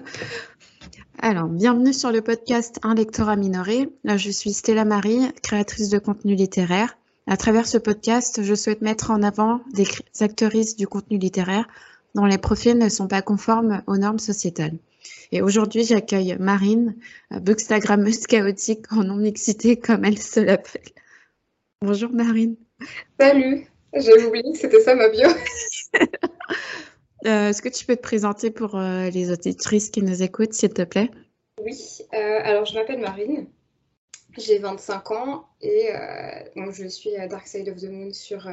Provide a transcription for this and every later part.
Alors, bienvenue sur le podcast Un lectorat minoré. Là, je suis Stella Marie, créatrice de contenu littéraire. À travers ce podcast, je souhaite mettre en avant des actrices du contenu littéraire dont les profils ne sont pas conformes aux normes sociétales. Et aujourd'hui, j'accueille Marine, bookstagrammeuse chaotique en non-mixité comme elle se l'appelle. Bonjour Marine. Salut, j'ai oublié que c'était ça ma bio. Euh, est-ce que tu peux te présenter pour euh, les auditrices qui nous écoutent, s'il te plaît? Oui, euh, alors je m'appelle Marine, j'ai 25 ans et je suis Dark Side of the Moon sur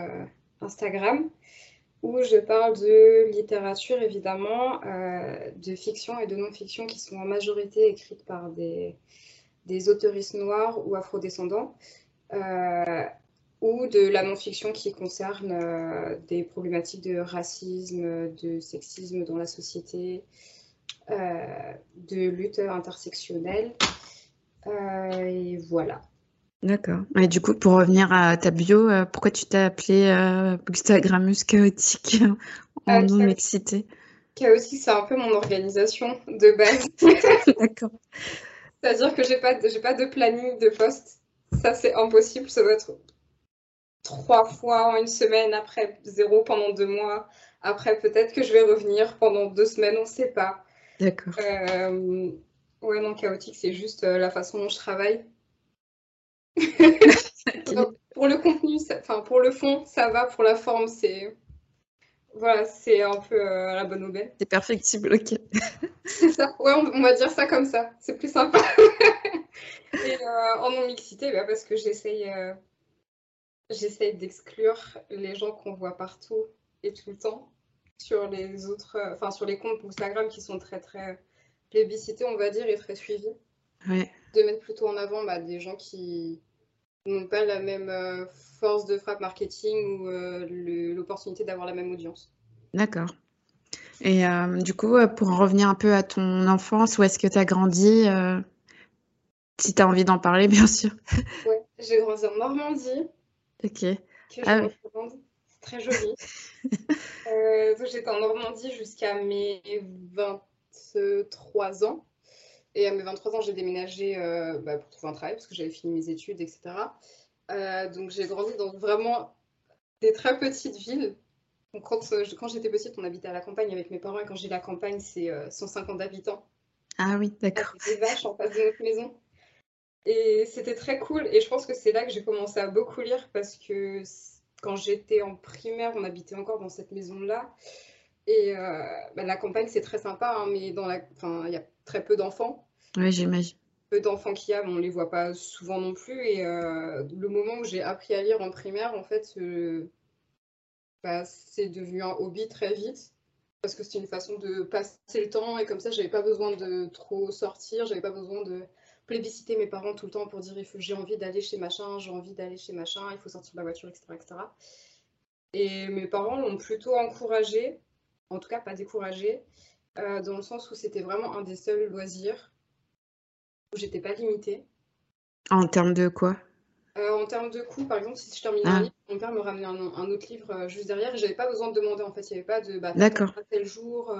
Instagram où je parle de littérature évidemment, de fiction et de non-fiction qui sont en majorité écrites par des, des autoristes noirs ou afrodescendants ou de la non-fiction qui concerne euh, des problématiques de racisme, de sexisme dans la société, euh, de lutte intersectionnelle. Euh, et voilà. D'accord. Et du coup, pour revenir à ta bio, pourquoi tu t'es appelée Instagrammeuse chaotique en non-mixité Chaotique, c'est un peu mon organisation de base. D'accord. C'est-à-dire que j'ai pas, pas de planning de poste. Ça, c'est impossible. Ça doit être trois fois en une semaine, après zéro pendant deux mois. Après, peut-être que je vais revenir pendant deux semaines, on ne sait pas. D'accord. Euh, ouais, non, chaotique, c'est juste euh, la façon dont je travaille. pour le contenu, enfin pour le fond, ça va. Pour la forme, c'est voilà, c'est un peu euh, la bonne aubaine. C'est perfectible, ok. c'est ça. Ouais, on, va dire ça comme ça. C'est plus sympa. Et en non mixité, bah, parce que j'essaye j'essaye d'exclure les gens qu'on voit partout et tout le temps sur les autres, euh, enfin sur les comptes Instagram qui sont très très plébiscités, on va dire, et très suivis. De mettre plutôt en avant bah, des gens qui n'ont pas la même euh, force de frappe marketing ou euh, l'opportunité d'avoir la même audience. D'accord. Et du coup, pour en revenir un peu à ton enfance, où est-ce que tu as grandi Si tu as envie d'en parler, bien sûr? Oui, j'ai grandi en Normandie. Ok. Que je ah C'est très joli. euh, J'étais en Normandie jusqu'à mes 23 ans. Et à mes 23 ans, j'ai déménagé euh, bah, pour trouver un travail parce que j'avais fini mes études, etc. Euh, donc j'ai grandi dans vraiment des très petites villes. Donc, quand, quand j'étais petite, on habitait à la campagne avec mes parents et quand j'ai la campagne, c'est 150 habitants. Ah oui, d'accord. Des vaches en face de notre maison. Et c'était très cool. Et je pense que c'est là que j'ai commencé à beaucoup lire parce que quand j'étais en primaire, on habitait encore dans cette maison-là. Et euh, bah, la campagne, c'est très sympa, hein, mais dans la... enfin, il y a très peu d'enfants. Oui, j'imagine. Peu d'enfants qu'il y a, mais on les voit pas souvent non plus. Et euh, le moment où j'ai appris à lire en primaire, en fait, euh, bah, c'est devenu un hobby très vite. Parce que c'était une façon de passer le temps. Et comme ça, j'avais pas besoin de trop sortir. J'avais pas besoin de plébisciter mes parents tout le temps pour dire j'ai envie d'aller chez machin, j'ai envie d'aller chez machin, il faut sortir de la voiture, etc. etc. Et mes parents l'ont plutôt encouragé, en tout cas pas découragé, euh, dans le sens où c'était vraiment un des seuls loisirs où j'étais pas limitée. En termes de quoi? Euh, En termes de coût, par exemple, si je terminais un ah. livre, mon père me ramenait un, autre livre euh, juste derrière et j'avais pas besoin de demander en fait, il n'y avait pas de bah, tel jour.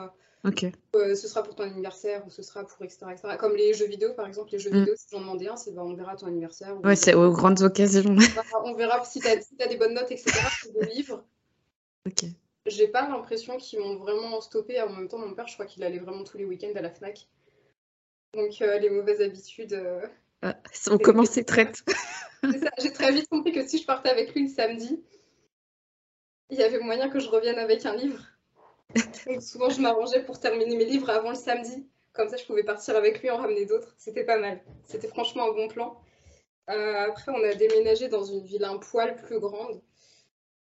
Ok. Euh, ce sera pour ton anniversaire ou ce sera pour etc. Comme les jeux vidéo, par exemple, les jeux mm. vidéo, si j'en demandais un, c'est bah, on verra ton anniversaire. Ouais, c'est aux grandes occasions. on verra si tu as, des bonnes notes, etc. sur le livre. Ok. J'ai pas l'impression qu'ils m'ont vraiment stoppé. En même temps, mon père, je crois qu'il allait vraiment tous les week-ends à la Fnac. Donc, euh, les mauvaises habitudes. Euh, ah, on commençait très tôt. J'ai très vite compris que si je partais avec lui le samedi, il y avait moyen que je revienne avec un livre. Donc souvent, je m'arrangeais pour terminer mes livres avant le samedi. Comme ça, je pouvais partir avec lui en ramener d'autres. C'était pas mal. C'était franchement un bon plan. Euh, après, on a déménagé dans une ville un poil plus grande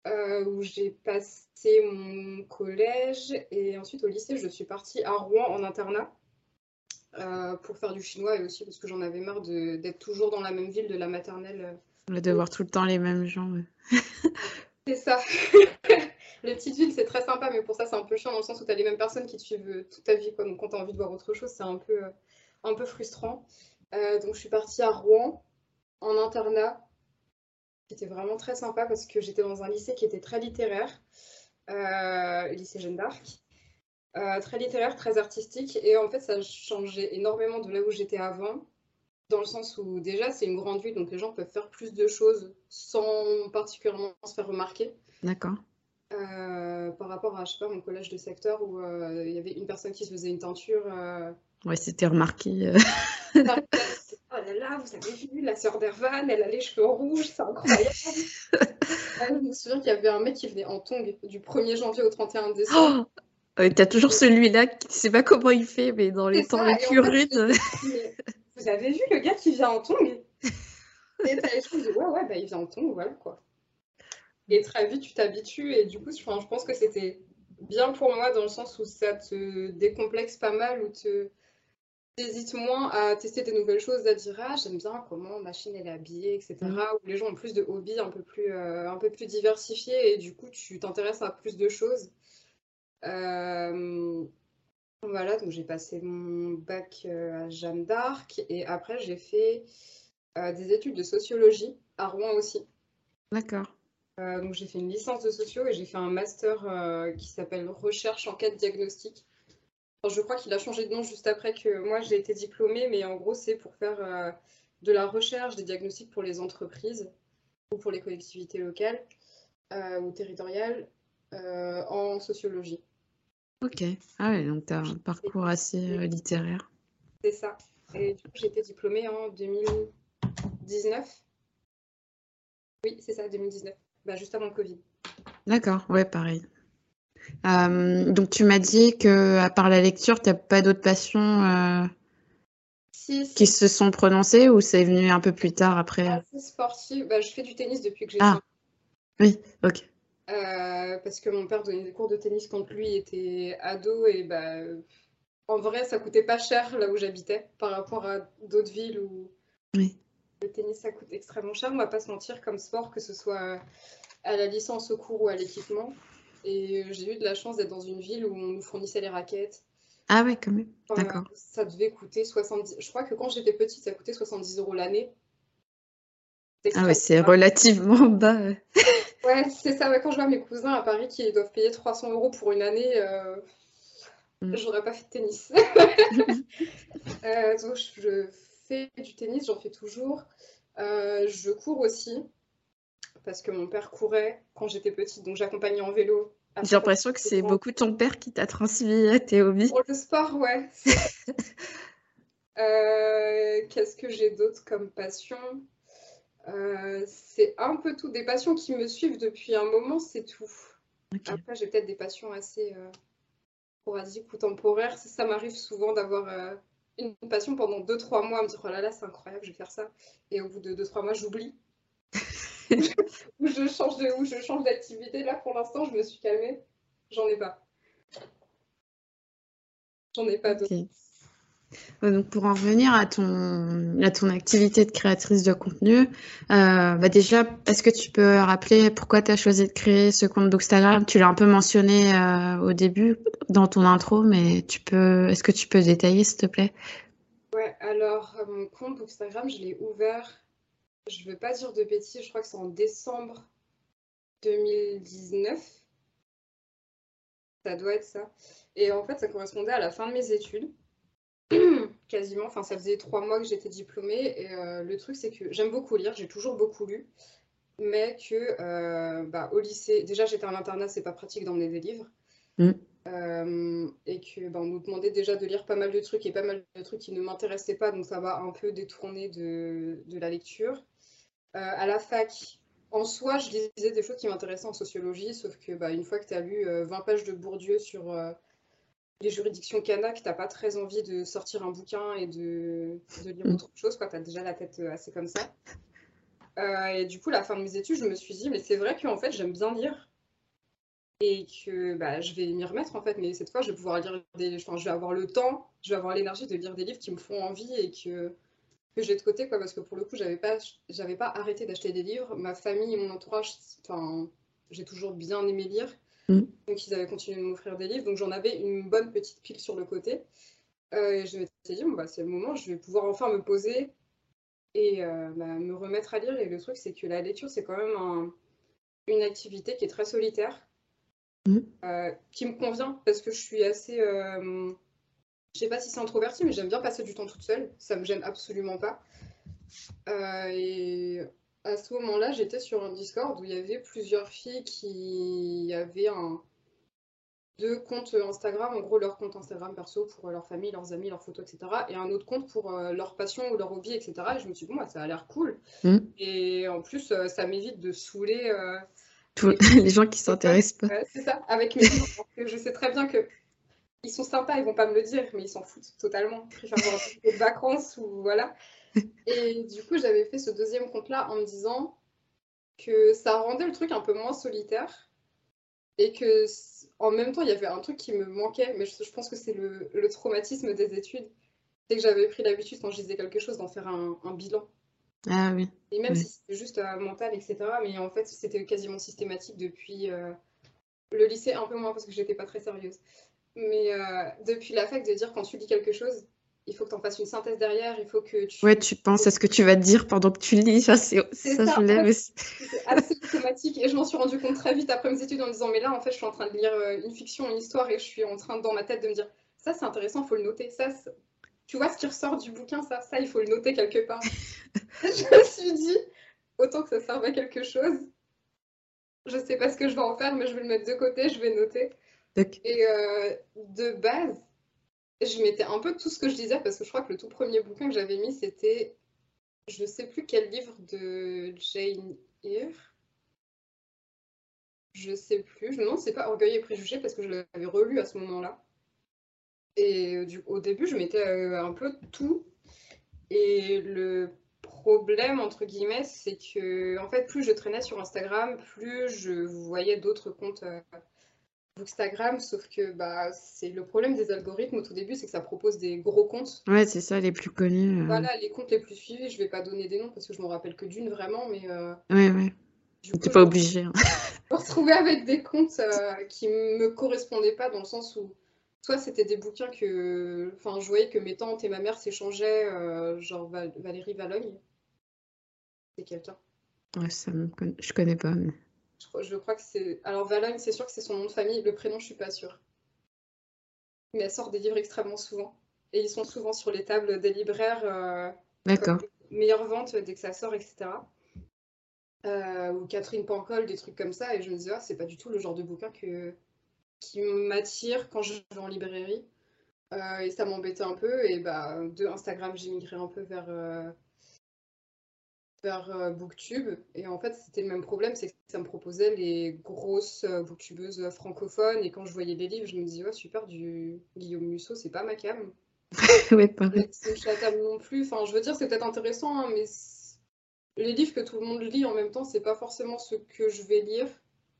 euh, où j'ai passé mon collège. Et ensuite, au lycée, je suis partie à Rouen en internat euh, pour faire du chinois et aussi parce que j'en avais marre d'être toujours dans la même ville de la maternelle. De voir tout le temps les mêmes gens. C'est ça. les petites villes, c'est très sympa, mais pour ça, c'est un peu chiant dans le sens où tu as les mêmes personnes qui te suivent euh, toute ta vie. Quoi. Donc, quand tu as envie de voir autre chose, c'est un peu, euh, un peu frustrant. Euh, donc, je suis partie à Rouen en internat. C'était vraiment très sympa parce que j'étais dans un lycée qui était très littéraire, lycée Jeanne d'Arc. très littéraire, très artistique. Et en fait, ça changé énormément de là où j'étais avant, dans le sens où déjà, c'est une grande ville, donc les gens peuvent faire plus de choses sans particulièrement se faire remarquer. D'accord. Euh, par rapport à, je sais pas, mon collège de secteur où euh, il y avait une personne qui se faisait une teinture. Euh... Ouais, c'était remarqué. oh là là, vous avez vu, la sœur d'Ervan, elle a les cheveux rouges, c'est incroyable. je me souviens qu'il y avait un mec qui venait en tongue du 1er janvier au 31 décembre. Oh T'as toujours celui-là qui ne sait pas comment il fait, mais dans les temps les plus rudes. Vous avez vu le gars qui vient en tongue Et t'as les choses, ouais, ouais, bah, il vient en tongue, voilà quoi. Et très vite, tu t'habitues. Et du coup, je pense que c'était bien pour moi dans le sens où ça te décomplexe pas mal, ou te t'hésites moins à tester des nouvelles choses, à dire ah j'aime bien comment machine elle est habillée, etc. Mm. Où les gens ont plus de hobbies un peu plus, euh, un peu plus diversifiés et du coup tu t'intéresses à plus de choses. Euh, voilà, donc j'ai passé mon bac euh, à Jeanne d'Arc et après j'ai fait des études de sociologie à Rouen aussi. D'accord. Euh, donc j'ai fait une licence de sociaux et j'ai fait un master euh, qui s'appelle recherche enquête diagnostic. je crois qu'il a changé de nom juste après que moi j'ai été diplômée, mais en gros c'est pour faire euh, de la recherche, des diagnostics pour les entreprises ou pour les collectivités locales ou territoriales en sociologie. Ok, ah ouais, donc tu as un parcours assez littéraire. C'est ça. Et du coup j'ai été diplômée en 2019. Oui, c'est ça, 2019 bah, juste avant le Covid. D'accord, ouais, pareil. Euh, donc tu m'as dit que à part la lecture, tu n'as pas d'autres passions euh, qui se sont prononcées ou c'est venu un peu plus tard après? Bah, je fais du tennis depuis que j'ai Ah, oui, ok. Euh, parce que mon père donnait des cours de tennis quand lui était ado et bah, en vrai, ça coûtait pas cher là où j'habitais par rapport à d'autres villes où oui. Le tennis, ça coûte extrêmement cher, on va pas se mentir, comme sport, que ce soit à la licence au cours ou à l'équipement. Et j'ai eu de la chance d'être dans une ville où on nous fournissait les raquettes. Ah ouais, quand même. D'accord. Ça devait coûter 70. Je crois que quand j'étais petite, ça coûtait 70 euros l'année. Ah ouais, c'est relativement bas. ouais, c'est ça. Quand je vois mes cousins à Paris qui doivent payer 300 euros pour une année, euh... Mm. j'aurais pas fait de tennis. euh, donc, je du tennis, j'en fais toujours. Euh, je cours aussi, parce que mon père courait quand j'étais petite, donc j'accompagnais en vélo. J'ai l'impression que c'est beaucoup ton père qui t'a transmis tes hobbies. Pour le sport, ouais. Euh, qu'est-ce que j'ai d'autre comme passion? Euh, C'est un peu tout. Des passions qui me suivent depuis un moment, c'est tout. Après, j'ai peut-être des passions assez sporadiques ou temporaires. Ça m'arrive souvent d'avoir une passion pendant 2-3 mois à me dire oh là là c'est incroyable je vais faire ça. Et au bout de 2-3 mois j'oublie. Ou je change de où je change d'activité. Là pour l'instant je me suis calmée. J'en ai pas. J'en ai pas d'autres donc pour en revenir à ton, à ton activité de créatrice de contenu, euh, bah déjà, est-ce que tu peux rappeler pourquoi tu as choisi de créer ce compte d'Instagram? Tu l'as un peu mentionné euh, au début dans ton intro, mais tu peux, est-ce que tu peux détailler s'il te plaît? Ouais, alors euh, mon compte d'Instagram, je l'ai ouvert, je ne veux pas dire de bêtises, je crois que c'est en décembre 2019. Ça doit être ça. Et en fait, ça correspondait à la fin de mes études. quasiment. Enfin, ça faisait trois mois que j'étais diplômée. Et euh, le truc, c'est que j'aime beaucoup lire, j'ai toujours beaucoup lu. Mais que euh, bah, au lycée, déjà j'étais en internat, c'est pas pratique d'emmener des livres. Mm. Euh, et que bah, on nous demandait déjà de lire pas mal de trucs et pas mal de trucs qui ne m'intéressaient pas, donc ça va un peu détourner de, de la lecture. à la fac, en soi, je lisais des choses qui m'intéressaient en sociologie, sauf que bah, une fois que tu as lu 20 pages de Bourdieu sur les juridictions canaques, t'as pas très envie de sortir un bouquin et de, lire mm. autre chose, quoi. T'as déjà la tête euh, assez comme ça. Euh, et du coup, la fin de mes études, je me suis dit, mais c'est vrai qu'en fait, j'aime bien lire et que bah, je vais m'y remettre en fait, mais cette fois, je vais pouvoir lire des, enfin, je vais avoir le temps, je vais avoir l'énergie de lire des livres qui me font envie et que que j'ai de côté, quoi, parce que pour le coup, j'avais pas, j'avais pas arrêté d'acheter des livres. Ma famille et mon entourage, enfin, j'ai toujours bien aimé lire. Mm. Donc ils avaient continué de m'offrir des livres, donc j'en avais une bonne petite pile sur le côté. Euh, et je me suis dit, bon, bah, c'est le moment, je vais pouvoir enfin me poser et euh, bah, me remettre à lire. Et le truc, c'est que la lecture, c'est quand même une activité qui est très solitaire. Mmh. qui me convient parce que je suis assez. je sais pas si c'est introverti, mais j'aime bien passer du temps toute seule. Ça me gêne absolument pas. et à ce moment-là, j'étais sur un Discord où il y avait plusieurs filles qui avaient un, deux comptes Instagram, en gros leur compte Instagram perso pour leur famille, leurs amis, leurs photos, etc. Et un autre compte pour euh, leur passion ou leur hobby, etc. Et je me suis dit, bon, bah, ça a l'air cool. Mm. Et en plus, euh, ça m'évite de saouler euh, Tous les gens qui s'intéressent pas. c'est ça, avec mes livres. je sais très bien que ils sont sympas, ils vont pas me le dire, mais ils s'en foutent totalement. Je préfère avoir un peu de vacances ou voilà. Et du coup, j'avais fait ce deuxième compte-là en me disant que ça rendait le truc un peu moins solitaire et que en même temps, il y avait un truc qui me manquait, mais je, pense que c'est le, traumatisme des études. C'est que j'avais pris l'habitude, quand je disais quelque chose, d'en faire un, bilan. Ah oui. Et même si c'était juste euh, mental, etc. Mais en fait, c'était quasiment systématique depuis euh, le lycée, un peu moins parce que j'étais pas très sérieuse. Mais euh, depuis la fac, de dire quand tu lis quelque chose, il faut que tu en fasses une synthèse derrière, il faut que tu... Ouais, tu penses à ce que tu vas te dire pendant que tu lis, ça, c'est, ça, je l'aime aussi. C'est assez automatique et je m'en suis rendu compte très vite après mes études en me disant, mais là, en fait, je suis en train de lire euh, une fiction, une histoire et je suis en train, dans ma tête, de me dire, ça, c'est intéressant, il faut le noter, ça, tu vois ce qui ressort du bouquin, ça, ça, il faut le noter quelque part. je me suis dit, autant que ça serve à quelque chose, je sais pas ce que je vais en faire, mais je vais le mettre de côté, je vais noter. Et euh, de base, je mettais un peu tout ce que je disais parce que je crois que le tout premier bouquin que j'avais mis, c'était je ne sais plus quel livre de Jane Eyre. Je sais plus. Demande c'est pas Orgueil et Préjugés parce que je l'avais relu à ce moment-là. Et euh, du, au début, je mettais euh, un peu tout. Et le problème, entre guillemets, c'est que, en fait, plus je traînais sur Instagram, plus je voyais d'autres comptes euh, Instagram, sauf que bah, c'est le problème des algorithmes au tout début, c'est que ça propose des gros comptes. Ouais, c'est ça, les plus connus. Euh. Voilà, les comptes les plus suivis. Je vais pas donner des noms parce que je me rappelle que d'une vraiment, mais. Euh... Ouais, ouais. T'es pas obligé. Hein. Je me retrouvais avec des comptes euh, qui me correspondaient pas dans le sens où soit c'était des bouquins que. Enfin, je voyais que mes tantes et ma mère s'échangeaient, euh, genre Valérie Valogne. C'est quelqu'un. Ouais, ça me... je connais pas. Mais... Je, crois que c'est. Alors, Valogne, c'est sûr que c'est son nom de famille. Le prénom, je suis pas sûre. Mais elle sort des livres extrêmement souvent. Et ils sont souvent sur les tables des libraires. Euh, D'accord. Meilleure vente dès que ça sort, etc. Euh, ou Catherine Pancol, des trucs comme ça. Et je me disais, ah, c'est pas du tout le genre de bouquin que... qui m'attire quand je vais en librairie. Euh, et ça m'embêtait un peu. Et bah, de Instagram, j'ai migré un peu vers vers euh, Booktube. Et en fait, c'était le même problème, c'est que ça me proposait les grosses euh, booktubeuses francophones. Et quand je voyais les livres, je me disais, oh super, du Guillaume Musso, c'est pas ma cam. ouais, pareil. Non plus. Enfin, je veux dire, c'est peut-être intéressant, hein, mais les livres que tout le monde lit en même temps, c'est pas forcément ce que je vais lire.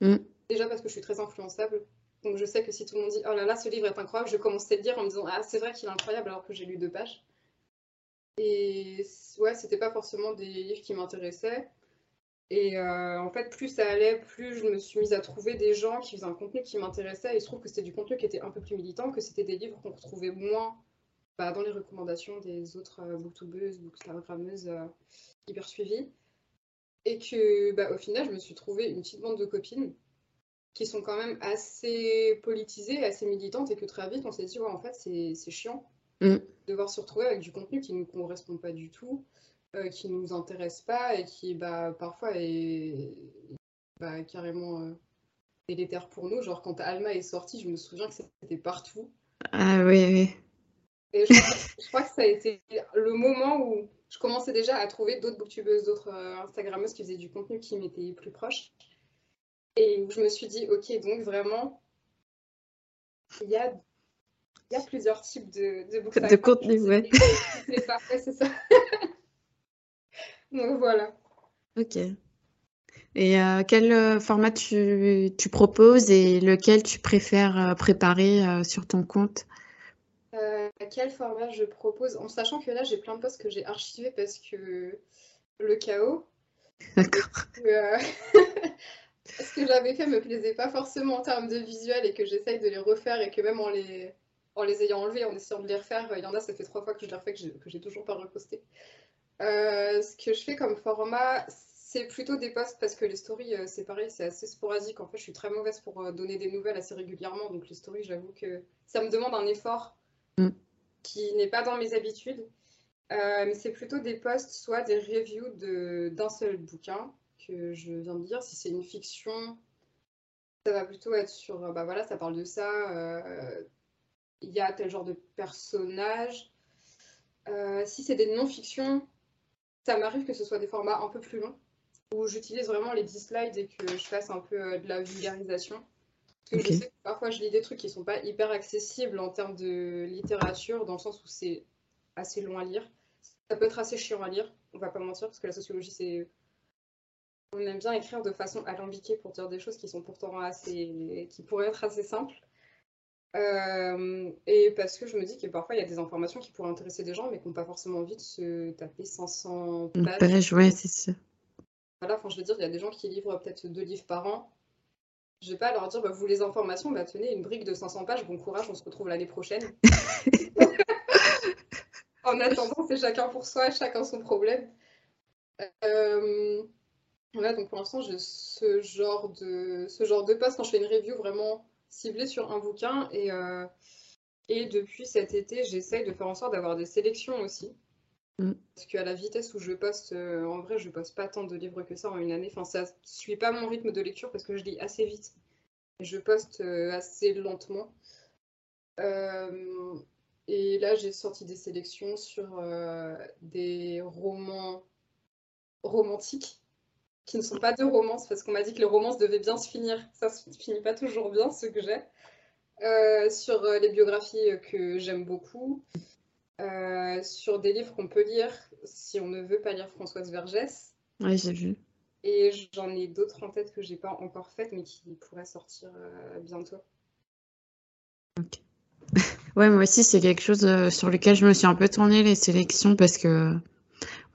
Mm. Déjà parce que je suis très influençable. Donc je sais que si tout le monde dit, oh là là, ce livre est incroyable, je commençais à le lire en me disant, ah, c'est vrai qu'il est incroyable alors que j'ai lu deux pages. Et ouais, c'était pas forcément des livres qui m'intéressaient. Et euh, en fait, plus ça allait, plus je me suis mise à trouver des gens qui faisaient un contenu qui m'intéressait. Et je trouve que c'était du contenu qui était un peu plus militant, que c'était des livres qu'on retrouvait moins bah, dans les recommandations des autres euh, booktubeuses, bookstagrammeuses euh, hyper suivies. Et que bah, au final, je me suis trouvé une petite bande de copines qui sont quand même assez politisées, assez militantes, et que très vite, on s'est dit, ouais, en fait, c'est chiant Mm. Devoir se retrouver avec du contenu qui ne nous correspond pas du tout, euh, qui ne nous intéresse pas et qui bah, parfois est bah, carrément euh, délétère pour nous. Genre quand Alma est sortie, je me souviens que c'était partout. Ah oui, oui. Et je crois, que ça a été le moment où je commençais déjà à trouver d'autres booktubeuses, d'autres euh, Instagrammeuses qui faisaient du contenu qui m'était plus proche. Et où je me suis dit, ok, donc vraiment, il y a il y a plusieurs types de, de De contenu, ouais. C'est parfait, c'est ça. Donc voilà. Ok. Et euh, quel euh, format tu, tu, proposes et lequel tu préfères euh, préparer sur ton compte? Quel format je propose? En sachant que là, j'ai plein de posts que j'ai archivés parce que le chaos. D'accord. ce que j'avais fait me plaisait pas forcément en termes de visuel et que j'essaye de les refaire et que même en les, en les ayant enlevés, en essayant de les refaire. Il y en a, ça fait trois fois que je les refais, que j'ai toujours pas reposté. Euh, ce que je fais comme format, c'est plutôt des posts parce que les stories, euh, c'est pareil, c'est assez sporadique. En fait, je suis très mauvaise pour euh, donner des nouvelles assez régulièrement. Donc, les stories, j'avoue que ça me demande un effort Mm. qui n'est pas dans mes habitudes. Euh, mais c'est plutôt des posts, soit des reviews de, d'un seul bouquin que je viens de lire. Si c'est une fiction, ça va plutôt être sur, euh, bah voilà, ça parle de ça. Il y a tel genre de personnage. Euh, si c'est des non-fictions, ça m'arrive que ce soit des formats un peu plus longs, où j'utilise vraiment les 10 slides et que je fasse un peu euh, de la vulgarisation. Parce que je sais que parfois je lis des trucs qui sont pas hyper accessibles en termes de littérature, dans le sens où c'est assez long à lire. Ça peut être assez chiant à lire, on va pas mentir, parce que la sociologie, c'est. On aime bien écrire de façon alambiquée pour dire des choses qui sont pourtant assez. qui pourraient être assez simples. Euh, et parce que je me dis que parfois il y a des informations qui pourraient intéresser des gens, mais qui n'ont pas forcément envie de se taper 500 Une pages. page, ouais, c'est ça. Voilà, enfin, je veux dire, il y a des gens qui livrent peut-être deux livres par an. Je vais pas leur dire, bah, vous les informations, bah, tenez, une brique de 500 pages, bon courage, on se retrouve l'année prochaine. en attendant, c'est chacun pour soi, chacun son problème. Euh, Voilà, donc pour l'instant, j'ai ce genre de, ce genre de poste quand je fais une review vraiment ciblée sur un bouquin. Et, euh, et depuis cet été, j'essaye de faire en sorte d'avoir des sélections aussi. Mm. Parce qu'à la vitesse où je poste, euh, en vrai, je poste pas tant de livres que ça en une année. Enfin, ça suit pas mon rythme de lecture parce que je lis assez vite. Et je poste euh, assez lentement. Euh, et là, j'ai sorti des sélections sur euh, des romans romantiques qui ne sont pas de romances parce qu'on m'a dit que les romances devaient bien se finir. Ça se finit pas toujours bien, ce que j'ai. Euh, sur euh, les biographies euh, que j'aime beaucoup. Euh, sur des livres qu'on peut lire si on ne veut pas lire Françoise Vergès. Ouais, j'ai vu. Et j'en ai d'autres en tête que j'ai pas encore faites, mais qui pourraient sortir euh, bientôt. Ouais, moi aussi, c'est quelque chose sur lequel je me suis un peu tournée les sélections parce que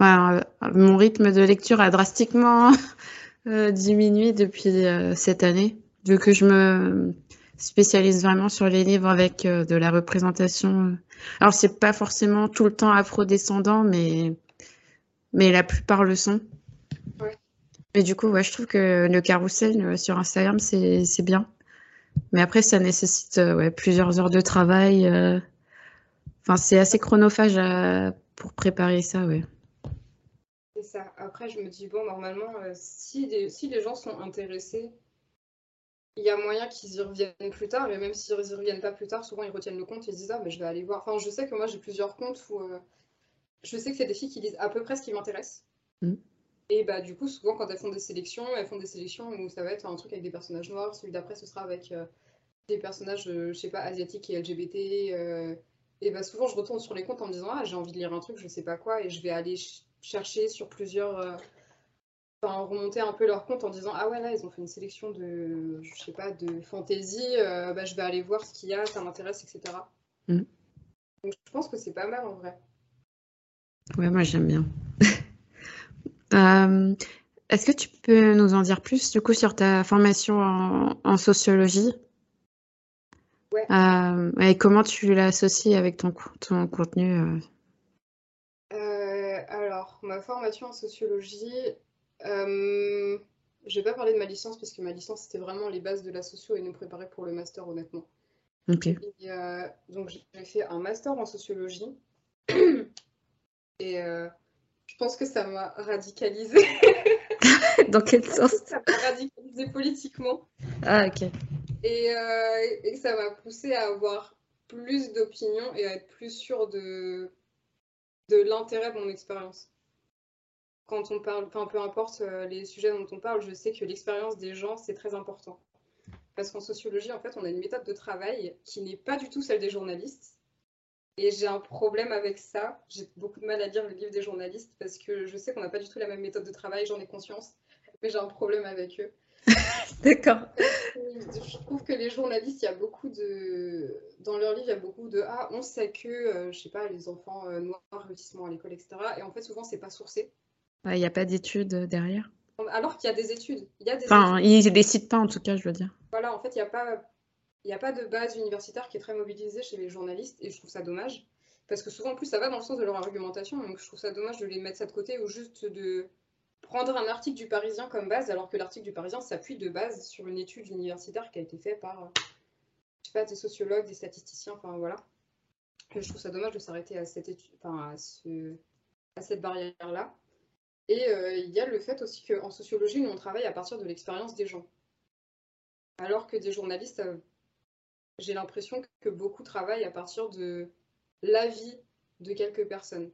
euh, mon rythme de lecture a drastiquement euh, diminué depuis euh, cette année, vu que je me spécialise vraiment sur les livres avec de la représentation. Alors, c'est pas forcément tout le temps afro-descendant, mais, mais la plupart le sont. Ouais. Mais du coup, ouais, je trouve que le carrousel sur Instagram, c'est, bien. Mais après, ça nécessite ouais, plusieurs heures de travail. Enfin, c'est assez chronophage pour préparer ça, ouais. C'est ça. Après, je me dis, bon, normalement, euh, si, des- si les gens sont intéressés, il y a moyen qu'ils y reviennent plus tard. Et même s'ils y reviennent pas plus tard, souvent ils retiennent le compte et ils se disent, ah, mais je vais aller voir. Enfin, je sais que moi, j'ai plusieurs comptes où euh, je sais que c'est des filles qui lisent à peu près ce qui m'intéresse. Mm. Et bah, du coup, souvent, quand elles font des sélections, elles font des sélections où ça va être un truc avec des personnages noirs. Celui d'après, ce sera avec euh, des personnages, je sais pas, asiatiques et LGBT. et bah, souvent, je retourne sur les comptes en me disant, ah, j'ai envie de lire un truc, je sais pas quoi, et je vais aller chercher sur plusieurs. euh, Enfin, remonter un peu leur compte en disant, ah ouais, là, ils ont fait une sélection de, je sais pas, de fantasy, euh, bah, je vais aller voir ce qu'il y a, ça m'intéresse, etc. Mm. Donc, je pense que c'est pas mal en vrai. Ouais, moi j'aime bien. Euh, est-ce que tu peux nous en dire plus du coup sur ta formation en, en sociologie? Ouais. Euh, et comment tu l'associes avec ton, ton contenu? Alors, ma formation en sociologie, euh, je vais pas parler de ma licence parce que ma licence c'était vraiment les bases de la socio et nous préparer pour le master honnêtement. Ok. Et, euh, donc j'ai fait un master en sociologie et euh, je pense que ça m'a radicalisée. Dans quel sens? ça m'a radicalisée politiquement Ah, ok. et, euh, et ça m'a poussée à avoir plus d'opinions et à être plus sûre de, de l'intérêt de mon expérience. Quand on parle, enfin peu importe euh, les sujets dont on parle, je sais que l'expérience des gens, c'est très important. Parce qu'en sociologie, en fait, on a une méthode de travail qui n'est pas du tout celle des journalistes. Et j'ai un problème avec ça. J'ai beaucoup de mal à lire le livre des journalistes parce que je sais qu'on n'a pas du tout la même méthode de travail, j'en ai conscience. Mais j'ai un problème avec eux. D'accord. Je trouve que les journalistes, il y a beaucoup de. Dans leurs livres, il y a beaucoup de Ah, on sait que, euh, je sais pas, les enfants euh, noirs réussissent à l'école, etc. Et en fait, souvent, c'est pas sourcé. Il n'y a pas d'études derrière. Alors qu'il y a des études. Il y a des Enfin, études. ils les citent pas en tout cas, je veux dire. Voilà, en fait, il n'y a pas. A pas de base universitaire qui est très mobilisée chez les journalistes et je trouve ça dommage. Parce que souvent, en plus, ça va dans le sens de leur argumentation. Donc, je trouve ça dommage de les mettre ça de côté ou juste de prendre un article du Parisien comme base, alors que l'article du Parisien s'appuie de base sur une étude universitaire qui a été faite par, je sais pas, des sociologues, des statisticiens, enfin voilà. je trouve ça dommage de s'arrêter à cette étude, enfin à, ce, à cette barrière-là. Et euh, il y a le fait aussi qu'en sociologie, nous, on travaille à partir de l'expérience des gens. Alors que des journalistes, euh, j'ai l'impression que beaucoup travaillent à partir de l'avis de quelques personnes.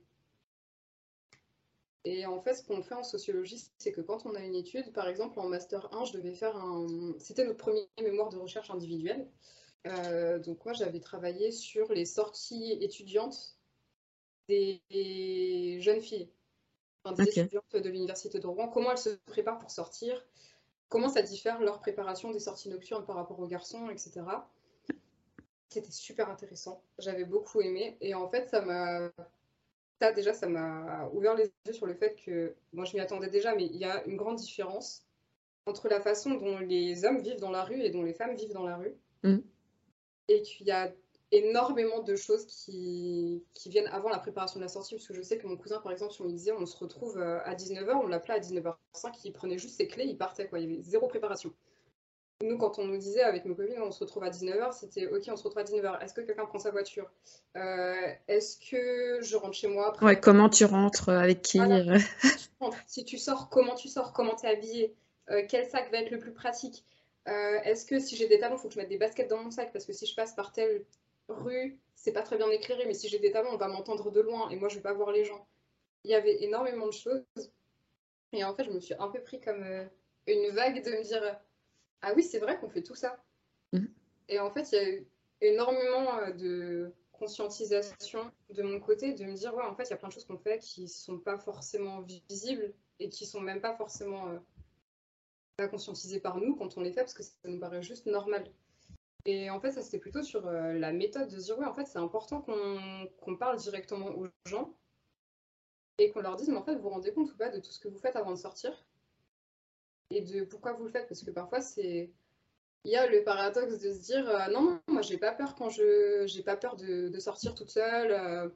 Et en fait, ce qu'on fait en sociologie, c'est que quand on a une étude, par exemple en Master 1, je devais faire un... C'était notre premier mémoire de recherche individuelle. Euh, donc moi, j'avais travaillé sur les sorties étudiantes des jeunes filles, des étudiantes de l'Université de Rouen. Comment elles se préparent pour sortir? Comment ça diffère leur préparation des sorties nocturnes par rapport aux garçons, etc. C'était super intéressant. J'avais beaucoup aimé. Et en fait, ça m'a déjà, ça m'a ouvert les yeux sur le fait que, moi je m'y attendais déjà, mais il y a une grande différence entre la façon dont les hommes vivent dans la rue et dont les femmes vivent dans la rue. Mm. Et qu'il y a énormément de choses qui, qui, viennent avant la préparation de la sortie, parce que je sais que mon cousin, par exemple, si on lui disait on se retrouve euh, à 19h, on l'appelait à 19h05, il prenait juste ses clés, il partait, quoi. Il y avait zéro préparation. Nous, quand on nous disait avec nos copines, on se retrouve à 19h, c'était OK, on se retrouve à 19h. Est-ce que quelqu'un prend sa voiture? Euh, Est-ce que je rentre chez moi? Après Ouais, comment tu rentres Avec qui euh? Si tu sors, comment tu sors? Comment tu es habillé? Euh, Quel sac va être le plus pratique? Est-ce que si j'ai des talons, il faut que je mette des baskets dans mon sac? Parce que si je passe par telle rue, c'est pas très bien éclairé, mais si j'ai des talons, on va m'entendre de loin et moi, je vais pas voir les gens. Il y avait énormément de choses. Et en fait, je me suis un peu pris comme une vague de me dire ah oui, c'est vrai qu'on fait tout ça. Mhm. Et en fait, il y a eu énormément euh, de conscientisation de mon côté, de me dire, ouais, en fait, il y a plein de choses qu'on fait qui sont pas forcément visibles et qui sont même pas forcément euh, pas conscientisées par nous quand on les fait, parce que ça nous paraît juste normal. Et en fait, ça, c'était plutôt sur euh, la méthode de dire, ouais, en fait, c'est important qu'on parle directement aux gens et qu'on leur dise, mais en fait, vous vous rendez compte ou pas de tout ce que vous faites avant de sortir et de pourquoi vous le faites? Parce que parfois, c'est. Il y a le paradoxe de se dire euh, non, non, moi j'ai pas peur quand je. J'ai pas peur de, sortir toute seule, euh,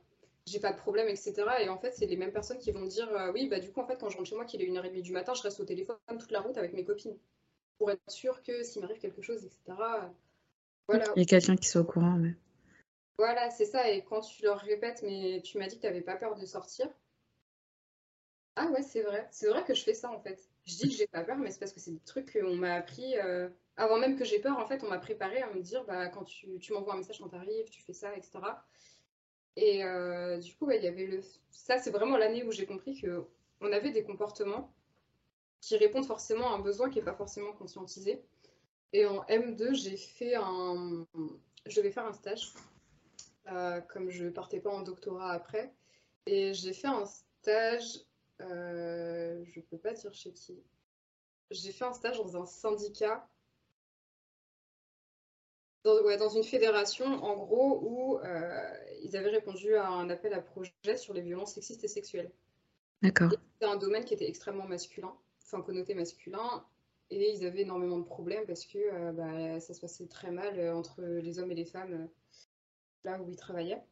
j'ai pas de problème, etc. Et en fait, c'est les mêmes personnes qui vont dire oui, bah du coup, en fait, quand je rentre chez moi, qu'il est 1h30 du matin, je reste au téléphone toute la route avec mes copines pour être sûr que s'il m'arrive quelque chose, etc. Voilà. Il y a quelqu'un qui soit au courant, mais. Voilà, c'est ça. Et quand tu leur répètes, mais tu m'as dit que tu n'avais pas peur de sortir. Ah ouais, c'est vrai. C'est vrai que je fais ça en fait. Je dis que j'ai pas peur, mais c'est parce que c'est des trucs qu'on m'a appris. Euh, avant même que j'ai peur, en fait, on m'a préparé à me dire bah, quand tu, tu m'envoies un message quand tu arrives, tu fais ça, etc. Et euh, du coup, il y avait le. Ça, c'est vraiment l'année où j'ai compris qu'on avait des comportements qui répondent forcément à un besoin qui n'est pas forcément conscientisé. Et en M2, j'ai fait un. Je vais faire un stage, euh, comme je partais pas en doctorat après. Et j'ai fait un stage euh, je peux pas dire chez qui. J'ai fait un stage dans un syndicat, dans, ouais, dans une fédération, en gros, où euh, ils avaient répondu à un appel à projet sur les violences sexistes et sexuelles. D'accord. C'était un domaine qui était extrêmement masculin, enfin connoté masculin, et ils avaient énormément de problèmes parce que euh, bah, ça se passait très mal entre les hommes et les femmes là où ils travaillaient.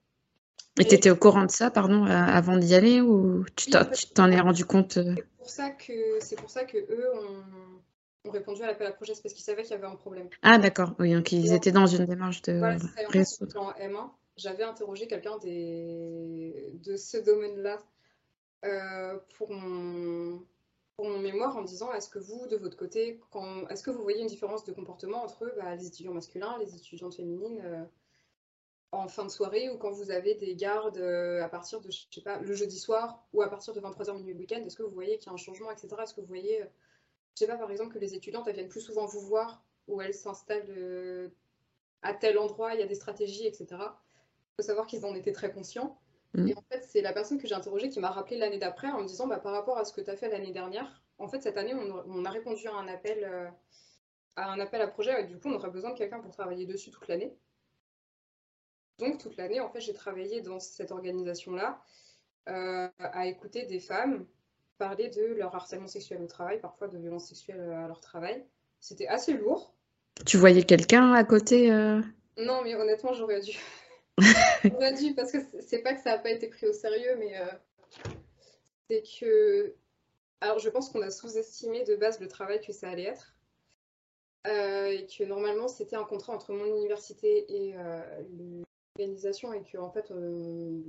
Et tu étais au courant de ça, pardon, euh, avant d'y aller ou tu t'en es rendu compte euh? C'est pour ça que c'est pour ça que eux ont, répondu à l'appel à projet, parce qu'ils savaient qu'il y avait un problème. Ah d'accord, oui, donc ils étaient dans une démarche de voilà, En, M1, j'avais interrogé quelqu'un des... de ce domaine-là euh, pour, mon... pour mon mémoire en disant est-ce que vous, de votre côté, est-ce que vous voyez une différence de comportement entre bah, les étudiants masculins, les étudiantes féminines en fin de soirée ou quand vous avez des gardes euh, à partir de, je sais pas, le jeudi soir ou à partir de 23h minuit week-end, est-ce que vous voyez qu'il y a un changement, etc. Est-ce que vous voyez, euh, je sais pas, par exemple, que les étudiantes viennent plus souvent vous voir ou elles s'installent euh, à tel endroit, il y a des stratégies, etc. Il faut savoir qu'ils en étaient très conscients. Mm. Et en fait, c'est la personne que j'ai interrogée qui m'a rappelé l'année d'après en me disant, bah, par rapport à ce que tu as fait l'année dernière, en fait, cette année, on, a répondu à un appel, à un appel à projet, et du coup, on aura besoin de quelqu'un pour travailler dessus toute l'année. Donc toute l'année, en fait, j'ai travaillé dans cette organisation-là euh, à écouter des femmes parler de leur harcèlement sexuel au travail, parfois de violences sexuelles à leur travail. C'était assez lourd. Tu voyais quelqu'un à côté euh? Non, mais honnêtement, j'aurais dû. Dû, parce que c'est pas que ça n'a pas été pris au sérieux, mais euh, c'est que Alors, je pense qu'on a sous-estimé de base le travail que ça allait être. Euh, et que normalement, c'était un contrat entre mon université et l'organisation. Et que, en fait,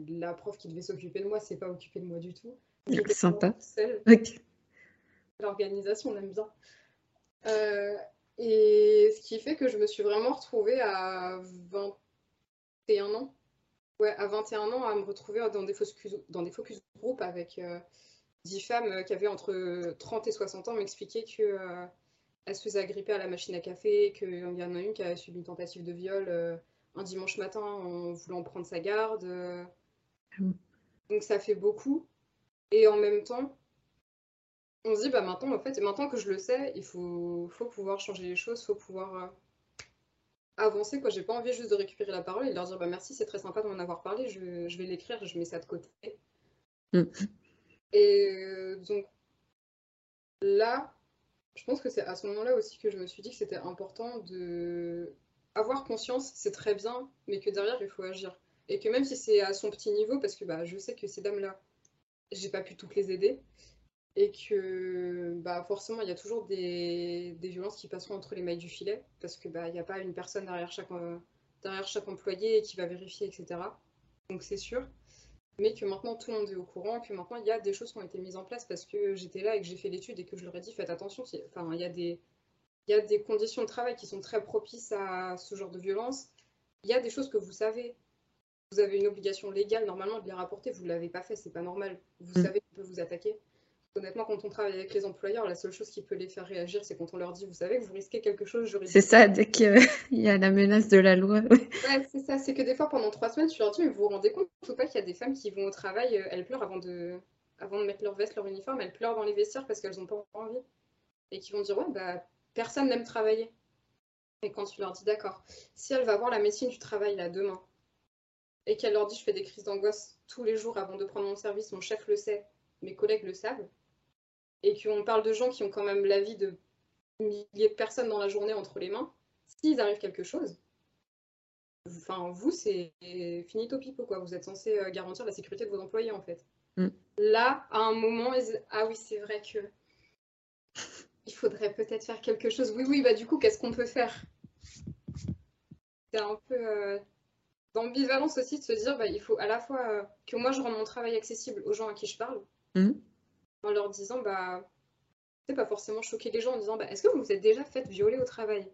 la prof qui devait s'occuper de moi, s'est pas occupée de moi du tout. Sympa. L'organisation, on aime bien. et ce qui fait que je me suis vraiment retrouvée à 21 ans Ouais, à 21 ans, à me retrouver dans des focus, dans des focus group avec euh, 10 femmes euh, qui avaient entre 30 et 60 ans m'expliquer qu'elles euh, se faisaient agripper à la machine à café, qu'il y en a une qui a subi une tentative de viol euh, un dimanche matin en voulant prendre sa garde. Ah Donc ça fait beaucoup. Et en même temps, on se dit, bah maintenant, en fait, maintenant que je le sais, il faut, faut pouvoir changer les choses, il faut pouvoir avancer. Quoi. J'ai pas envie juste de récupérer la parole et de leur dire bah, merci, c'est très sympa de m'en avoir parlé, je, vais l'écrire, je mets ça de côté. Mm. Et euh, donc là, je pense que c'est à ce moment-là aussi que je me suis dit que c'était important de avoir conscience, c'est très bien, mais que derrière il faut agir. Et que même si c'est à son petit niveau, parce que bah, je sais que ces dames-là, j'ai pas pu toutes les aider, et que bah, forcément il y a toujours des, violences qui passeront entre les mailles du filet parce que bah, il n'y a pas une personne derrière chaque, euh, derrière chaque employé qui va vérifier, etc. Donc c'est sûr. Mais que maintenant tout le monde est au courant, que maintenant il y a des choses qui ont été mises en place parce que j'étais là et que j'ai fait l'étude et que je leur ai dit faites attention. Enfin, il y, a des, il y a des conditions de travail qui sont très propices à ce genre de violence. Il y a des choses que vous savez. Vous avez une obligation légale normalement de les rapporter. Vous ne l'avez pas fait, c'est pas normal. Vous mm. savez qu'on peut vous attaquer honnêtement, quand on travaille avec les employeurs, la seule chose qui peut les faire réagir, c'est quand on leur dit, vous savez que vous risquez quelque chose juridiquement. C'est ça, dès qu'il y a la menace de la loi. ouais, c'est ça. C'est que des fois, pendant trois semaines, tu leur dis, mais vous vous rendez compte ou pas qu'il y a des femmes qui vont au travail, euh, elles pleurent avant de, avant de mettre leur veste, leur uniforme, elles pleurent dans les vestiaires parce qu'elles n'ont pas envie. Et qui vont dire, ouais, bah, personne n'aime travailler. Et quand tu leur dis, d'accord, si elle va voir la médecine du travail là demain, et qu'elle leur dit, je fais des crises d'angoisse tous les jours avant de prendre mon service, mon chef le sait, mes collègues le savent, et qu'on parle de gens qui ont quand même la vie de milliers de personnes dans la journée entre les mains, s'ils arrivent quelque chose, enfin, vous, c'est finito pipo, quoi. Vous êtes censé euh, garantir la sécurité de vos employés, en fait. Mm. Là, à un moment, ah oui, c'est vrai que il faudrait peut-être faire quelque chose. Oui, oui, bah du coup, qu'est-ce qu'on peut faire? C'est un peu euh, d'ambivalence aussi de se dire, bah, il faut à la fois euh, que moi, je rende mon travail accessible aux gens à qui je parle, mm en leur disant, bah, c'est pas forcément choquer les gens en disant, bah, est-ce que vous vous êtes déjà fait violer au travail?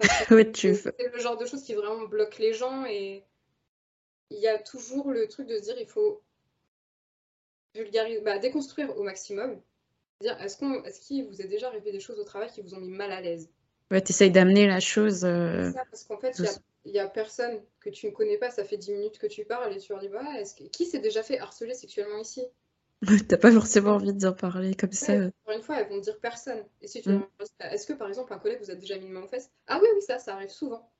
C'est le genre de choses qui vraiment bloque les gens et il y a toujours le truc de se dire, il faut vulgariser, bah, déconstruire au maximum. Dire, est-ce qu'on, est-ce qu'il vous est déjà arrivé des choses au travail qui vous ont mis mal à l'aise? Ouais, t'essayes d'amener la chose. Euh, ça, parce qu'en fait, il y, a personne que tu ne connais pas, ça fait 10 minutes que tu parles et tu leur dis, bah, est-ce qui s'est déjà fait harceler sexuellement ici? T'as pas forcément envie d'en parler comme ça. Encore une fois, elles vont dire personne. Et si tu mm. est-ce que par exemple un collègue vous a déjà mis une main aux fesses Ah oui, oui, ça, ça arrive souvent.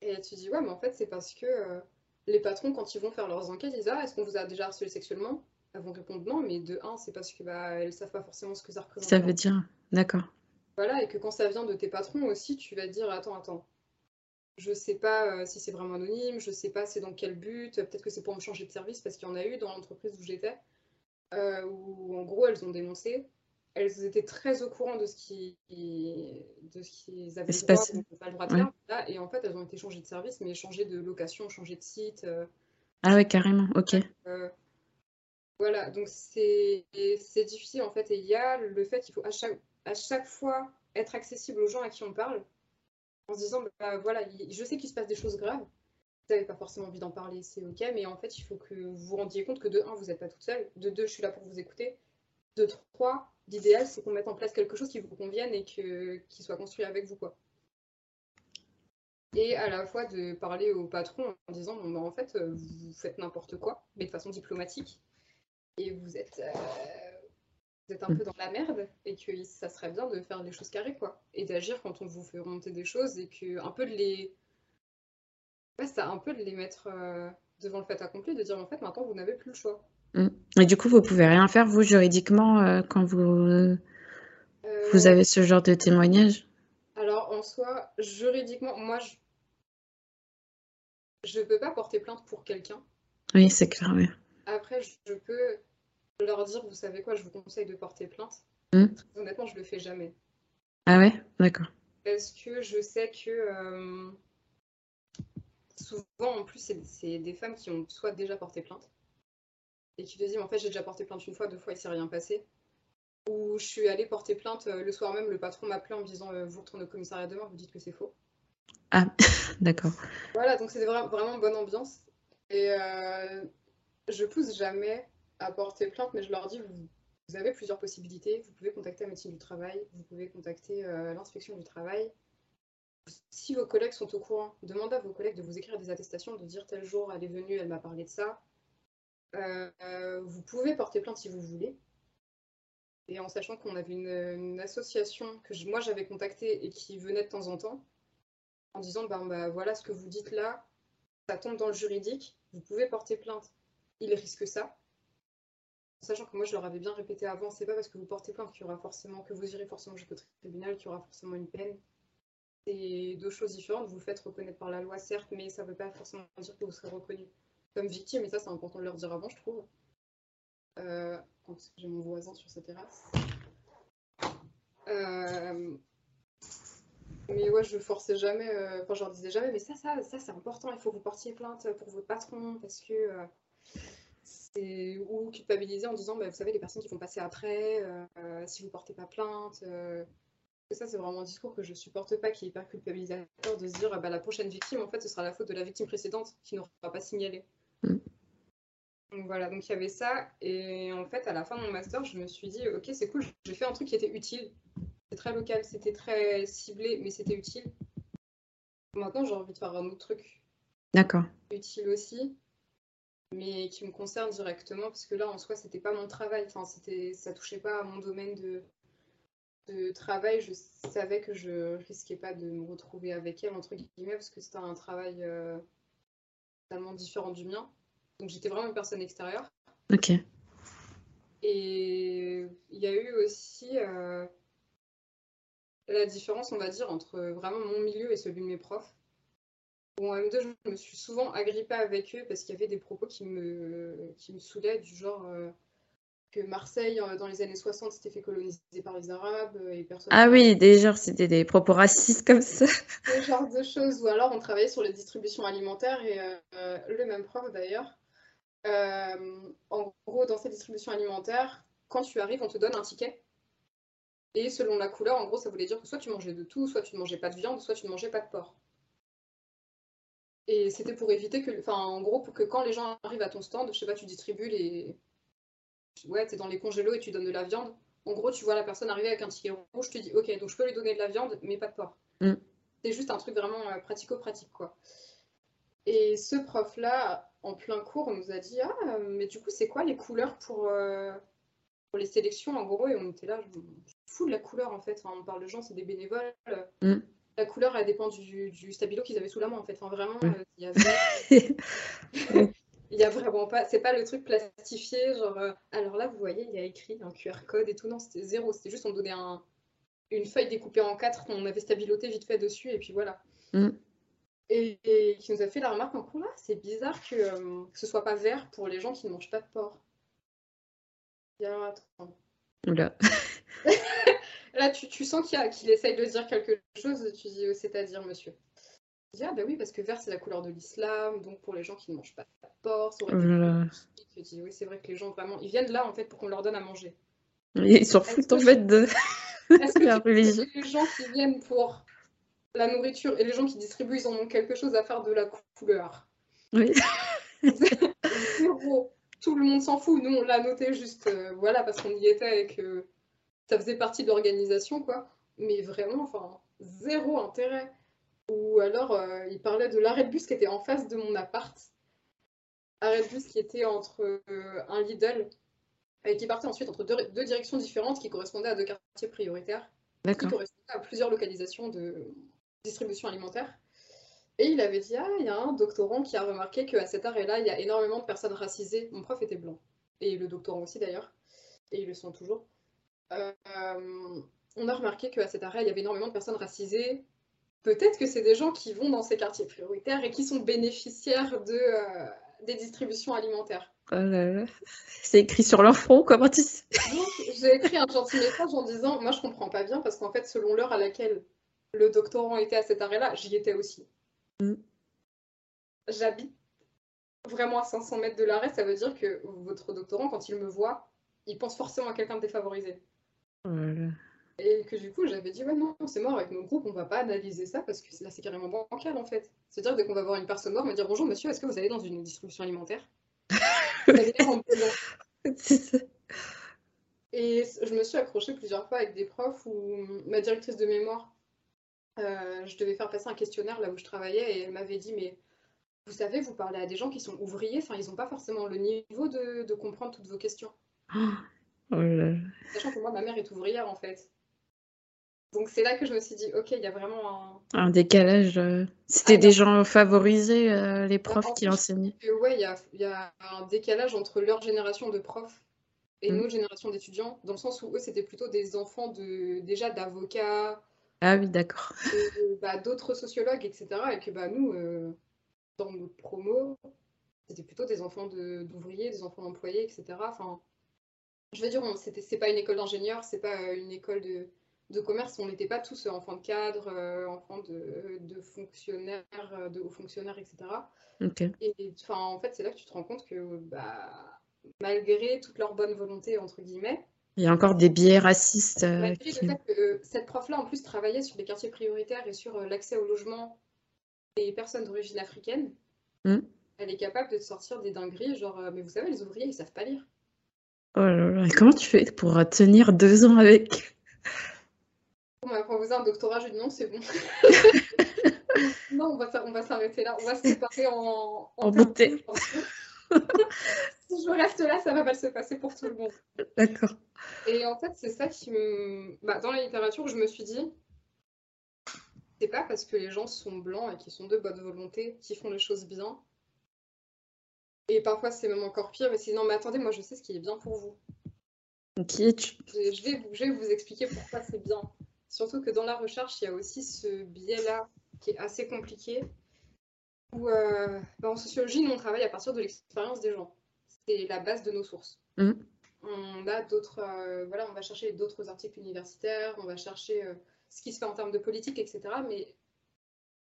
Et tu dis ouais, mais en fait, c'est parce que euh, les patrons, quand ils vont faire leurs enquêtes, ils disent ah, est-ce qu'on vous a déjà harcelé sexuellement? Elles vont répondre non, mais de un, c'est parce que bah, elles savent pas forcément ce que ça représente. Ça veut dire, d'accord. Voilà, et que quand ça vient de tes patrons aussi, tu vas dire attends, attends, je sais pas euh, si c'est vraiment anonyme, je sais pas c'est dans quel but, peut-être que c'est pour me changer de service parce qu'il y en a eu dans l'entreprise où j'étais, euh, où en gros elles ont dénoncé. Elles étaient très au courant de ce qu'ils avaient le droit, pas le droit de faire. et en fait, elles ont été changées de service, mais changées de location, changées de site. Euh. ah ouais, carrément, ok. voilà, donc c'est difficile en fait. Et il y a le fait qu'il faut à chaque, à chaque fois être accessible aux gens à qui on parle en se disant bah, voilà, je sais qu'il se passe des choses graves, vous n'avez pas forcément envie d'en parler, c'est ok, mais en fait, il faut que vous vous rendiez compte que de un, vous n'êtes pas toute seule, de deux, je suis là pour vous écouter, de trois, l'idéal, c'est qu'on mette en place quelque chose qui vous convienne et que, qui soit construit avec vous. quoi. Et à la fois de parler au patron en disant bon, bah, en fait, vous faites n'importe quoi, mais de façon diplomatique, et vous êtes. Euh, vous êtes un peu dans la merde et que ça serait bien de faire des choses carrées, quoi. Et d'agir quand on vous fait remonter des choses et que un peu de les. Ouais, c'est un peu de les mettre euh, devant le fait accompli, de dire en fait maintenant vous n'avez plus le choix. Mm. Et du coup, vous pouvez rien faire, vous, juridiquement, euh, quand vous, euh, vous avez ce genre de témoignage? Alors, en soi, juridiquement, moi, je ne peux pas porter plainte pour quelqu'un. Oui, c'est clair, oui. Après, je peux leur dire, vous savez quoi, je vous conseille de porter plainte. Hmm. Honnêtement, je le fais jamais. Ah ouais, d'accord. Parce que je sais que euh, souvent, en plus, c'est des femmes qui ont soit déjà porté plainte et qui te disent, en fait, j'ai déjà porté plainte une fois, deux fois, il s'est rien passé. Ou je suis allée porter plainte euh, le soir même, le patron m'appelait en me disant, euh, vous retournez au commissariat demain, vous dites que c'est faux. Ah, d'accord. Voilà, donc vraiment, vraiment bonne ambiance. Et je pousse jamais à porter plainte, mais je leur dis, vous, avez plusieurs possibilités. Vous pouvez contacter la médecine du travail, vous pouvez contacter euh, l'inspection du travail. Si vos collègues sont au courant, demandez à vos collègues de vous écrire des attestations, de dire tel jour elle est venue, elle m'a parlé de ça. Euh, vous pouvez porter plainte si vous voulez. Et en sachant qu'on avait une, association que moi j'avais contactée et qui venait de temps en temps, en disant ben, bah, voilà ce que vous dites là, ça tombe dans le juridique, vous pouvez porter plainte, il risque ça sachant que moi je leur avais bien répété avant, c'est pas parce que vous portez plainte qu'il y aura forcément, que vous irez forcément jusqu'au tribunal, qu'il y aura forcément une peine. C'est deux choses différentes. Vous faites reconnaître par la loi, certes, mais ça ne veut pas forcément dire que vous serez reconnu comme victime, et ça c'est important de leur dire avant, je trouve. Euh, j'ai mon voisin sur sa terrasse. Euh, mais ouais, je forçais jamais, euh, enfin je leur disais jamais, mais ça, ça, ça c'est important, il faut que vous portiez plainte pour votre patron, parce que ou culpabiliser en disant, bah, vous savez, les personnes qui vont passer après, euh, si vous portez pas plainte. Euh, ça, c'est vraiment un discours que je supporte pas, qui est hyper culpabilisateur, de se dire, bah, la prochaine victime, en fait, ce sera la faute de la victime précédente qui n'aura pas signalé. Mm. Donc voilà, donc il y avait ça. Et en fait, à la fin de mon master, je me suis dit, ok, c'est cool, j'ai fait un truc qui était utile. C'était très local, c'était très ciblé, mais c'était utile. Maintenant, j'ai envie de faire un autre truc. D'accord. Utile aussi mais qui me concerne directement parce que là en soi c'était pas mon travail. Enfin c'était ça touchait pas à mon domaine de, de travail. Je savais que je risquais pas de me retrouver avec elle entre guillemets parce que c'était un travail euh, totalement différent du mien. Donc j'étais vraiment une personne extérieure. Ok. Et il y a eu aussi euh, la différence on va dire entre vraiment mon milieu et celui de mes profs Bon, en M2, je me suis souvent agrippée avec eux parce qu'il y avait des propos qui me, qui me saoulaient, du genre euh, que Marseille, euh, dans les années 60, s'était fait coloniser par les Arabes euh, et personne. Ah oui, déjà, c'était des propos racistes comme ça. Ce genre de choses. Ou alors, on travaillait sur les distributions alimentaires et le même prof d'ailleurs. en gros, dans ces distributions alimentaires, quand tu arrives, on te donne un ticket. Et selon la couleur, en gros, ça voulait dire que soit tu mangeais de tout, soit tu ne mangeais pas de viande, soit tu ne mangeais pas de porc. Et c'était pour éviter que, enfin, en gros, pour que quand les gens arrivent à ton stand, je sais pas, tu distribues les. Ouais, t'es dans les congélos et tu donnes de la viande. En gros, tu vois la personne arriver avec un ticket rouge, tu dis, ok, donc je peux lui donner de la viande, mais pas de porc. Mm. C'est juste un truc vraiment euh, pratico-pratique, quoi. Et ce prof-là, en plein cours, on nous a dit, ah, mais du coup, c'est quoi les couleurs pour, euh, pour les sélections, en gros? Et on était là, je fous de la couleur, en fait. Enfin, on parle de gens, c'est des bénévoles. Mm la couleur, elle dépend du, stabilo qu'ils avaient sous la main, en fait. Enfin, vraiment, euh, il y avait... Il y a vraiment pas, c'est pas le truc plastifié, genre, euh, alors là, vous voyez, il y a écrit un QR code et tout, non, c'était zéro, c'était juste on donnait un, une feuille découpée en quatre, on avait stabiloté vite fait dessus, et puis voilà. Mm. Et, qui nous a fait la remarque en cours là, c'est bizarre que, euh, ce soit pas vert pour les gens qui ne mangent pas de porc. Bien, attends. Oula. Là, tu, sens qu'il essaye de dire quelque chose, tu dis, c'est-à-dire, monsieur. dis, ah, ben oui, parce que vert, c'est la couleur de l'islam, donc pour les gens qui ne mangent pas de porc, ça aurait dis, oui, c'est vrai que les gens, vraiment, ils viennent là, en fait, pour qu'on leur donne à manger. Ils s'en foutent, en fait, de la religion. Les gens qui viennent pour la nourriture et les gens qui distribuent, ils en ont quelque chose à faire de la couleur? Oui. Tout le monde s'en fout. Nous, on l'a noté juste, euh, voilà, parce qu'on y était avec... Euh, ça faisait partie de l'organisation, quoi. Mais vraiment, enfin, zéro intérêt. Ou alors, euh, il parlait de l'arrêt de bus qui était en face de mon appart. Arrêt de bus qui était entre euh, un Lidl et qui partait ensuite entre deux, directions différentes qui correspondaient à deux quartiers prioritaires. Qui correspondaient à plusieurs localisations de distribution alimentaire. Et il avait dit, ah, il y a un doctorant qui a remarqué qu'à cet arrêt-là, il y a énormément de personnes racisées. Mon prof était blanc. Et le doctorant aussi d'ailleurs. Et ils le sont toujours. Euh, on a remarqué qu'à cet arrêt, il y avait énormément de personnes racisées. Peut-être que c'est des gens qui vont dans ces quartiers prioritaires et qui sont bénéficiaires de, euh, des distributions alimentaires. Oh. C'est écrit sur leur front, comment tu sais? J'ai écrit un gentil message en disant Moi, je comprends pas bien parce qu'en fait, selon l'heure à laquelle le doctorant était à cet arrêt-là, j'y étais aussi. Mm. J'habite vraiment à 500 mètres de l'arrêt, ça veut dire que votre doctorant, quand il me voit, il pense forcément à quelqu'un de défavorisé. Et que du coup, j'avais dit, ouais, non, c'est mort, avec mon groupe, on va pas analyser ça parce que là, c'est carrément bancal en fait. C'est-à-dire, dès qu'on va voir une personne morte, me dire, bonjour monsieur, est-ce que vous allez dans une distribution alimentaire? Et je me suis accrochée plusieurs fois avec des profs où ma directrice de mémoire, euh, je devais faire passer un questionnaire là où je travaillais et elle m'avait dit, mais vous savez, vous parlez à des gens qui sont ouvriers, enfin, ils n'ont pas forcément le niveau de, comprendre toutes vos questions. Oh Sachant que moi, ma mère est ouvrière, en fait. Donc c'est là que je me suis dit, ok, il y a vraiment un... Un décalage. Euh, c'était ah, des gens favorisés, euh, les profs qui enseignaient. Ouais, il y a, un décalage entre leur génération de profs et mmh. notre génération d'étudiants, dans le sens où eux, c'était plutôt des enfants de déjà d'avocats. Ah oui, d'accord. Bah, d'autres sociologues, etc. Et que bah, nous, euh, dans notre promo, c'était plutôt des enfants d'ouvriers, des enfants d'employés, etc. Enfin, je veux dire, c'est pas une école d'ingénieur, c'est pas une école de, de commerce, on n'était pas tous enfants de cadre, euh, enfants de, de, fonctionnaires, euh, de hauts fonctionnaires, etc. Et enfin, en fait, c'est là que tu te rends compte que bah, malgré toute leur bonne volonté, entre guillemets, il y a encore des biais racistes. Euh, que cette prof-là, en plus, travaillait sur les quartiers prioritaires et sur l'accès au logement des personnes d'origine africaine. Hmm. Elle est capable de sortir des dingueries, genre, mais vous savez, les ouvriers, ils savent pas lire. Oh là là, comment tu fais pour tenir deux ans avec? On va proposer un doctorat, je dis non, c'est bon. non, on va, on va s'arrêter là. On va se séparer en, en, beauté. si je reste là, ça va mal se passer pour tout le monde. D'accord. Et en fait, c'est ça qui me. Bah, dans la littérature, je me suis dit, c'est pas parce que les gens sont blancs et qu'ils sont de bonne volonté qui font les choses bien. Et parfois, c'est même encore pire, mais c'est non, mais attendez, moi, je sais ce qui est bien pour vous. Es-tu je, vais, je vais vous expliquer pourquoi c'est bien. Surtout que dans la recherche, il y a aussi ce biais-là qui est assez compliqué. Où, euh, bah, en sociologie, nous, on travaille à partir de l'expérience des gens. C'est la base de nos sources. Mmh. On a d'autres, euh, voilà, on va chercher d'autres articles universitaires, on va chercher euh, ce qui se fait en termes de politique, etc. Mais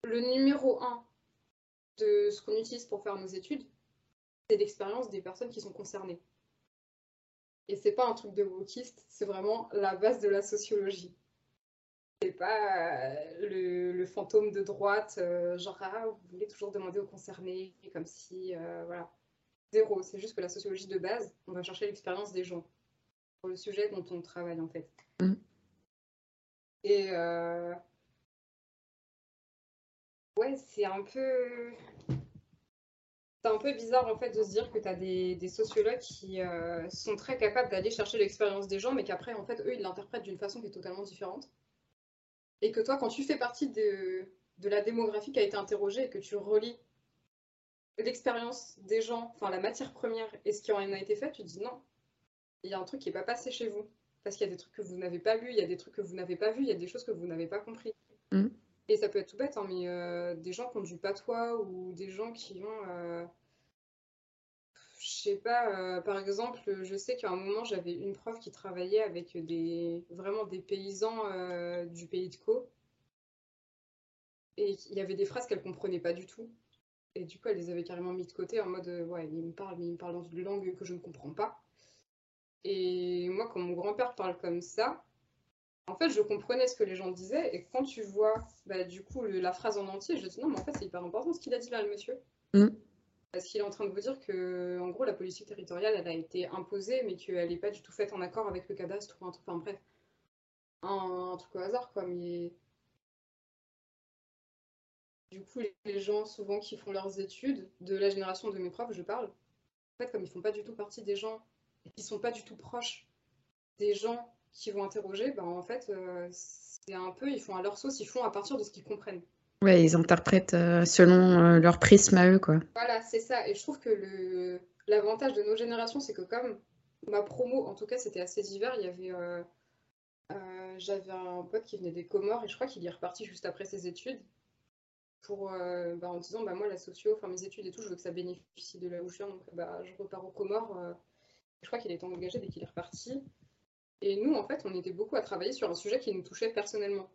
le numéro un de ce qu'on utilise pour faire nos études, c'est l'expérience des personnes qui sont concernées. Et c'est pas un truc de wokiste, c'est vraiment la base de la sociologie c'est pas euh, le, fantôme de droite, euh, genre ah, vous voulez toujours demander aux concernés, comme si euh, voilà. Zéro, c'est juste que la sociologie de base, on va chercher l'expérience des gens pour le sujet dont on travaille en fait. Mm. Et ouais, c'est un peu. C'est un peu bizarre en fait de se dire que tu as des, sociologues qui sont très capables d'aller chercher l'expérience des gens, mais qu'après en fait eux ils l'interprètent d'une façon qui est totalement différente. Et que toi, quand tu fais partie de, la démographie qui a été interrogée et que tu relis l'expérience des gens, enfin la matière première et ce qui en a été fait, tu te dis non, il y a un truc qui n'est pas passé chez vous. Parce qu'il y a des trucs que vous n'avez pas lus, il y a des trucs que vous n'avez pas vus, il y a des choses que vous n'avez pas compris. Mm. Et ça peut être tout bête, hein, mais euh, des gens qui ont du patois ou des gens qui ont euh, je sais pas, euh, par exemple, je sais qu'à un moment, j'avais une prof qui travaillait avec des, vraiment des paysans du pays de Caux. Et il y avait des phrases qu'elle comprenait pas du tout. Et du coup, elle les avait carrément mis de côté en mode, ouais, il me parle, mais il me parle dans une langue que je ne comprends pas. Et moi, quand mon grand-père parle comme ça, en fait, je comprenais ce que les gens disaient. Et quand tu vois, bah, du coup, la phrase en entier, je dis non, mais en fait, c'est hyper important ce qu'il a dit là, le monsieur. Mm. Parce qu'il est en train de vous dire que, en gros, la politique territoriale, elle a été imposée, mais qu'elle n'est pas du tout faite en accord avec le cadastre ou un truc. Enfin bref, un, truc au hasard, quoi. Mais du coup, les gens, souvent, qui font leurs études, de la génération de mes profs, je parle, en fait, comme ils font pas du tout partie des gens et qu'ils sont pas du tout proches des gens qui vont interroger, ben, en fait, euh, c'est un peu, ils font à leur sauce, ils font à partir de ce qu'ils comprennent. Ouais, ils interprètent euh, selon euh, leur prisme à eux, quoi. Voilà, c'est ça. Et je trouve que le l'avantage de nos générations, c'est que comme ma promo, en tout cas, c'était assez divers, il y avait... Euh, j'avais un pote qui venait des Comores et je crois qu'il est reparti juste après ses études. pour, bah, en disant bah, moi, la socio, enfin mes études et tout, je veux que ça bénéficie de la où donc bah, je repars aux Comores. je crois qu'il est engagé dès qu'il est reparti. Et nous, en fait, on était beaucoup à travailler sur un sujet qui nous touchait personnellement.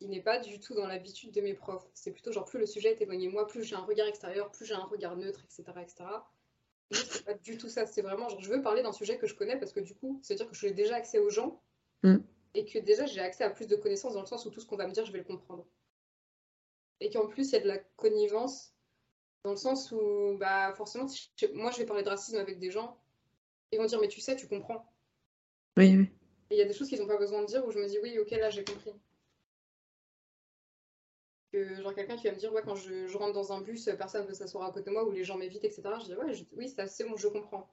Il n'est pas du tout dans l'habitude de mes profs. C'est plutôt genre plus le sujet est éloigné de moi, plus j'ai un regard extérieur, plus j'ai un regard neutre, etc. etc. C'est pas du tout ça. C'est vraiment genre je veux parler d'un sujet que je connais parce que du coup, c'est-à-dire que je j'ai déjà accès aux gens mm. et que déjà j'ai accès à plus de connaissances dans le sens où tout ce qu'on va me dire, je vais le comprendre. Et qu'en plus, il y a de la connivence dans le sens où, bah, forcément, moi je vais parler de racisme avec des gens, ils vont dire mais tu sais, tu comprends. Oui, oui. Et il y a des choses qu'ils n'ont pas besoin de dire où je me dis oui, ok, là j'ai compris. Que, genre quelqu'un qui va me dire ouais quand je, rentre dans un bus, personne ne veut s'asseoir à côté de moi ou les gens m'évitent, etc. Je dis ouais, oui, c'est bon, je comprends.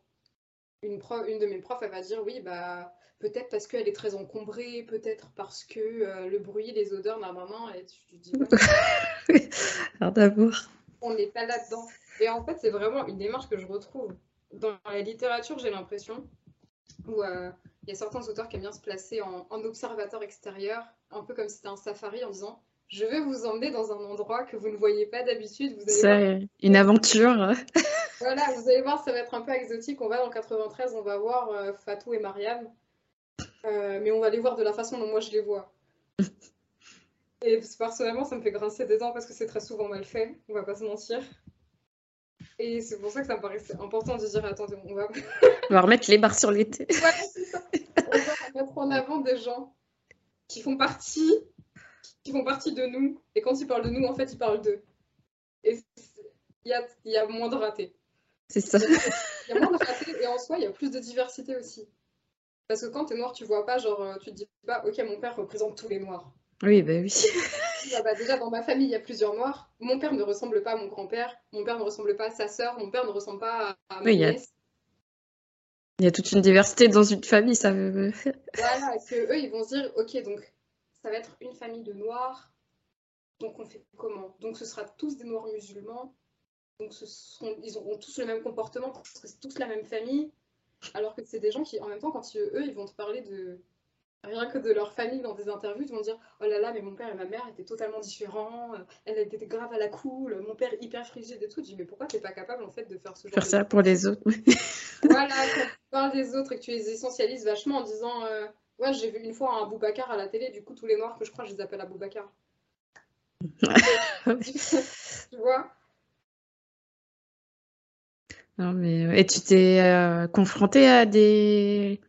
Une, prof, une de mes profs, elle va dire oui, bah peut-être parce qu'elle est très encombrée, peut-être parce que euh, le bruit, les odeurs, normalement, et tu dis Alors d'abord. On n'est pas là-dedans. Et en fait, c'est vraiment une démarche que je retrouve dans la littérature, j'ai l'impression, où euh, il y a certains auteurs qui aiment bien se placer en, observateur extérieur, un peu comme si c'était un safari, en disant Je vais vous emmener dans un endroit que vous ne voyez pas d'habitude. C'est une aventure. voilà, vous allez voir, ça va être un peu exotique. On va dans 93, on va voir euh, Fatou et Mariam, euh, mais on va les voir de la façon dont moi je les vois. Et personnellement, ça me fait grincer des dents parce que c'est très souvent mal fait, on va pas se mentir. Et c'est pour ça que ça me paraissait important de dire attendez, on va. on va remettre les barres sur c'est ça. On va mettre en avant des gens qui font partie, qui font partie de nous. Et quand ils parlent de nous, en fait, ils parlent d'eux. Et il y a, y a moins de ratés. C'est ça. Il y a moins de ratés et en soi, il y a plus de diversité aussi. Parce que quand tu es noir, tu vois pas, genre, tu te dis pas, ok, mon père représente tous les noirs. Oui, bah oui. Ah bah, déjà, dans ma famille, il y a plusieurs noirs. Mon père ne ressemble pas à mon grand-père. Mon père ne ressemble pas à sa sœur. Mon père ne ressemble pas à, ma nièce. Il y a toute une diversité dans une famille, ça veut. voilà, que eux, ils vont se dire, ok, donc ça va être une famille de noirs. Donc on fait comment? Donc ce sera tous des noirs musulmans. Donc ce seront, ils auront tous le même comportement parce que c'est tous la même famille. Alors que c'est des gens qui, en même temps, quand eux, ils vont te parler de, rien que de leur famille dans des interviews, ils vont dire Oh là là, mais mon père et ma mère étaient totalement différents, euh, elle était grave à la cool, mon père hyper frigide et tout. Je dis Mais pourquoi tu n'es pas capable en fait de faire ce genre Faire ça pour les autres. voilà, quand tu parles des autres et que tu les essentialises vachement en disant euh, Ouais, j'ai vu une fois un Boubacar à la télé, du coup, tous les noirs que je crois, je les appelle à Boubacar. tu vois? Non, mais... Euh, et tu t'es confronté à des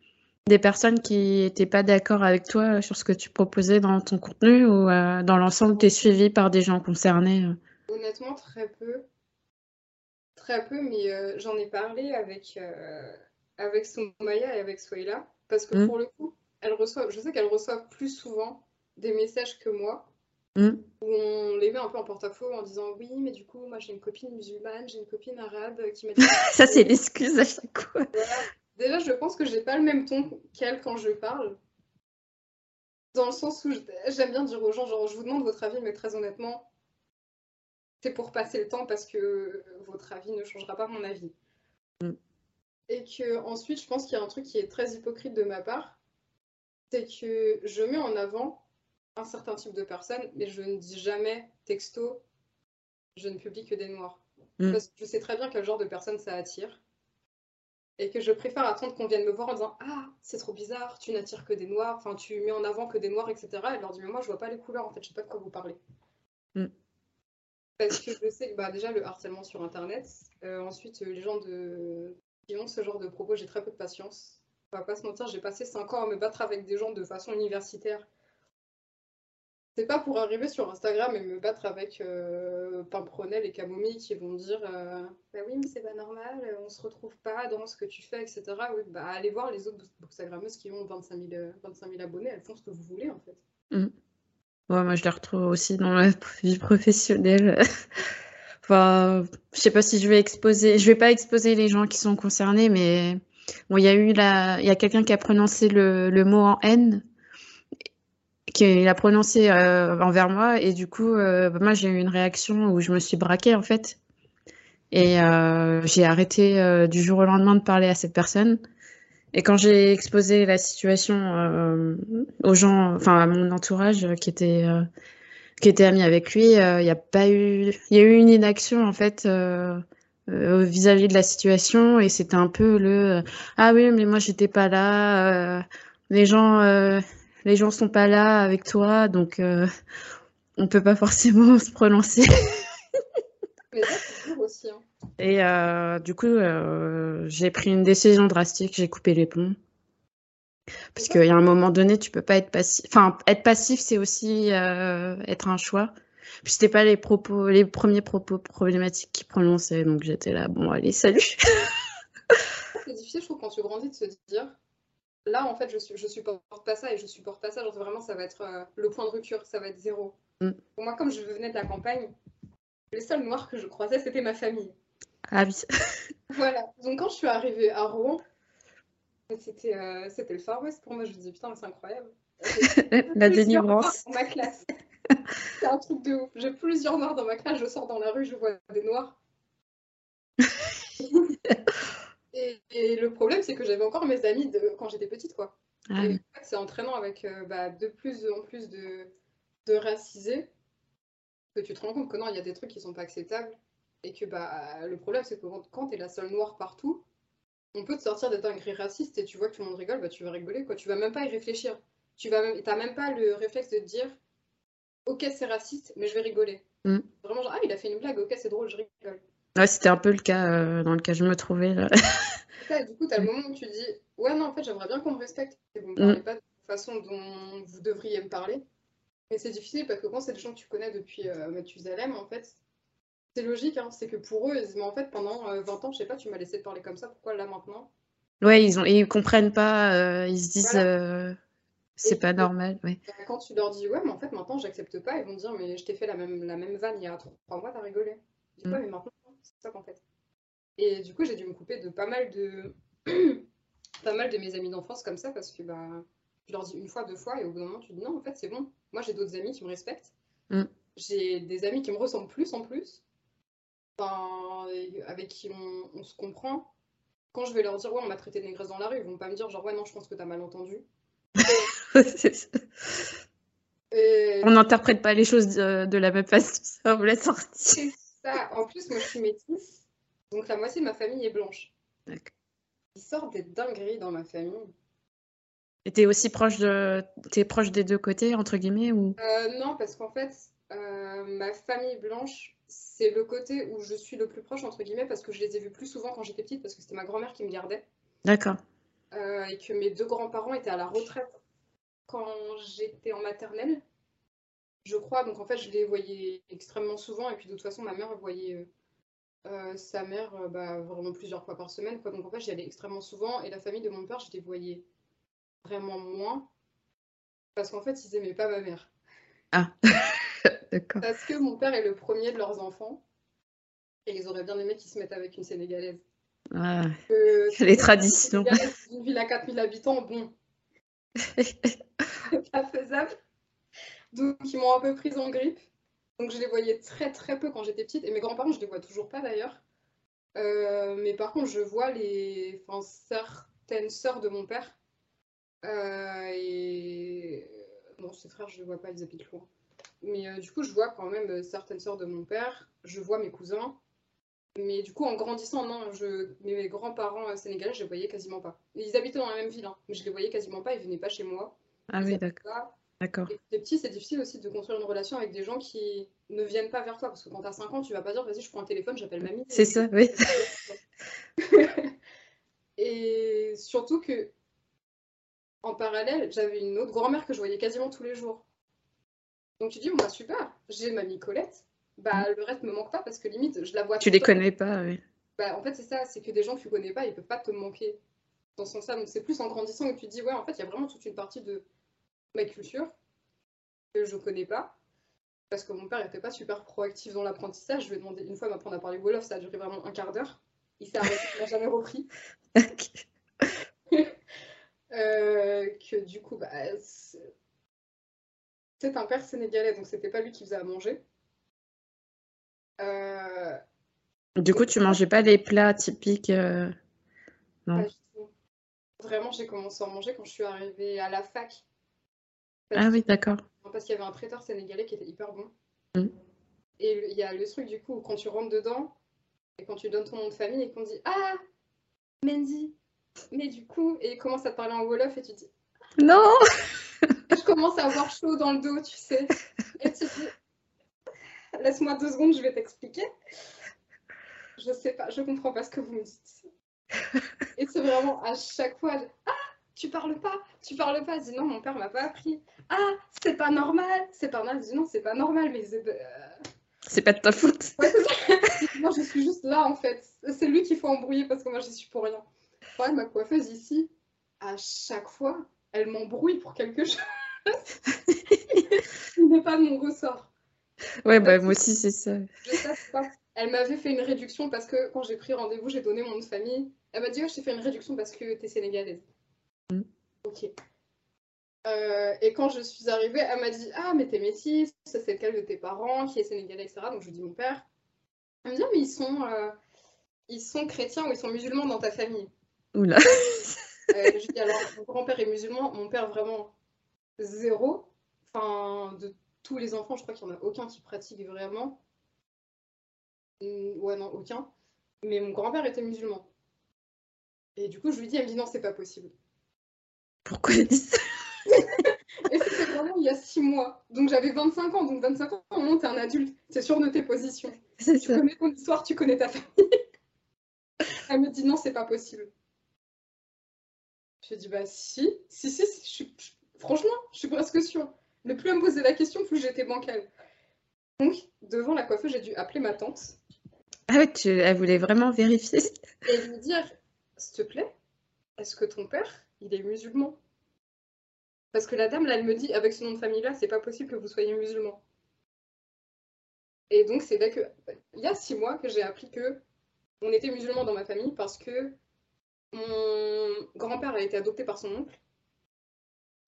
des personnes qui n'étaient pas d'accord avec toi sur ce que tu proposais dans ton contenu ou euh, dans l'ensemble, tu es suivi par des gens concernés euh? Honnêtement, très peu. Très peu, mais euh, j'en ai parlé avec, avec Soumaya et avec Swayla. Parce que mmh. pour le coup, elles reçoivent, je sais qu'elles reçoivent plus souvent des messages que moi. Mmh. Où on les met un peu en porte-à-faux en disant oui, mais du coup, moi j'ai une copine musulmane, j'ai une copine arabe qui m'a dit. Ça, c'est l'excuse à chaque fois. Déjà, je pense que j'ai pas le même ton qu'elle quand je parle. Dans le sens où j'aime bien dire aux gens, genre, je vous demande votre avis, mais très honnêtement, c'est pour passer le temps parce que votre avis ne changera pas mon avis. Mm. Et que ensuite, je pense qu'il y a un truc qui est très hypocrite de ma part, c'est que je mets en avant un certain type de personnes, mais je ne dis jamais texto, je ne publie que des noirs. Mm. Parce que je sais très bien quel genre de personnes ça attire et que je préfère attendre qu'on vienne me voir en disant Ah, c'est trop bizarre, tu n'attires que des noirs, enfin, tu mets en avant que des noirs, etc. Et leur dire Mais moi, je vois pas les couleurs, en fait, je sais pas de quoi vous parlez. Mm. Parce que je sais que bah, déjà, le harcèlement sur Internet, euh, ensuite, les gens de... qui ont ce genre de propos, j'ai très peu de patience. On va pas se mentir, j'ai passé 5 ans à me battre avec des gens de façon universitaire c'est pas pour arriver sur Instagram et me battre avec euh, Pimpronel et Camomille qui vont dire euh, Bah oui, mais c'est pas normal, on se retrouve pas dans ce que tu fais, etc. Oui, bah allez voir les autres Instagrammeuses qui ont 25 000, 25 abonnés, elles font ce que vous voulez en fait. Mm. Ouais, moi je les retrouve aussi dans la vie professionnelle. enfin, je sais pas si je vais exposer, je vais pas exposer les gens qui sont concernés, mais bon, il y a eu la... y a quelqu'un qui a prononcé le, le mot en haine qu'il a prononcé euh, envers moi. Et du coup, euh, moi, j'ai eu une réaction où je me suis braquée, en fait. Et euh, j'ai arrêté du jour au lendemain de parler à cette personne. Et quand j'ai exposé la situation aux gens, enfin à mon entourage qui était qui était ami avec lui, il n'y a pas eu, il y a eu une inaction en fait vis-à-vis de la situation et c'était un peu le ah oui mais moi j'étais pas là, les gens les gens sont pas là avec toi donc on peut pas forcément se prononcer. mais ça, c'est aussi. Hein. Et euh, du coup, euh, j'ai pris une décision drastique, j'ai coupé les ponts. Parce qu'il y a un moment donné, tu peux pas être passif. Enfin, être passif, c'est aussi euh, être un choix. Puis c'était pas les propos, les premiers propos problématiques qui prononçaient, donc j'étais là, bon, allez, salut. c'est difficile, je trouve, quand tu grandis, de se dire, là, en fait, je, je supporte pas ça et je supporte pas ça. Genre, vraiment, ça va être le point de rupture, ça va être zéro. Mm. Pour moi, comme je venais de la campagne, les seuls noirs que je croisais, c'était ma famille. Ah oui. voilà. Donc quand je suis arrivée à Rouen, c'était euh, le Far West pour moi. Je me disais putain, c'est incroyable. la délivrance. Dans ma classe. c'est un truc de ouf. J'ai plusieurs noirs dans ma classe. Je sors dans la rue, je vois des noirs. Et, le problème, c'est que j'avais encore mes amis de quand j'étais petite, quoi. Ah, c'est entraînant avec euh, bah, de plus en plus de, de racisés que tu te rends compte que non, il y a des trucs qui sont pas acceptables et que bah, le problème, c'est que quand tu es la seule noire partout, on peut te sortir des dingueries racistes et tu vois que tout le monde rigole, bah, tu vas rigoler. Quoi. Tu vas même pas y réfléchir. Tu vas même, même pas le réflexe de te dire Ok, c'est raciste, mais je vais rigoler. Mm. Vraiment, genre, ah, il a fait une blague, ok, c'est drôle, je rigole. Ouais, c'était un peu le cas euh, dans lequel je me trouvais. Là. du coup, tu as le moment où tu dis Ouais, non, en fait, j'aimerais bien qu'on me respecte et vous parlez mm. pas de la façon dont vous devriez me parler. Mais c'est difficile parce que quand c'est des gens que tu connais depuis euh, Mathusalem, en fait, c'est logique, hein, c'est que pour eux, mais en fait, pendant 20 euh, ans, je sais pas, tu m'as laissé parler comme ça, pourquoi là maintenant? Ouais, ils ont, ils comprennent pas, euh, ils se disent, euh, c'est pas normal. Ouais. Bah, quand tu leur dis, ouais, mais en fait, maintenant, j'accepte pas, ils vont dire, mais je t'ai fait la même, la même vanne il y a 3 mois, t'as rigolé. Je dis, mm. mais maintenant, c'est ça qu'en fait. Et du coup, j'ai dû me couper de pas mal de, pas mal de mes amis d'enfance comme ça, parce que bah, je leur dis une fois, deux fois, et au bout d'un moment, tu dis, non, en fait, c'est bon. Moi, j'ai d'autres amis qui me respectent. Mm. J'ai des amis qui me ressemblent plus en plus avec qui on, se comprend, quand je vais leur dire ouais on m'a traité de négresse dans la rue, ils vont pas me dire genre ouais non je pense que t'as mal entendu. On n'interprète pas les choses de, la même façon, ça vous laisse sortir. Ça. En plus moi je suis métisse, donc la moitié de ma famille est blanche. D'accord. Il sort des dingueries dans ma famille. Et t'es aussi proche de, t'es proche des deux côtés entre guillemets ou? Euh, Non parce qu'en fait euh, ma famille blanche c'est le côté où je suis le plus proche, entre guillemets, parce que je les ai vus plus souvent quand j'étais petite, parce que c'était ma grand-mère qui me gardait. D'accord. Euh, et que mes deux grands-parents étaient à la retraite quand j'étais en maternelle, je crois. Donc en fait, je les voyais extrêmement souvent. Et puis de toute façon, ma mère voyait euh, euh, sa mère bah, vraiment plusieurs fois par semaine. Quoi. Donc en fait, j'y allais extrêmement souvent. Et la famille de mon père, je les voyais vraiment moins. Parce qu'en fait, ils aimaient pas ma mère. Ah Parce que mon père est le premier de leurs enfants. Et ils auraient bien aimé qu'ils se mettent avec une Sénégalaise. Ah, les traditions. Une ville à 4000 habitants, bon. pas faisable. Donc ils m'ont un peu prise en grippe. Donc je les voyais très très peu quand j'étais petite. Et mes grands-parents, je les vois toujours pas d'ailleurs. Euh, mais par contre, je vois les, enfin, certaines sœurs de mon père. Euh, et bon, ses frères, je les vois pas, ils habitent loin. Mais euh, du coup, je vois quand même euh, certaines sœurs de mon père, je vois mes cousins. Mais du coup, en grandissant, non, je... mes grands-parents euh, sénégalais, je les voyais quasiment pas. Ils habitaient dans la même ville, hein, mais je les voyais quasiment pas, ils venaient pas chez moi. Ah oui, d'accord. D'accord. Les petits, c'est difficile aussi de construire une relation avec des gens qui ne viennent pas vers toi. Parce que quand t'as 5 ans, tu vas pas dire, vas-y, je prends un téléphone, j'appelle mamie. C'est ça, oui. et surtout que, en parallèle, j'avais une autre grand-mère que je voyais quasiment tous les jours. Donc tu dis, bon, bah super, j'ai ma Nicolette, bah mm. le reste me manque pas parce que limite, je la vois. Tu les connais pas, oui. Bah, en fait, c'est ça, c'est que des gens que tu connais pas, ils peuvent pas te manquer dans son sens Donc c'est plus en grandissant que tu te dis, ouais, en fait, il y a vraiment toute une partie de ma culture que je connais pas. Parce que mon père n'était pas super proactif dans l'apprentissage. Je lui ai demandé une fois m'apprendre à parler Wolof, ça a duré vraiment un quart d'heure. Il s'est arrêté, il n'a jamais repris. euh, que du coup, bah, c'est un père sénégalais, donc c'était pas lui qui faisait à manger. Euh, du coup, tu mangeais pas les plats typiques euh, Non. Vraiment, j'ai commencé à en manger quand je suis arrivée à la fac. Ah oui, d'accord. Parce qu'il y avait un traiteur sénégalais qui était hyper bon. Mm. Et il y a le truc du coup, quand tu rentres dedans, et quand tu donnes ton nom de famille, et qu'on dit Ah Mendy Mais du coup, et il commence à te parler en Wolof, et tu dis Non Je commence à avoir chaud dans le dos, tu sais. Et tu dis Laisse-moi deux secondes, je vais t'expliquer. Je sais pas, je comprends pas ce que vous me dites. Et c'est vraiment à chaque fois, ah, tu parles pas, tu parles pas. Je dis non, mon père m'a pas appris. Ah, c'est pas normal, c'est pas normal. Je dis non, c'est pas normal, mais c'est c'est pas de ta faute. Ouais, moi, je suis juste là en fait. C'est lui qu'il faut embrouiller parce que moi, je suis pour rien. Ouais, ma coiffeuse ici, à chaque fois, elle m'embrouille pour quelque chose. Ce n'est pas de mon ressort. Ouais, bah moi aussi, c'est ça. Je sais pas. Elle m'avait fait une réduction parce que quand j'ai pris rendez-vous, j'ai donné mon nom de famille. Elle m'a dit oh, Je t'ai fait une réduction parce que t'es sénégalaise. Ok. Euh, et quand je suis arrivée, elle m'a dit Ah, mais t'es métisse, c'est lequel de tes parents qui est sénégalais, etc. Donc je lui dis Mon père. Elle me dit ah, Mais ils sont, euh, ils sont chrétiens ou ils sont musulmans dans ta famille? Oula euh, Je dis Alors, mon grand-père est musulman, mon père vraiment zéro. Enfin, de tous les enfants, je crois qu'il n'y en a aucun qui pratique vraiment. Ouais, non, aucun. Mais mon grand-père était musulman. Et du coup, je lui dis, elle me dit non, c'est pas possible. Pourquoi elle dit ça Et c'était vraiment il y a six mois. Donc j'avais 25 ans. Donc 25 ans, au moment t'es un adulte. C'est sûr de tes positions. Tu connais ton histoire, tu connais ta famille. elle me dit non, c'est pas possible. Je dis bah si, si, si, je suis... franchement, je suis presque sûre. Ne plus me poser la question, plus j'étais bancale. Donc, devant la coiffeuse, j'ai dû appeler ma tante. Ah ouais, tu... elle voulait vraiment vérifier. Et lui dire, s'il te plaît, est-ce que ton père, il est musulman Parce que la dame, là, elle me dit, avec ce nom de famille-là, c'est pas possible que vous soyez musulman. Et donc, c'est là que, il y a six mois que j'ai appris que on était musulman dans ma famille parce que mon grand-père a été adopté par son oncle.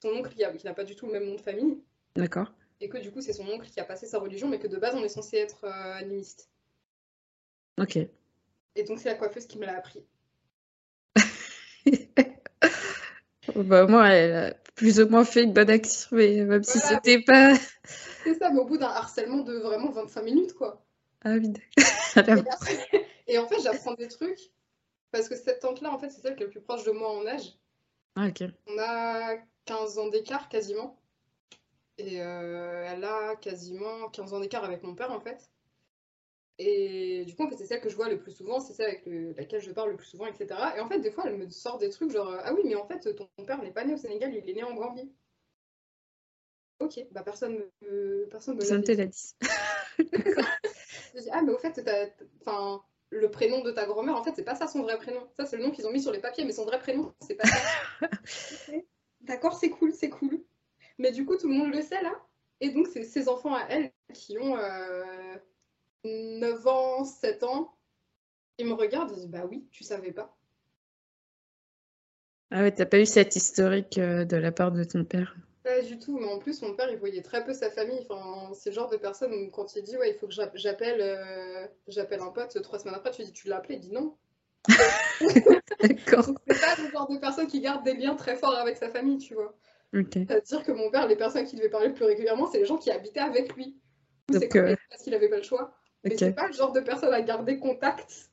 Son oncle, qui n'a pas du tout le même nom de famille. D'accord. Et que du coup, c'est son oncle qui a passé sa religion, mais que de base, on est censé être euh, animiste. Ok. Et donc, c'est la coiffeuse qui me l'a appris. Bah, moi, elle a plus ou moins fait une bonne action, mais même si c'était pas. C'est ça, mais au bout d'un harcèlement de vraiment 25 minutes, quoi. Ah oui, et, en fait, j'apprends des trucs, parce que cette tante-là, en fait, c'est celle qui est le plus proche de moi en âge. Ah, ok. On a 15 ans d'écart, quasiment. Et euh, elle a quasiment 15 ans d'écart avec mon père, en fait. Et du coup, en fait, c'est celle que je vois le plus souvent, c'est celle avec laquelle je parle le plus souvent, etc. Et en fait, des fois, elle me sort des trucs genre Ah oui, mais en fait, ton père n'est pas né au Sénégal, il est né en Gambie. Ok, bah personne me, personne me l'a dit. je dis Ah, mais au fait, enfin, le prénom de ta grand-mère, en fait, c'est pas ça son vrai prénom. Ça, c'est le nom qu'ils ont mis sur les papiers, mais son vrai prénom, c'est pas ça. D'accord, c'est cool, c'est cool. Mais du coup, tout le monde le sait là. Et donc, c'est ses enfants à elle qui ont. Euh, 9 ans, 7 ans, il me regarde et dit Bah oui, tu savais pas. Ah ouais, t'as pas eu cette historique euh, de la part de ton père? Pas du tout, mais en plus, mon père, il voyait très peu sa famille. Enfin, c'est le genre de personne où, quand il dit Ouais, il faut que j'appelle euh, j'appelle un pote, trois semaines après, tu dis Tu l'as appelé Il dit non. D'accord. C'est pas le genre de personne qui garde des liens très forts avec sa famille, tu vois. C'est-à-dire que mon père, les personnes qui devaient parler le plus régulièrement, c'est les gens qui habitaient avec lui. C'est euh, parce qu'il avait pas le choix. Mais c'est pas le genre de personne à garder contact.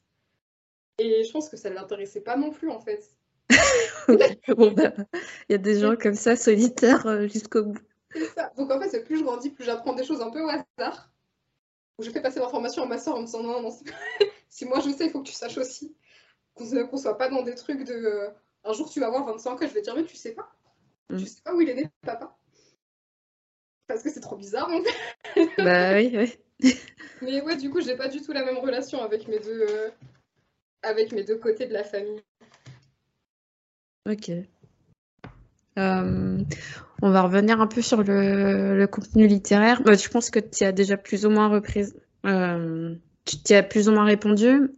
Et je pense que ça ne l'intéressait pas non plus, en fait. Bah, il y a des gens comme ça, solitaires euh, jusqu'au bout. C'est ça. Donc en fait, plus je grandis, plus j'apprends des choses un peu au hasard. Où je fais passer l'information à ma soeur en me disant non, non, si moi je sais, il faut que tu saches aussi. Qu'on ne soit pas dans des trucs de. Euh, un jour tu vas avoir 25 ans, je vais te dire mais tu sais pas. Mm. Tu sais pas où il est né, papa. Parce que c'est trop bizarre, en fait. Bah oui, oui. Mais ouais, du coup, j'ai pas du tout la même relation avec mes deux, euh, avec mes deux côtés de la famille. Ok. Euh, on va revenir un peu sur le, contenu littéraire. Bah, je pense que tu as déjà plus ou moins repris, euh, tu plus ou moins répondu.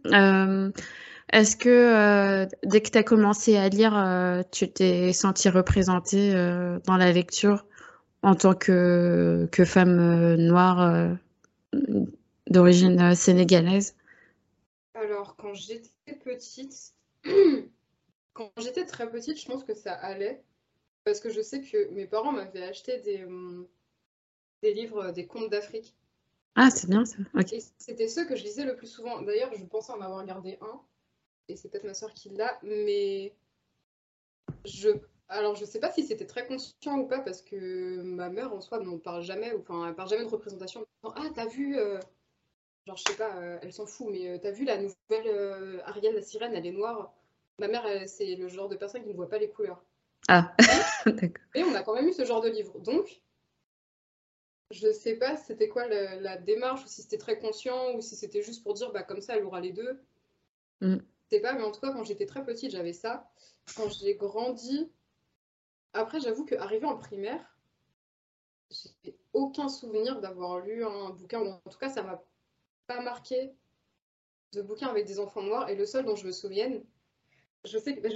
Est-ce que dès que tu as commencé à lire, tu t'es senti représentée dans la lecture en tant que femme noire d'origine euh, sénégalaise Alors, quand j'étais petite, quand j'étais très petite, je pense que ça allait. Parce que je sais que mes parents m'avaient acheté des, hum, des livres, des contes d'Afrique. Ah, c'est bien ça. C'était ceux que je lisais le plus souvent. D'ailleurs, je pensais en avoir regardé un. Et c'est peut-être ma soeur qui l'a. Mais je alors, je sais pas si c'était très conscient ou pas, parce que ma mère, en soi, n'en parle jamais, ou enfin, elle parle jamais de représentation. Ah, t'as vu, euh, genre, je sais pas, euh, elle s'en fout, mais euh, t'as vu la nouvelle Ariel, la sirène, elle est noire. Ma mère, c'est le genre de personne qui ne voit pas les couleurs. Ah, d'accord. Et on a quand même eu ce genre de livre. Donc, je sais pas c'était quoi la, démarche, ou si c'était très conscient, ou si c'était juste pour dire, bah, comme ça, elle aura les deux. Mm. Je sais pas, mais en tout cas, quand j'étais très petite, j'avais ça. Quand j'ai grandi, après, j'avoue qu'arrivé en primaire, j'ai aucun souvenir d'avoir lu un bouquin, ou en tout cas, ça m'a pas marqué de bouquin avec des enfants noirs. Et le seul dont je me souvienne, je sais que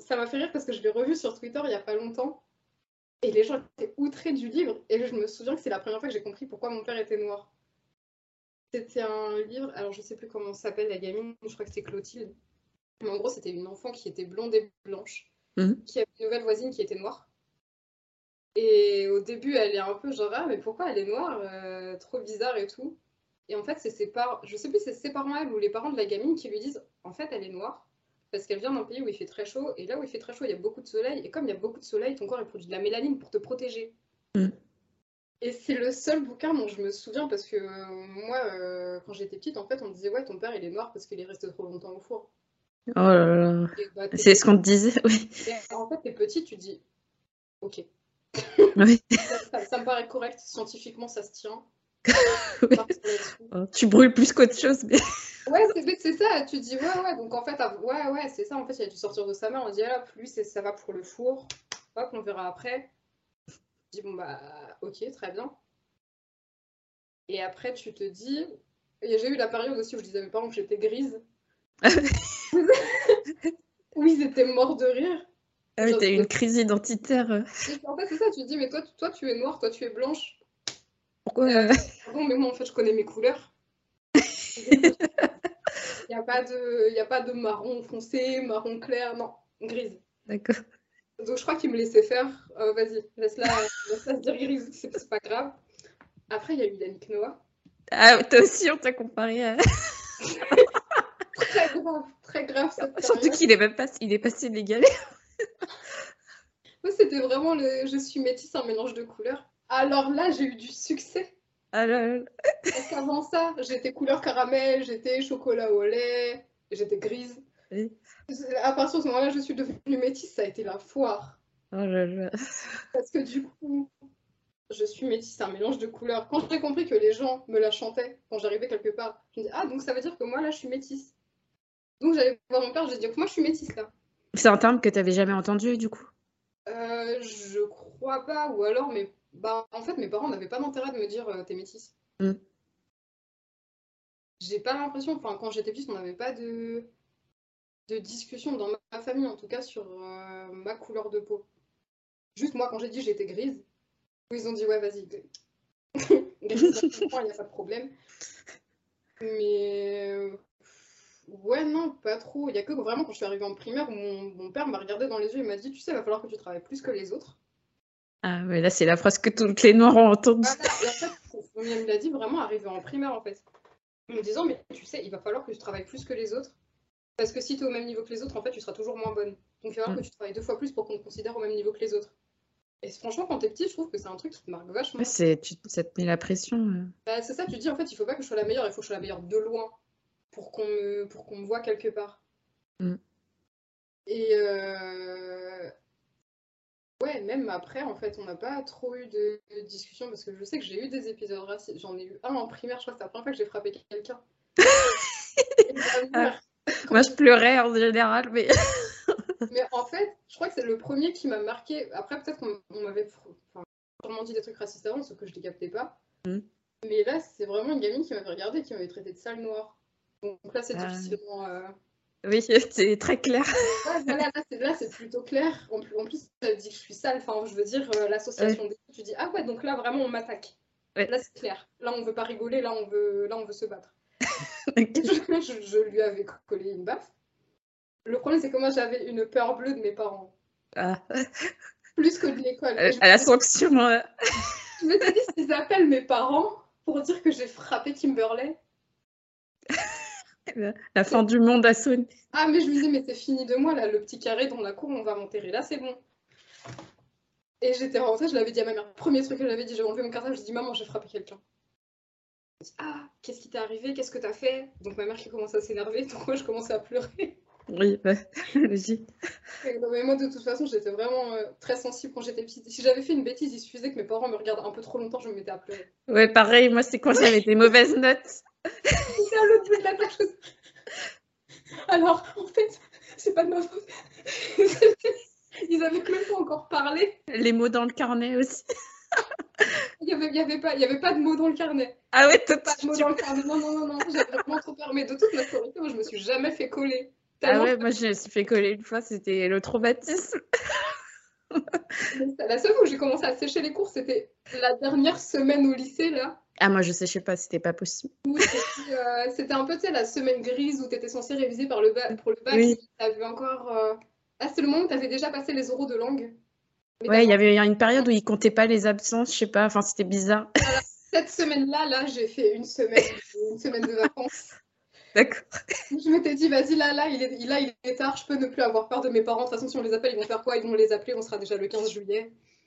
ça m'a fait rire parce que je l'ai revu sur Twitter il y a pas longtemps. Et les gens étaient outrés du livre. Et je me souviens que c'est la première fois que j'ai compris pourquoi mon père était noir. C'était un livre, alors je sais plus comment s'appelle la gamine, je crois que c'est Clotilde. Mais en gros, c'était une enfant qui était blonde et blanche. Mhm. qui avait une nouvelle voisine qui était noire. Et au début, elle est un peu genre, ah, mais pourquoi elle est noire euh, Trop bizarre et tout. Et en fait, c'est ses parents, je sais plus si c'est ses parents elle ou les parents de la gamine qui lui disent, en fait, elle est noire parce qu'elle vient d'un pays où il fait très chaud. Et là où il fait très chaud, il y a beaucoup de soleil. Et comme il y a beaucoup de soleil, ton corps il produit de la mélanine pour te protéger. Mhm. Et c'est le seul bouquin dont je me souviens parce que euh, moi, euh, quand j'étais petite, en fait, on me disait, ouais, ton père il est noir parce qu'il est resté trop longtemps au four. Oh là là. Bah, c'est ce qu'on te disait, oui. en fait, t'es petit, tu dis, ok. Oui. ça, me paraît correct, scientifiquement, ça se tient. Oh, tu brûles plus qu'autre chose. Mais... ouais, c'est ça. Tu dis, ouais, ouais. Donc en fait, ouais, ouais, c'est ça. En fait, il a dû sortir de sa main. On dit, ah, plus ça va pour le four. Hop, on verra après. Je dis, bon, bah, ok, très bien. Et après, tu te dis. J'ai eu la période aussi où je disais à mes parents que j'étais grise. Oui, ils étaient morts de rire. Ah oui, t'as eu une crise identitaire. En fait, c'est ça, tu te dis, mais toi, toi, tu es noire, toi, tu es blanche. Pourquoi euh, Bon, mais moi, en fait, je connais mes couleurs. Il n'y a, pas de... a pas de marron foncé, marron clair, non, grise. D'accord. Donc, je crois qu'il me laissait faire. Euh, vas-y, laisse-la laisse se dire grise, c'est pas grave. Après, il y a eu Yannick Noah. Ah, toi aussi, on t'a comparé à très grave, très grave cette Surtout qu'il est même pas, il est passé légal. Moi, c'était vraiment le je suis métisse, un mélange de couleurs. Alors là, j'ai eu du succès. Alors... Parce qu'avant ça, j'étais couleur caramel, j'étais chocolat au lait, j'étais grise. À partir de ce moment-là, je suis devenue métisse, ça a été la foire. Oh là là. Parce que du coup, je suis métisse, un mélange de couleurs. Quand j'ai compris que les gens me la chantaient quand j'arrivais quelque part, je me dis Ah, donc ça veut dire que moi là, je suis métisse. Donc j'allais voir mon père, j'ai dit moi je suis métisse là. C'est un terme que tu n'avais jamais entendu du coup? Euh, Je crois pas, ou alors, mais bah, en fait mes parents n'avaient pas d'intérêt de me dire euh, t'es métisse. Mm. J'ai pas l'impression, enfin quand j'étais petite, on n'avait pas de... de discussion dans ma famille en tout cas sur euh, ma couleur de peau. Juste moi quand j'ai dit j'étais grise, ils ont dit ouais vas-y, grise, il n'y a pas de problème. Mais Ouais, non, pas trop. Il y a que vraiment quand je suis arrivée en primaire où mon, père m'a regardé dans les yeux et m'a dit Tu sais, il va falloir que tu travailles plus que les autres. Ah, mais là, c'est la phrase que toutes les noirs ont entendue. et en fait, il me l'a dit vraiment arrivé en primaire en fait. En me disant Mais tu sais, il va falloir que tu travailles plus que les autres. Parce que si tu es au même niveau que les autres, en fait, tu seras toujours moins bonne. Donc il va falloir mm. que tu travailles deux fois plus pour qu'on te considère au même niveau que les autres. Et franchement, quand t'es petit, je trouve que c'est un truc qui te marque vachement. Ouais, tu, ça te met la pression. Euh. Bah, c'est ça, tu te dis en fait, il faut pas que je sois la meilleure, il faut que je sois la meilleure de loin pour qu'on me, pour qu'on me voit quelque part. Mm. Et euh... ouais, même après, en fait, on n'a pas trop eu de, discussion parce que je sais que j'ai eu des épisodes racistes. J'en ai eu un en primaire, je crois que c'est la première fois que j'ai frappé quelqu'un. Ah. Moi, je pleurais en général, mais. mais en fait, je crois que c'est le premier qui m'a marqué. Après, peut-être qu'on m'avait sûrement dit des trucs racistes avant, sauf que je les captais pas. Mm. Mais là, c'est vraiment une gamine qui m'avait regardé, qui m'avait traité de sale noire. Donc là, c'est ah. difficilement. Euh, oui, c'est très clair. là, c'est plutôt clair. En plus, en plus, ça dit que je suis sale. Enfin, je veux dire, euh, l'association des tu dis, ah ouais, donc là, vraiment, on m'attaque. Là, c'est clair. Là, on veut pas rigoler. Là, on veut, là, on veut se battre. je, lui avais collé une baffe. Le problème, c'est que moi, j'avais une peur bleue de mes parents. Ah. plus que de l'école. À, la sanction. je m'étais dit, s'ils appellent mes parents pour dire que j'ai frappé Kimberley. La fin du monde a sonné. Ah, mais je me disais, mais c'est fini de moi, là, le petit carré dans la cour, on va m'enterrer. Là, c'est bon. Et j'étais rentrée, je l'avais dit à ma mère. Premier truc que j'avais dit, j'ai enlevé mon cartable, j'ai dit, maman, j'ai frappé quelqu'un. Ah, qu'est-ce qui t'est arrivé? Qu'est-ce que t'as fait? Donc ma mère qui commence à s'énerver, donc moi je commençais à pleurer. Oui, bah, logique. mais moi de toute façon, j'étais vraiment euh, très sensible quand j'étais petite. Si j'avais fait une bêtise, il suffisait que mes parents me regardent un peu trop longtemps, je me mettais à pleurer. Ouais, pareil, moi c'est quand j'avais des mauvaises notes. C'était à l'autre bout de la. Alors, en fait, c'est pas de ma faute. Ils avaient même pas encore parlé. Les mots dans le carnet aussi. Il n'y avait, y avait, pas, y avait pas de mots dans le carnet. Ah ouais, pas de mots dans le carnet. Non, non, non, non. J'avais vraiment trop peur. Mais de toute ma scolarité, moi, je me suis jamais fait coller. Ah ouais, moi, je me suis fait coller une fois. C'était le traumatisme. La seule fois où j'ai commencé à sécher les cours, c'était la dernière semaine au lycée, là. Ah, moi, je séchais pas, c'était pas possible. Euh, c'était un peu, tu sais, la semaine grise où tu étais censé réviser par le pour le bac. Oui. Vu encore. Euh, ah, c'est le moment où tu avais déjà passé les oraux de langue. ouais, il y avait une période où ils comptaient pas les absences, je sais pas, enfin c'était bizarre. cette semaine-là, là, j'ai fait une semaine, une semaine de vacances. D'accord. Je m'étais dit, vas-y, là, là il, est, là, il est tard, je peux ne plus avoir peur de mes parents. De toute façon, si on les appelle, ils vont faire quoi? Ils vont les appeler, on sera déjà le 15 juillet.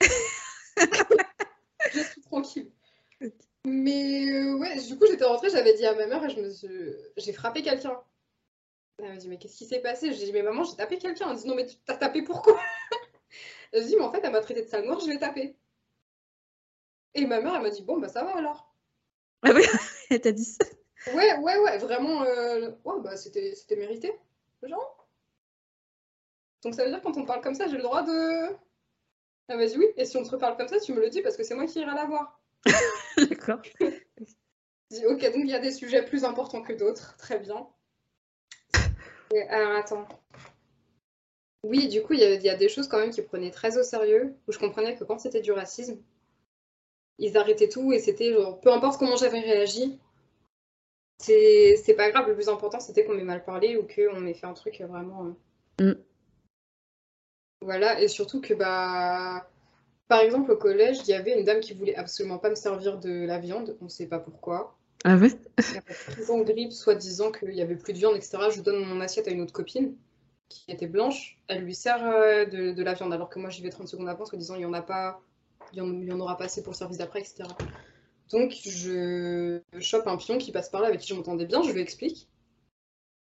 je suis tranquille. Mais euh, ouais, du coup, j'étais rentrée, j'avais dit à ma mère et je me suis... j'ai frappé quelqu'un. Elle m'a dit, mais qu'est-ce qui s'est passé? J'ai dit, mais maman, j'ai tapé quelqu'un. Elle dit, non, mais tu t'as tapé pourquoi Elle dit, mais en fait, elle m'a traité de sale noire, je l'ai tapé. Et ma mère, elle m'a dit, bon, bah ça va alors. Ah oui, elle t'a dit ça. Ouais, ouais, ouais, vraiment, euh... ouais, bah c'était mérité. Genre. Donc ça veut dire quand on parle comme ça, j'ai le droit de. M'a dit oui, et si on te reparle comme ça, tu me le dis parce que c'est moi qui irai la voir. D'accord. ok, donc il y a des sujets plus importants que d'autres, très bien alors attends. Oui, du coup, il y, a des choses quand même qui prenaient très au sérieux, où je comprenais que quand c'était du racisme, ils arrêtaient tout et c'était genre, peu importe comment j'avais réagi, c'est pas grave, le plus important c'était qu'on m'ait mal parlé ou qu'on m'ait fait un truc vraiment. Euh, mm. Voilà, et surtout que, bah. Par exemple, au collège, il y avait une dame qui voulait absolument pas me servir de la viande, on sait pas pourquoi. Ah ouais? En grippe, soi-disant qu'il n'y avait plus de viande, etc. Je donne mon assiette à une autre copine qui était blanche. Elle lui sert euh, de, la viande, alors que moi j'y vais 30 secondes avant, en disant il n'y en a pas, il y en, aura pas assez pour le service d'après, etc. Donc je chope un pion qui passe par là avec qui je m'entendais bien, je lui explique.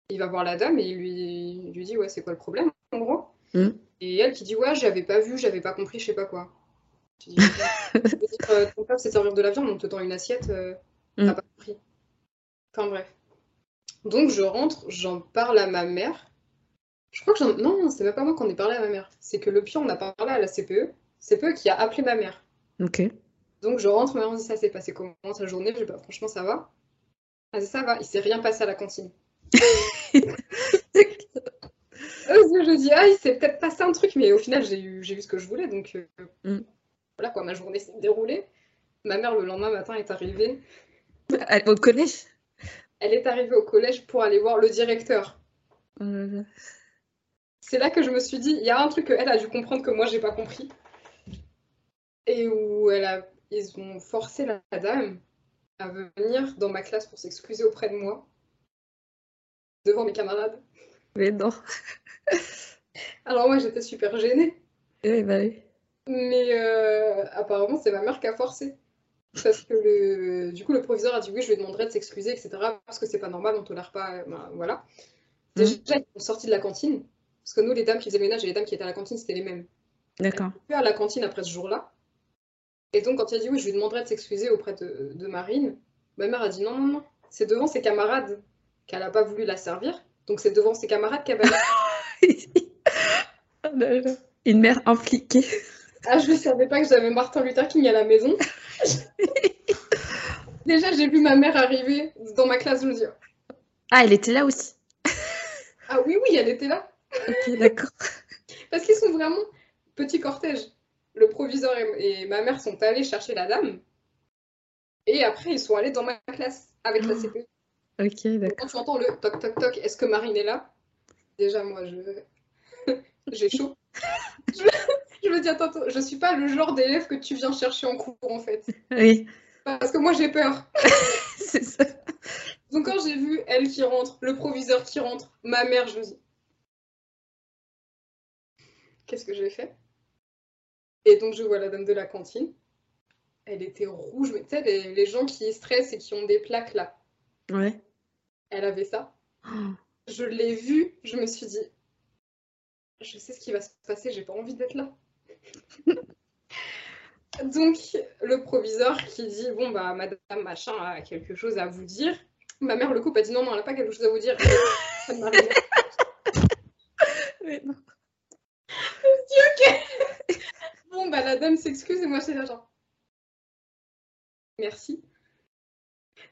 Il va voir la dame et il lui, lui dit ouais c'est quoi le problème en gros? Hmm. Et elle qui dit ouais j'avais pas vu, j'avais pas compris, je sais pas quoi. Je dis, euh, ton peuple c'est servir de la viande, on te tend une assiette. Euh, Mm. pas compris. Enfin bref. Donc je rentre, j'en parle à ma mère. Je crois que j'en. Non, c'est même pas moi qu'on ait parlé à ma mère. C'est que le pion, on a parlé à la CPE. CPE qui a appelé ma mère. Ok. Donc je rentre, mère dit ça s'est passé comment sa journée? Je dis bah, franchement, ça va. Elle dit ça va, il s'est rien passé à la cantine. je dis ah, il s'est peut-être passé un truc, mais au final, j'ai eu, eu ce que je voulais. Donc euh, mm. voilà quoi, ma journée s'est déroulée. Ma mère, le lendemain matin, est arrivée. Au collège? Elle est arrivée au collège pour aller voir le directeur. Euh. C'est là que je me suis dit, il y a un truc qu'elle a dû comprendre que moi j'ai pas compris. Et où elle a, ils ont forcé la dame à venir dans ma classe pour s'excuser auprès de moi, devant mes camarades. Mais non. Alors moi j'étais super gênée. Oui, bah oui. Mais euh, apparemment c'est ma mère qui a forcé parce que le, du coup, le proviseur a dit oui, je lui demanderai de s'excuser, etc. Parce que c'est pas normal, on tolère pas. Ben, voilà. Mm. Déjà, ils sont sortis de la cantine. Parce que nous, les dames qui faisaient le ménage et les dames qui étaient à la cantine, c'était les mêmes. D'accord. à la cantine après ce jour-là. Et donc, quand il a dit oui, je lui demanderai de s'excuser auprès de, de, Marine, ma mère a dit non, non, non. C'est devant ses camarades qu'elle a pas voulu la servir. Donc, c'est devant ses camarades qu'elle va. Une mère impliquée. Ah, je ne savais pas que j'avais Martin Luther King à la maison. Déjà, j'ai vu ma mère arriver dans ma classe, je me dis. Ah, elle était là aussi. ah oui, oui, elle était là. Ok, d'accord. Parce qu'ils sont vraiment petit cortège. Le proviseur et, ma mère sont allés chercher la dame. Et après, ils sont allés dans ma classe avec la CPE. Ok, d'accord. Quand tu entends le toc toc toc, est-ce que Marine est là? Déjà, moi, je j'ai chaud. Je me dis, attends, attends, je suis pas le genre d'élève que tu viens chercher en cours, en fait. Oui, Parce que moi, j'ai peur. c'est ça. Donc, quand j'ai vu elle qui rentre, le proviseur qui rentre, ma mère, je me dis, qu'est-ce que j'ai fait? Et donc, je vois la dame de la cantine. Elle était rouge, mais tu sais, les, les gens qui stressent et qui ont des plaques là, Ouais. elle avait ça. Oh, Je l'ai vue, je me suis dit, je sais ce qui va se passer, j'ai pas envie d'être là. Donc, le proviseur qui dit, bon, bah, madame machin a quelque chose à vous dire. Ma mère, le couple, a dit, non, non, elle n'a pas quelque chose à vous dire. Ça ne m'arrive pas. oui, non. Bon, bah, la dame s'excuse et moi, là, genre, merci.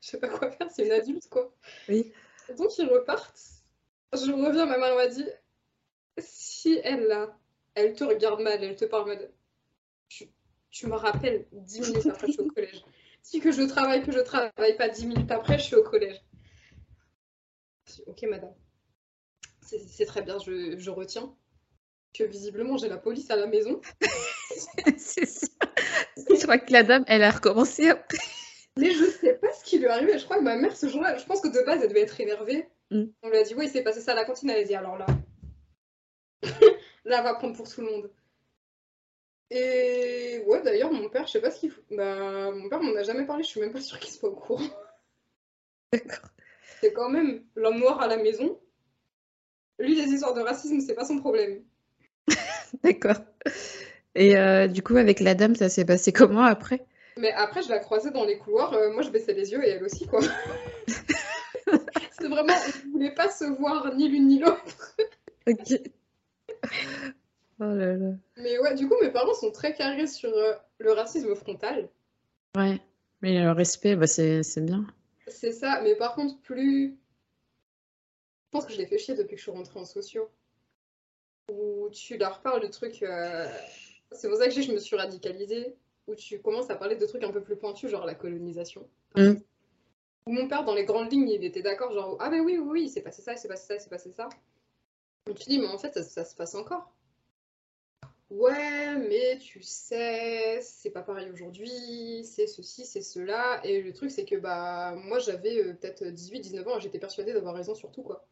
Je sais pas quoi faire, c'est une adulte, quoi. Oui. Donc, ils repartent. Je reviens, ma mère m'a dit, si elle, là, elle te regarde mal, elle te parle mal, tu, tu me rappelles 10 minutes après, je suis au collège. Si que je travaille, que je travaille pas 10 minutes après, je suis au collège. Ok, madame. C'est c'est très bien, je, je retiens que visiblement j'ai la police à la maison. c'est ça. Je crois que la dame, elle a recommencé après. Mais je sais pas ce qui lui est arrivé. Je crois que ma mère, ce jour-là, je pense que de base, elle devait être énervée. Mm. On lui a dit, oui, il s'est passé ça à la cantine. Elle a dit, alors là, là, va prendre pour tout le monde. Et ouais, d'ailleurs, mon père, je sais pas ce qu'il fout. Bah, mon père m'en a jamais parlé, je suis même pas sûre qu'il soit au courant. D'accord. C'est quand même l'homme noir à la maison. Lui, les histoires de racisme, c'est pas son problème. D'accord. Et euh, du coup, avec la dame, ça s'est passé comment après? Mais après, je la croisais dans les couloirs, euh, moi je baissais les yeux et elle aussi, quoi. c'est vraiment, on ne voulait pas se voir ni l'une ni l'autre. Ok. Oh là là. Mais ouais, du coup, mes parents sont très carrés sur euh, le racisme frontal. Ouais. Mais le respect, bah, c'est bien. C'est ça, mais par contre, plus. Je pense que je l'ai fait chier depuis que je suis rentrée en sociaux. Où tu leur parles de trucs. euh, C'est pour ça que je me suis radicalisée. Où tu commences à parler de trucs un peu plus pointus, genre la colonisation. Mm. Où mon père, dans les grandes lignes, il était d'accord, genre, ah ben oui, oui, oui, il s'est passé ça, il s'est passé ça, il s'est passé ça. Et tu dis, mais en fait, ça, ça se passe encore. Ouais, mais tu sais, c'est pas pareil aujourd'hui, c'est ceci, c'est cela. Et le truc, c'est que bah moi j'avais euh, peut-être 18-19 ans et j'étais persuadée d'avoir raison sur tout, quoi.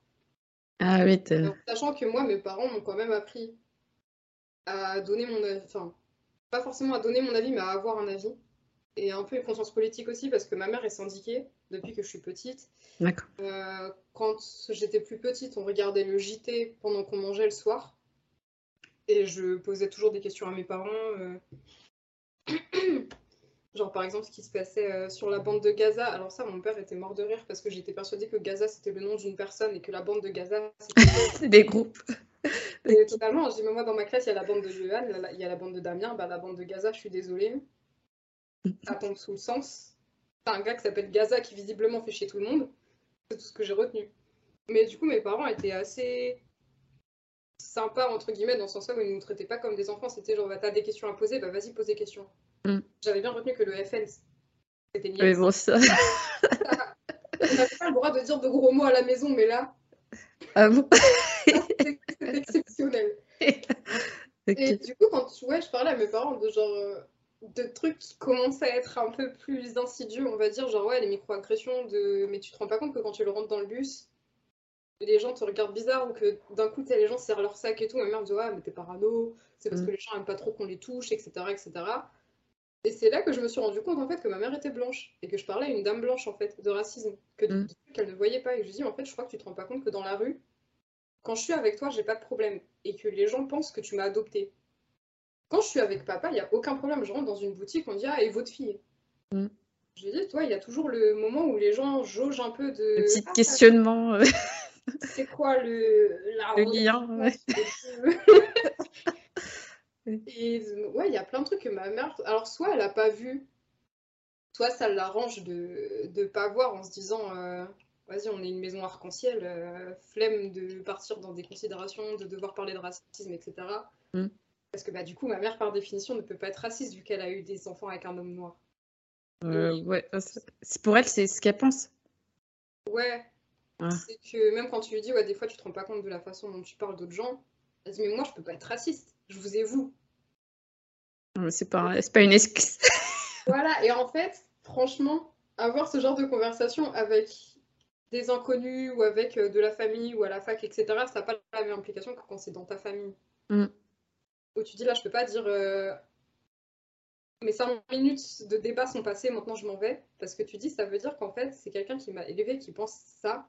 Ah oui, sachant que moi, mes parents m'ont quand même appris à donner mon avis, enfin, pas forcément à donner mon avis, mais à avoir un avis. Et un peu une conscience politique aussi, parce que ma mère est syndiquée depuis que je suis petite. D'accord. Euh, quand j'étais plus petite, on regardait le JT pendant qu'on mangeait le soir. Et je posais toujours des questions à mes parents. euh, Genre par exemple ce qui se passait euh, sur la bande de Gaza. Alors ça, mon père était mort de rire parce que j'étais persuadée que Gaza c'était le nom d'une personne et que la bande de Gaza c'était... C'est des groupes. Et totalement, je dis mais moi dans ma classe il y a la bande de Johan, il y a la bande de Damien, bah la bande de Gaza, je suis désolée. Ça tombe sous le sens. T'as un gars qui s'appelle Gaza qui visiblement fait chier tout le monde. C'est tout ce que j'ai retenu. Mais du coup, mes parents étaient assez sympas, entre guillemets, dans ce sens-là où ils nous traitaient pas comme des enfants. C'était genre, bah, t'as des questions à poser, bah vas-y, pose des questions. Mm. J'avais bien retenu que le FN, c'était niais. bon, ça. On n'avait pas le droit de dire de gros mots à la maison, mais là, Ah bon? C'était exceptionnel. Et du coup, quand ouais, je parlais à mes parents de genre euh, de trucs qui commençaient à être un peu plus insidieux, on va dire, genre ouais, les microagressions de mais tu te rends pas compte que quand tu le rentres dans le bus, les gens te regardent bizarre ou que d'un coup, les gens serrent leur sac et tout. Ma mère me dit ouais, mais t'es parano, c'est parce Mm. que les gens aiment pas trop qu'on les touche, etc., etc. Et c'est là que je me suis rendu compte en fait que ma mère était blanche et que je parlais à une dame blanche en fait de racisme, que Mm. qu'elle ne voyait pas. Et je lui dis en fait, je crois que tu te rends pas compte que dans la rue, quand je suis avec toi, j'ai pas de problème et que les gens pensent que tu m'as adopté. Quand je suis avec papa, il n'y a aucun problème. Je rentre dans une boutique, on dit Ah, et votre fille Mm. Je dis Toi, il y a toujours le moment où les gens jaugent un peu de. Le petit Ah, questionnement, euh, C'est quoi le. La le lien. ouais. Et euh, ouais, il y a plein de trucs que ma mère. Alors, soit elle a pas vu, soit ça l'arrange de de pas voir en se disant euh, Vas-y, on est une maison arc-en-ciel, euh, flemme de partir dans des considérations, de devoir parler de racisme, etc. Mm. Parce que bah, du coup, ma mère, par définition, ne peut pas être raciste vu qu'elle a eu des enfants avec un homme noir. Euh, ouais, c'est- pour elle, c'est ce qu'elle pense. Ouais, Ah. c'est que même quand tu lui dis, ouais, des fois, tu te rends pas compte de la façon dont tu parles d'autres gens, elle dit, mais moi, je peux pas être raciste, je vous ai vous. C'est pas, pas une excuse. voilà, et en fait, franchement, avoir ce genre de conversation avec des inconnus ou avec euh, de la famille ou à la fac, etc., ça n'a pas la même implication que quand c'est dans ta famille. Mm. Où tu dis là, je peux pas dire euh, mes 5 minutes de débat sont passées, maintenant je m'en vais. Parce que tu dis, ça veut dire qu'en fait, c'est quelqu'un qui m'a élevé, qui pense ça,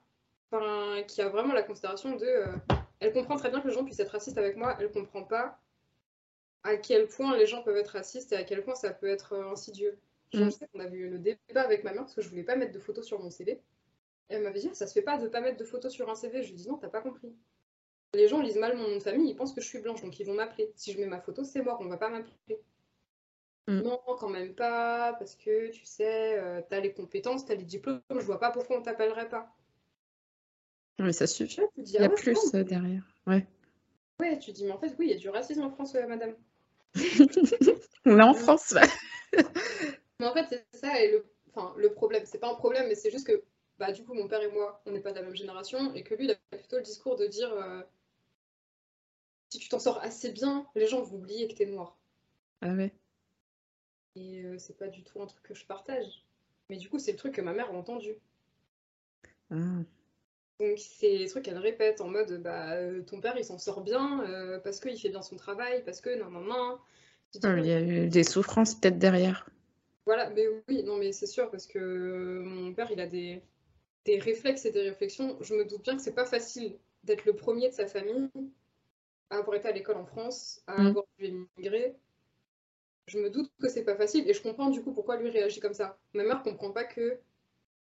enfin, qui a vraiment la considération de. Euh, elle comprend très bien que les gens puissent être racistes avec moi, elle comprend pas à quel point les gens peuvent être racistes et à quel point ça peut être insidieux. Je mm. sais qu'on a vu le débat avec ma mère parce que je voulais pas mettre de photos sur mon CV elle m'avait dit, ça se fait pas de pas mettre de photos sur un CV. Je lui dis, non, t'as pas compris. Les gens lisent mal mon nom de famille, ils pensent que je suis blanche, donc ils vont m'appeler. Si je mets ma photo, c'est mort, on va pas m'appeler. Mm. Non, quand même pas, parce que tu sais, euh, t'as les compétences, t'as les diplômes, je vois pas pourquoi on t'appellerait pas. Mais ça suffit. il y a ah plus euh, derrière. Ouais. Ouais, tu dis, mais en fait, oui, il y a du racisme en France, madame. on est en France, mais en fait, c'est ça, et le, enfin, le problème, c'est pas un problème, mais c'est juste que bah, du coup, mon père et moi, on n'est pas de la même génération, et que lui, il a plutôt le discours de dire euh, si tu t'en sors assez bien, les gens vont oublier que t'es noir. Ah ouais. Et euh, c'est pas du tout un truc que je partage. Mais du coup, c'est le truc que ma mère a entendu. Ah. Donc c'est des trucs qu'elle répète en mode bah euh, ton père il s'en sort bien parce qu'il fait bien son travail, parce que non non non. Il y a eu des souffrances peut-être derrière. Voilà, mais oui, non mais c'est sûr parce que mon père il a des des réflexes et des réflexions, je me doute bien que c'est pas facile d'être le premier de sa famille à avoir été à l'école en France, à mm. avoir dû émigrer. Je me doute que c'est pas facile et je comprends du coup pourquoi lui réagit comme ça. Ma mère comprend pas que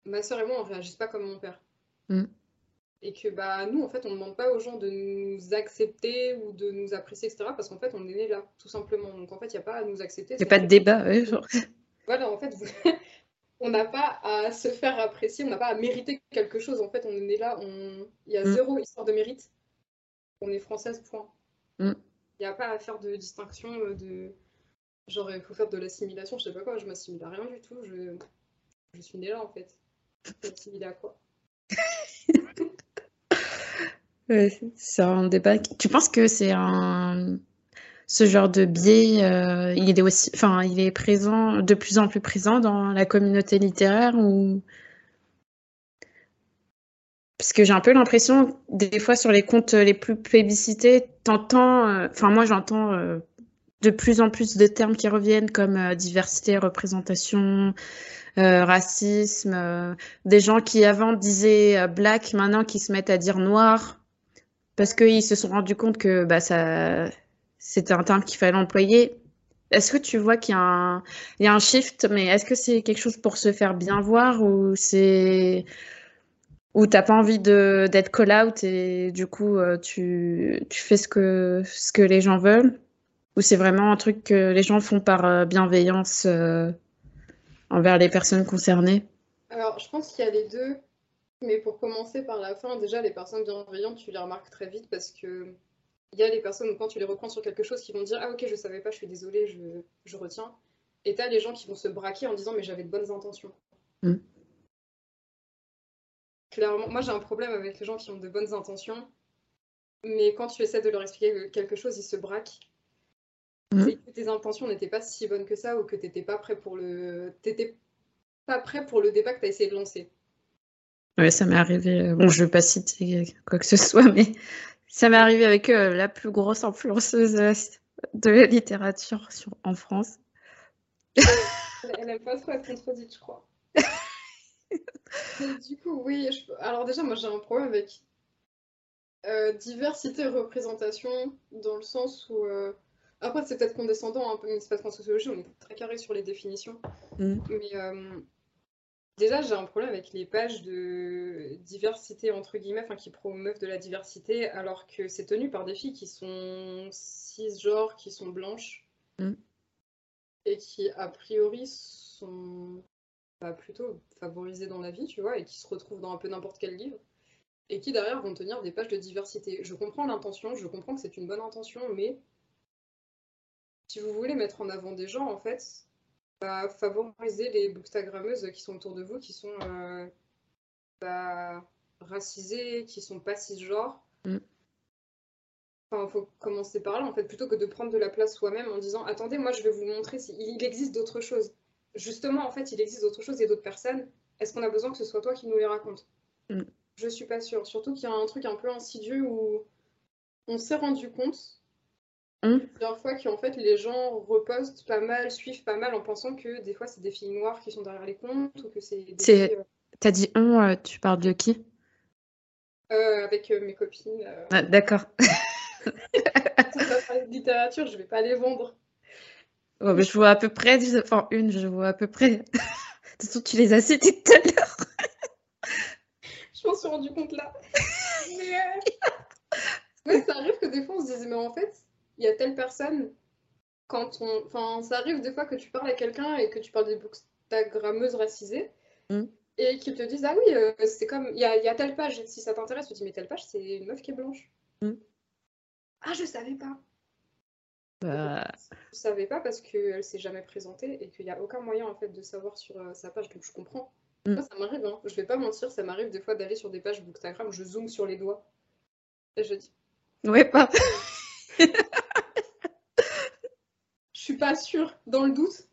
ma soeur et moi on réagisse pas comme mon père. Mm. Et que bah nous en fait on demande pas aux gens de nous accepter ou de nous apprécier etc parce qu'en fait on est né là tout simplement donc en fait il y a pas à nous accepter. Il n'y a pas de débat. Voilà en fait on n'a pas à se faire apprécier, on n'a pas à mériter quelque chose. En fait, on est là, on... il y a mm. zéro histoire de mérite. On est française, point. Mm. Il n'y a pas à faire de distinction euh, de. Genre, il faut faire de l'assimilation, je sais pas quoi, je m'assimile à rien du tout. Je, je suis née là, en fait. M'assimiler à quoi? C'est un débat. Tu penses que c'est un ce genre de biais, euh, il est aussi, enfin, il est présent, de plus en plus présent dans la communauté littéraire ou? Parce que j'ai un peu l'impression, des fois sur les comptes les plus plébiscités, t'entends, euh, enfin moi j'entends euh, de plus en plus de termes qui reviennent comme diversité, représentation, racisme, des gens qui avant disaient black, maintenant qui se mettent à dire noir parce qu'ils se sont rendus compte que bah, ça, c'était un terme qu'il fallait employer. Est-ce que tu vois qu'il y, a un, il y a un shift, mais est-ce que c'est quelque chose pour se faire bien voir ou c'est ou t'as pas envie d'être call out et du coup euh, tu, tu fais ce que ce que les gens veulent? Ou c'est vraiment un truc que les gens font par euh, bienveillance euh, envers les personnes concernées? Alors je pense qu'il y a les deux, mais pour commencer par la fin, déjà les personnes bienveillantes tu les remarques très vite parce que il y a les personnes, quand tu les reprends sur quelque chose, qui vont dire Ah, ok, je savais pas, je suis désolée, je, je retiens. Et tu as les gens qui vont se braquer en disant Mais j'avais de bonnes intentions. Mm. Clairement, moi j'ai un problème avec les gens qui ont de bonnes intentions, mais quand tu essaies de leur expliquer quelque chose, ils se braquent. Mm. C'est que tes intentions n'étaient pas si bonnes que ça ou que tu n'étais pas prêt pour le. T'étais pas prêt pour le débat que tu as essayé de lancer. Ouais, ça m'est arrivé. Bon, je veux pas citer quoi que ce soit, mais ça m'est arrivé avec euh, la plus grosse influenceuse de la littérature en France. Elle n'aime pas trop être contredite, je crois. du coup, oui. Alors déjà, moi, j'ai un problème avec euh, diversité et représentation, dans le sens où... Euh, après, c'est peut-être condescendant, un peu, mais c'est parce qu'en sociologie, on est très carré sur les définitions. Mm. Mais Déjà, j'ai un problème avec les pages de diversité, entre guillemets, enfin, qui promeuvent de la diversité, alors que c'est tenu par des filles qui sont cisgenres, qui sont blanches, mm. et qui, a priori, sont bah, plutôt favorisées dans la vie, tu vois, et qui se retrouvent dans un peu n'importe quel livre, et qui, derrière, vont tenir des pages de diversité. Je comprends l'intention, je comprends que c'est une bonne intention, mais si vous voulez mettre en avant des gens, en fait, favoriser les bookstagrammeuses qui sont autour de vous, qui sont euh, bah, racisées, qui sont pas cisgenres. Mm. Enfin, faut commencer par là, en fait, plutôt que de prendre de la place soi-même en disant Attendez, moi, je vais vous montrer s'il existe d'autres choses. Justement, en fait, il existe d'autres choses et d'autres personnes. Est-ce qu'on a besoin que ce soit toi qui nous les raconte? Mm. Je suis pas sûre. Surtout qu'il y a un truc un peu insidieux où on s'est rendu compte Mm. plusieurs fois qu'en fait les gens repostent pas mal, suivent pas mal en pensant que des fois c'est des filles noires qui sont derrière les comptes ou que c'est filles, T'as dit on, euh, tu parles de qui? euh, avec euh, mes copines. euh, Ah, d'accord. parler de littérature, je vais pas les vendre. Mais je vois à peu près, enfin une, je vois à peu près. De toute façon, tu les as citées tout à l'heure. Je m'en suis rendu compte là. Mais, euh, ouais, ça arrive que des fois on se dise, mais en fait, il y a telle personne, quand on. Enfin, ça arrive des fois que tu parles à quelqu'un et que tu parles des bookstagrammeuses racisées Mm. et qu'ils te disent, ah oui, euh, c'est comme. Il y y a telle page, si ça t'intéresse, tu te dis, mais telle page, c'est une meuf qui est blanche. Mm. Ah, je savais pas. Bah, Je savais pas parce qu'elle s'est jamais présentée et qu'il n'y a aucun moyen en fait de savoir sur euh, sa page, donc je comprends. Mm. Moi, ça m'arrive, hein. je vais pas mentir, ça m'arrive des fois d'aller sur des pages Bookstagram, je zoome sur les doigts. Et je dis, ouais, pas. je suis pas sûre, dans le doute.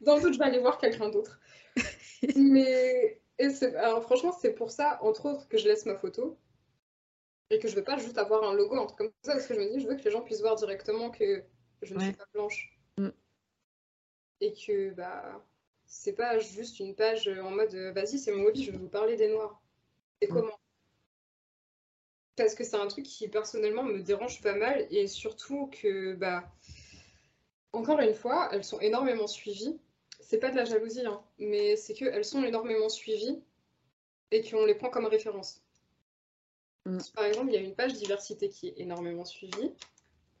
Dans le doute, je vais aller voir quelqu'un d'autre. Mais et alors, franchement, c'est pour ça, entre autres, que je laisse ma photo. Et que je veux pas juste avoir un logo, un truc comme ça, parce que je me dis, je veux que les gens puissent voir directement que je ne Ouais. suis pas blanche. Mm. Et que, bah, c'est pas juste une page en mode, euh, vas-y, c'est mon hobby, je vais vous parler des noirs. Et Mm. comment? Parce que c'est un truc qui, personnellement, me dérange pas mal, et surtout que, bah, encore une fois, elles sont énormément suivies. C'est pas de la jalousie, hein, mais c'est qu'elles sont énormément suivies et qu'on les prend comme référence. Mm. Par exemple, il y a une page diversité qui est énormément suivie.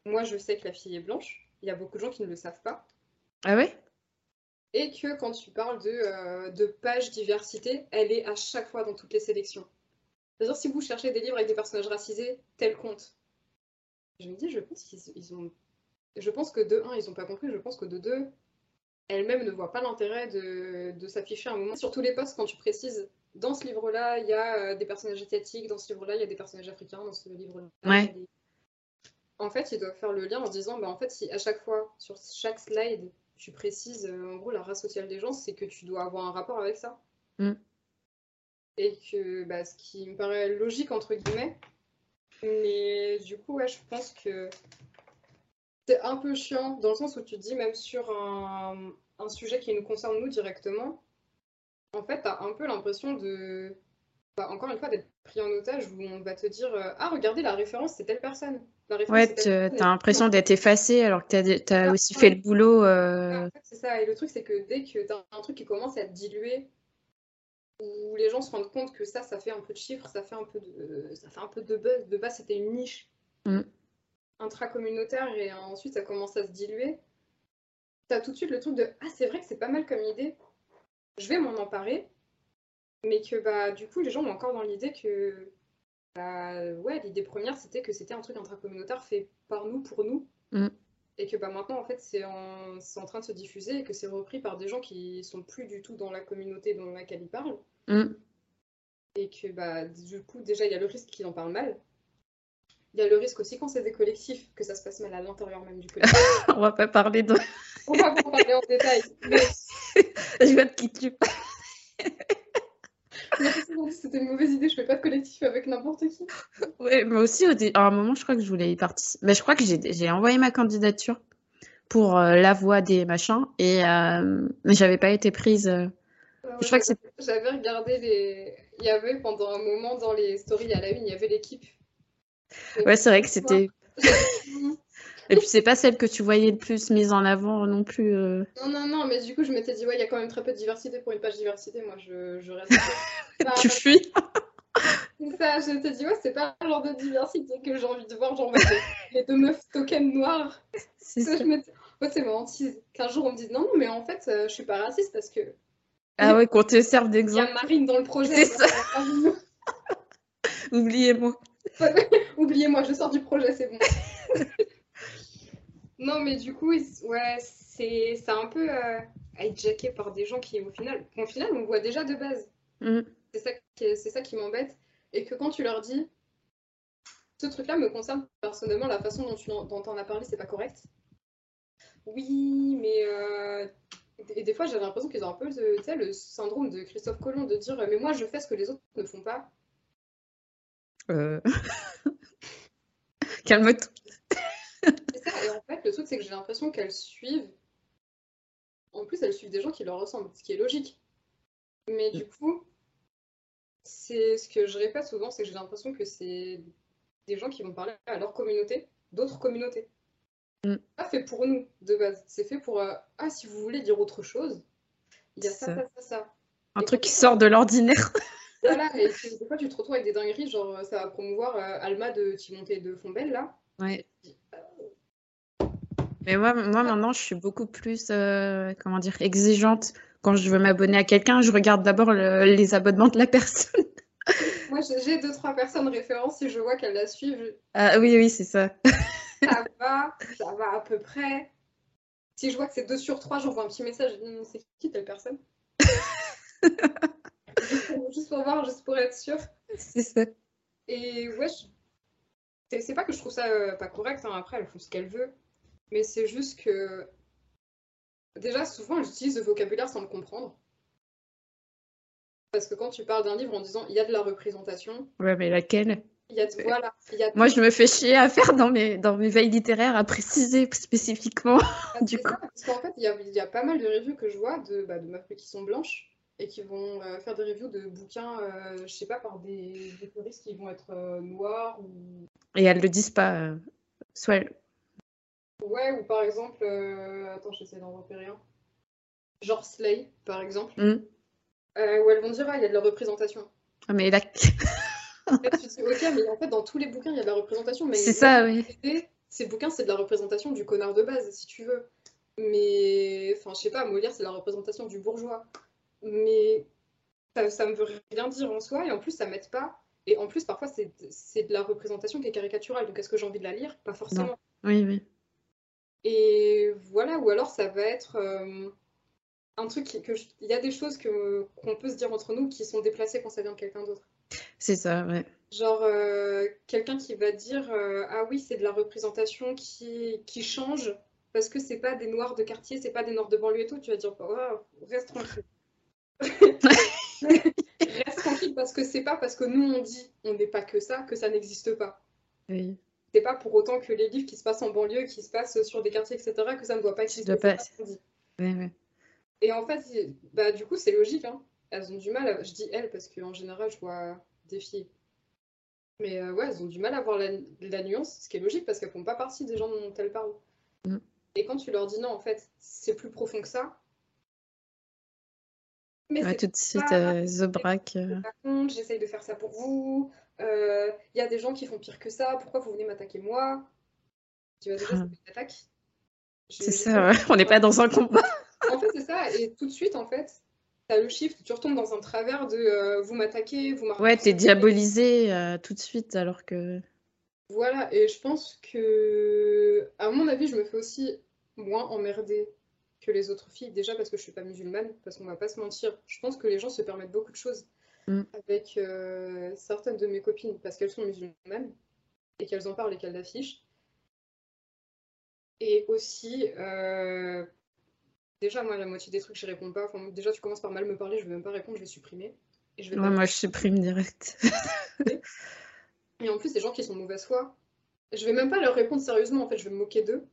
Moi, je sais que la fille est blanche. Il y a beaucoup de gens qui ne le savent pas. Ah ouais? Et que quand tu parles de, euh, de page diversité, elle est à chaque fois dans toutes les sélections. C'est-à-dire, si vous cherchez des livres avec des personnages racisés, tel compte. Je me dis, je pense qu'ils ils ont. Je pense que de un, ils n'ont pas compris. Je pense que de deux, elles-mêmes ne voient pas l'intérêt de, de s'afficher à un moment. Sur tous les postes, quand tu précises, dans ce livre-là, il y a euh, des personnages asiatiques, dans ce livre-là, il y a des personnages africains, dans ce livre-là. Ouais. des- En fait, ils doivent faire le lien en se disant, bah, en fait, si à chaque fois, sur chaque slide, tu précises, euh, en gros, la race sociale des gens, c'est que tu dois avoir un rapport avec ça. Mm. Et que, bah, ce qui me paraît logique, entre guillemets. Mais du coup, ouais, je pense que c'est un peu chiant, dans le sens où tu dis, même sur un, un sujet qui nous concerne nous directement, en fait, t'as un peu l'impression de, bah, encore une fois, d'être pris en otage, où on va te dire, euh, ah, regardez, la référence, c'est telle personne. La Ouais, t'as l'impression d'être effacé alors que t'as, t'as Ah, aussi ouais. fait le boulot. Euh, en fait, c'est ça. Et le truc, c'est que dès que t'as un truc qui commence à être dilué, où les gens se rendent compte que ça, ça fait un peu de chiffres, ça fait un peu de, ça fait un peu de buzz. De base, c'était une niche Mm. Intracommunautaire et ensuite ça commence à se diluer. T'as tout de suite le truc de ah c'est vrai que c'est pas mal comme idée. Je vais m'en emparer, mais que bah du coup les gens ont encore dans l'idée que bah ouais l'idée première c'était que c'était un truc intracommunautaire fait par nous pour nous. Mm. Et que bah maintenant en fait c'est en, c'est en train de se diffuser et que c'est repris par des gens qui sont plus du tout dans la communauté dans laquelle ils parlent. mm. Et que bah du coup déjà il y a le risque qu'ils en parlent mal. Il y a le risque aussi quand c'est des collectifs que ça se passe mal à l'intérieur même du collectif. On va pas parler de. On va pas parler en détail. Mais Je vois de qui tu parles. mais aujourd'hui, c'était une mauvaise idée, je fais pas de collectif avec n'importe qui. Ouais, moi aussi, à un moment, je crois que je voulais y participer. Mais je crois que j'ai envoyé ma candidature pour euh, la voix des machins, et euh, mais j'avais pas été prise. euh. Je crois que c'est. J'avais regardé les. Il y avait pendant un moment dans les stories à la une, il y avait l'équipe. Ouais, c'est vrai que c'était. Et puis, c'est pas celle que tu voyais le plus mise en avant non plus. euh. Non, non, non, mais du coup, je m'étais dit, ouais, il y a quand même très peu de diversité pour une page diversité. Moi, je, je reste. Tu fuis. Ça, je te dis, ouais, c'est pas le genre de diversité que j'ai envie de voir, genre, les deux meufs token noires. C'est Ça, je m'étais- ouais, c'est hantise. Qu'un jour, on me dise, non, non, mais en fait, euh, je suis pas raciste parce que Ah ouais, qu'on te serve il y d'exemple. a Marine dans le projet. C'est ça. Oubliez-moi. Oubliez-moi, je sors du projet, c'est bon. non, mais du coup, ouais, c'est un peu euh, hijacké par des gens qui, au final, au final, on voit déjà de base. Mm. C'est ça qui, ça qui m'embête. Et que quand tu leur dis, ce truc-là me concerne personnellement, la façon dont tu en, dont en as parlé, c'est pas correct. Oui, mais euh, et des fois, j'avais l'impression qu'ils ont un peu le syndrome de Christophe Colomb de dire mais moi je fais ce que les autres ne font pas. Euh... Calme-toi. C'est ça, et en fait, le truc, c'est que j'ai l'impression qu'elles suivent. En plus, elles suivent des gens qui leur ressemblent, ce qui est logique. Mais du coup, c'est ce que je répète souvent, c'est que j'ai l'impression que c'est des gens qui vont parler à leur communauté, d'autres communautés. Mm. Pas fait pour nous de base, c'est fait pour euh, ah si vous voulez dire autre chose, il y a ça, Ça. ça. Un Et truc qui sort de l'ordinaire. Voilà, et puis, des fois tu te retrouves avec des dingueries, genre ça va promouvoir euh, Alma de Timonté de Fombelle là. Ouais. Mais moi, moi, maintenant, je suis beaucoup plus, euh, comment dire, exigeante. Quand je veux m'abonner à quelqu'un, je regarde d'abord le- les abonnements de la personne. Moi j'ai deux trois personnes références si je vois qu'elles la suivent, Ah oui, oui, c'est ça. ça va, ça va à peu près. Si je vois que c'est 2 sur 3, j'envoie un petit message, Hum, c'est qui telle personne? juste, pour, juste pour voir, juste pour être sûr. C'est ça. Et ouais, je- c'est pas que je trouve ça euh, pas correct, hein, après elles font ce qu'elles veulent, mais c'est juste que déjà souvent elles utilisent le vocabulaire sans le comprendre. Parce que quand tu parles d'un livre en disant il y a de la représentation, Ouais, mais laquelle? il y a de, voilà, il y a de- Moi, je me fais chier à faire dans mes, dans mes veilles littéraires à préciser spécifiquement. du C'est coup. ça, parce qu'en fait, il y a, il y a pas mal de reviews que je vois de, bah, de meufs qui sont blanches et qui vont euh, faire des reviews de bouquins, euh, je sais pas, par des, des puristes qui vont être euh, noirs ou. Et elles le disent pas. Soit elles- Ouais, ou par exemple. Attends, j'essaie d'en repérer un. Genre Slay, par exemple, euh, où elles vont dire, ah, il y a de la représentation. Ah, mais là, tu te dis, ok, mais en fait, dans tous les bouquins, il y a de la représentation. C'est ça, oui. Ces bouquins, c'est de la représentation du connard de base, si tu veux. Mais, enfin, je sais pas, Molière, c'est la représentation du bourgeois. Mais ça, ça me veut rien dire en soi, et en plus, ça m'aide pas. Et en plus, parfois, c'est de la représentation qui est caricaturale. Donc, est-ce que j'ai envie de la lire? Pas forcément. Oui, oui. Et voilà, ou alors ça va être euh, un truc qui, que il y a des choses que qu'on peut se dire entre nous qui sont déplacées quand ça vient de quelqu'un d'autre. C'est ça, ouais. Genre, euh, quelqu'un qui va dire euh, Ah oui, c'est de la représentation qui, qui change parce que c'est pas des noirs de quartier, c'est pas des noirs de banlieue et tout. Tu vas dire Oh, Reste tranquille. Reste tranquille parce que c'est pas parce que nous on dit on n'est pas que ça que ça n'existe pas. Oui. C'est pas pour autant que les livres qui se passent en banlieue, qui se passent sur des quartiers, etc., que ça ne doit pas exister. pas-. Et en fait, bah, du coup, c'est logique. Hein. Elles ont du mal, à- je dis elles parce qu'en général, je vois des filles. Mais euh, ouais, elles ont du mal à voir la, la nuance, ce qui est logique parce qu'elles font pas partie des gens dont elles parlent. Mm. Et quand tu leur dis non, en fait, c'est plus profond que ça. Mais Ouais, tout de suite, euh, Zobrac. euh, pas compte, j'essaye de faire ça pour vous. Euh, Il y a des gens qui font pire que ça, pourquoi vous venez m'attaquer moi? Tu vas déjà, c'est une attaque. C'est ça, ouais. On n'est pas dans un combat. En fait, c'est ça. Et tout de suite, en fait, t'as le shift, tu retombes dans un travers de euh, vous m'attaquez, vous m'arrêtez. Ouais, t'es diabolisé euh, tout de suite, alors que. Voilà, et je pense que, à mon avis, je me fais aussi moins emmerder que les autres filles. Déjà parce que je suis pas musulmane, parce qu'on va pas se mentir. Je pense que les gens se permettent beaucoup de choses Mm. avec euh, certaines de mes copines parce qu'elles sont musulmanes et qu'elles en parlent et qu'elles l'affichent. Et aussi, euh, déjà, moi, la moitié des trucs, je réponds pas. Enfin, déjà, tu commences par mal me parler, je vais même pas répondre, je vais supprimer. Et je vais Ouais, moi, je supprime direct. Et en plus, des gens qui sont de mauvaise foi, je vais même pas leur répondre sérieusement, en fait, je vais me moquer d'eux.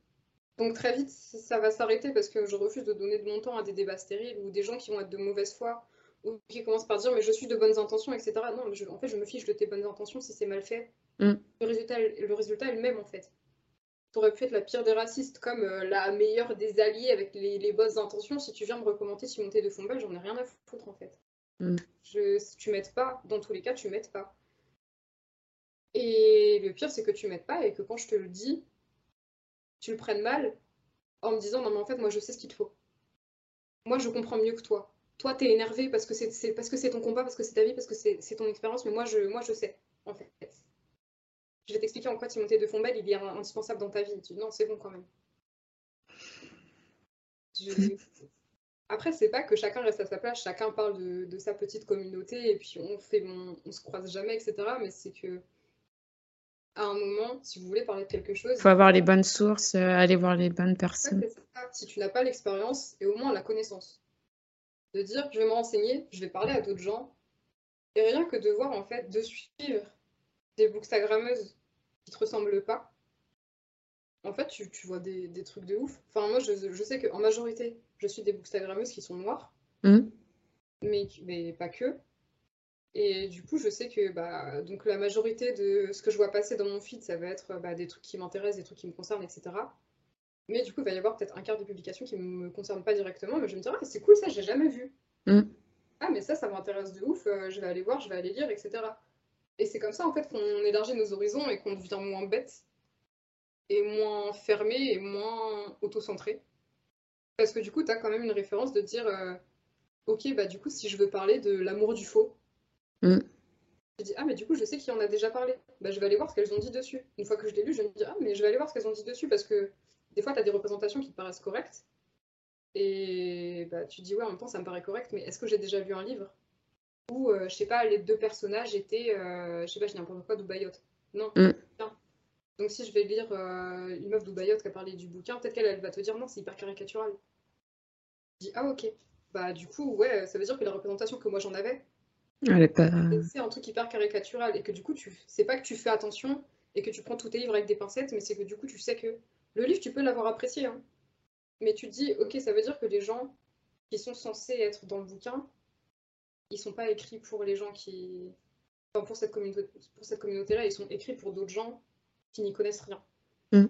Donc très vite, ça va s'arrêter parce que je refuse de donner de mon temps à des débats stériles ou des gens qui vont être de mauvaise foi ou qui commencent par dire mais je suis de bonnes intentions, etc. Non, mais je- en fait, je me fiche de tes bonnes intentions si c'est mal fait. Mm. Le résultat, le résultat est le même, en fait. T'aurais pu être la pire des racistes, comme euh, la meilleure des alliés avec les, les bonnes intentions. Si tu viens me recommander Timothée de Fombelle, j'en ai rien à foutre, en fait. Mm. Je, si tu m'aides pas, dans tous les cas, tu m'aides pas. Et le pire, c'est que tu m'aides pas et que quand je te le dis, tu le prennes mal en me disant non mais en fait moi je sais ce qu'il te faut. Moi je comprends mieux que toi. Toi t'es énervé parce que c'est c'est- parce que c'est ton combat, parce que c'est ta vie, parce que c'est c'est ton expérience, mais moi je, moi je sais en fait. Je vais t'expliquer en quoi Timothée de Fombelle il est indispensable dans ta vie. Tu dis non c'est bon quand même. Je- Après, c'est pas que chacun reste à sa place, chacun parle de, de sa petite communauté et puis on fait, on, on se croise jamais, etc. Mais c'est que à un moment, si vous voulez parler de quelque chose. Il faut avoir les bonnes sources, euh, aller voir les bonnes personnes. si tu n'as pas l'expérience et au moins la connaissance. De dire, je vais me renseigner, je vais parler à d'autres gens. Et rien que de voir, en fait, de suivre des bookstagrammeuses qui te ressemblent pas. En fait, tu, vois des, trucs de ouf. Enfin, moi, je, je sais qu'en majorité, je suis des bookstagrammeuses qui sont noires. Mmh. Mais, mais pas que. Et du coup, je sais que bah, donc la majorité de ce que je vois passer dans mon feed, ça va être bah, des trucs qui m'intéressent, des trucs qui me concernent, etc. Mais du coup, il va y avoir peut-être un quart des publications qui ne me concernent pas directement, mais je me dirais, ah, c'est cool ça, j'ai jamais vu. Mm. Ah, mais ça, ça m'intéresse de ouf, euh, je vais aller voir, je vais aller lire, etc. Et c'est comme ça, en fait, qu'on élargit nos horizons et qu'on devient moins bête, et moins fermé, et moins auto-centré. Parce que du coup, tu as quand même une référence de dire, euh, ok, bah du coup, si je veux parler de l'amour du faux, Mm. Je dis, ah, mais du coup, je sais qui en a déjà parlé. Bah, je vais aller voir ce qu'elles ont dit dessus. Une fois que je l'ai lu, je me dis, ah, mais je vais aller voir ce qu'elles ont dit dessus parce que des fois, tu as des représentations qui te paraissent correctes. Et bah, tu dis, ouais, en même temps, ça me paraît correct, mais est-ce que j'ai déjà vu un livre où, euh, je sais pas, les deux personnages étaient, euh, je sais pas, je dis n'importe quoi, d'Ubayot Non. Mm. Donc, si je vais lire euh, une meuf d'Ubayot qui a parlé du bouquin, peut-être qu'elle elle va te dire, non, c'est hyper caricatural. Je dis, ah, ok. Bah, du coup, ouais, ça veut dire que la représentation que moi j'en avais, c'est un truc hyper caricatural et que du coup, tu... c'est pas que tu fais attention et que tu prends tous tes livres avec des pincettes, mais c'est que du coup, tu sais que le livre, tu peux l'avoir apprécié. Hein. Mais tu te dis, ok, ça veut dire que les gens qui sont censés être dans le bouquin, ils sont pas écrits pour les gens qui. Enfin, pour cette communauté, pour cette communauté-là, ils sont écrits pour d'autres gens qui n'y connaissent rien. Mm.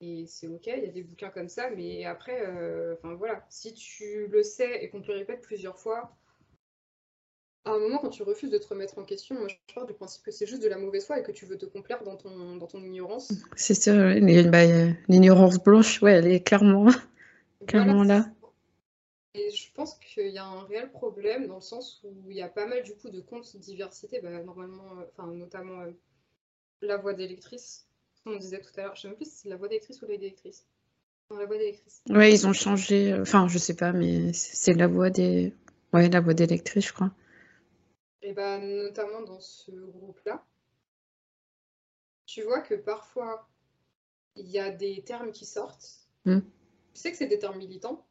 Et c'est ok, il y a des bouquins comme ça, mais après, euh, enfin voilà, si tu le sais et qu'on te le répète plusieurs fois, à un moment, quand tu refuses de te remettre en question, moi, je pars du principe que c'est juste de la mauvaise foi et que tu veux te complaire dans ton, dans ton ignorance. C'est ça, bah, l'ignorance blanche, ouais, elle est clairement, clairement là. Et je pense qu'il y a un réel problème dans le sens où il y a pas mal du coup de comptes diversité, bah, normalement, euh, enfin notamment euh, la voix d'électrice, on disait tout à l'heure. Je sais même plus si c'est la voix d'électrice ou la d'électrice. la voix d'électrice. Ouais, ils ont changé. Euh, enfin, je sais pas, mais c'est la voix des. Ouais, la voix d'électrice, je crois. Et ben, notamment dans ce groupe-là, tu vois que parfois, il y a des termes qui sortent. Hmm. Tu sais que c'est des termes militants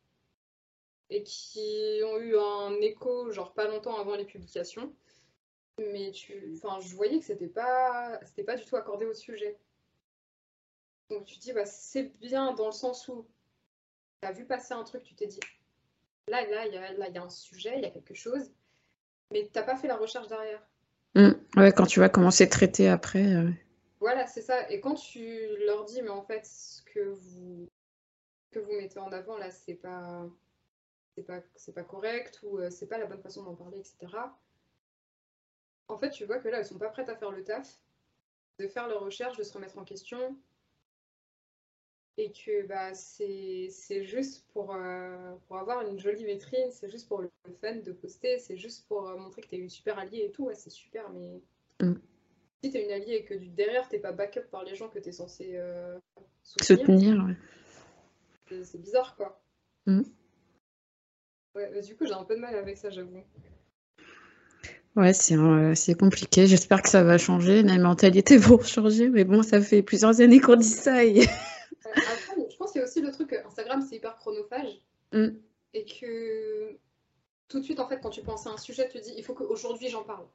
et qui ont eu un écho, genre pas longtemps avant les publications. Mais tu, enfin, je voyais que c'était pas, c'était pas du tout accordé au sujet. Donc tu te dis, bah, c'est bien dans le sens où tu as vu passer un truc, tu t'es dit, là, là, il y a, là, il y a un sujet, il y a quelque chose mais t'as pas fait la recherche derrière. Mm. ouais, quand tu vas commencer à traiter après. Euh. Voilà, c'est ça. Et quand tu leur dis, mais en fait, ce que vous, que vous mettez en avant là, c'est pas, c'est pas, c'est pas correct ou euh, c'est pas la bonne façon d'en parler, etc. En fait, tu vois que là, elles sont pas prêtes à faire le taf, de faire leur recherche, de se remettre en question, et que bah, c'est juste pour, euh, pour avoir une jolie vitrine, c'est juste pour le fun de poster, c'est juste pour euh, montrer que tu es une super alliée et tout, ouais, c'est super, mais mm. si tu es une alliée et que derrière t'es pas backup par les gens que tu es censé euh, soutenir, c'est bizarre quoi. Mm. Ouais, du coup, j'ai un peu de mal avec ça, j'avoue. Ouais, c'est compliqué. J'espère que ça va changer. La mentalité va changer, mais bon, ça fait plusieurs années qu'on dit ça. Et... Après, je pense qu'il y a aussi le truc Instagram, c'est hyper chronophage. Mm. Et que tout de suite, en fait, quand tu penses à un sujet, tu te dis, il faut qu'aujourd'hui, j'en parle.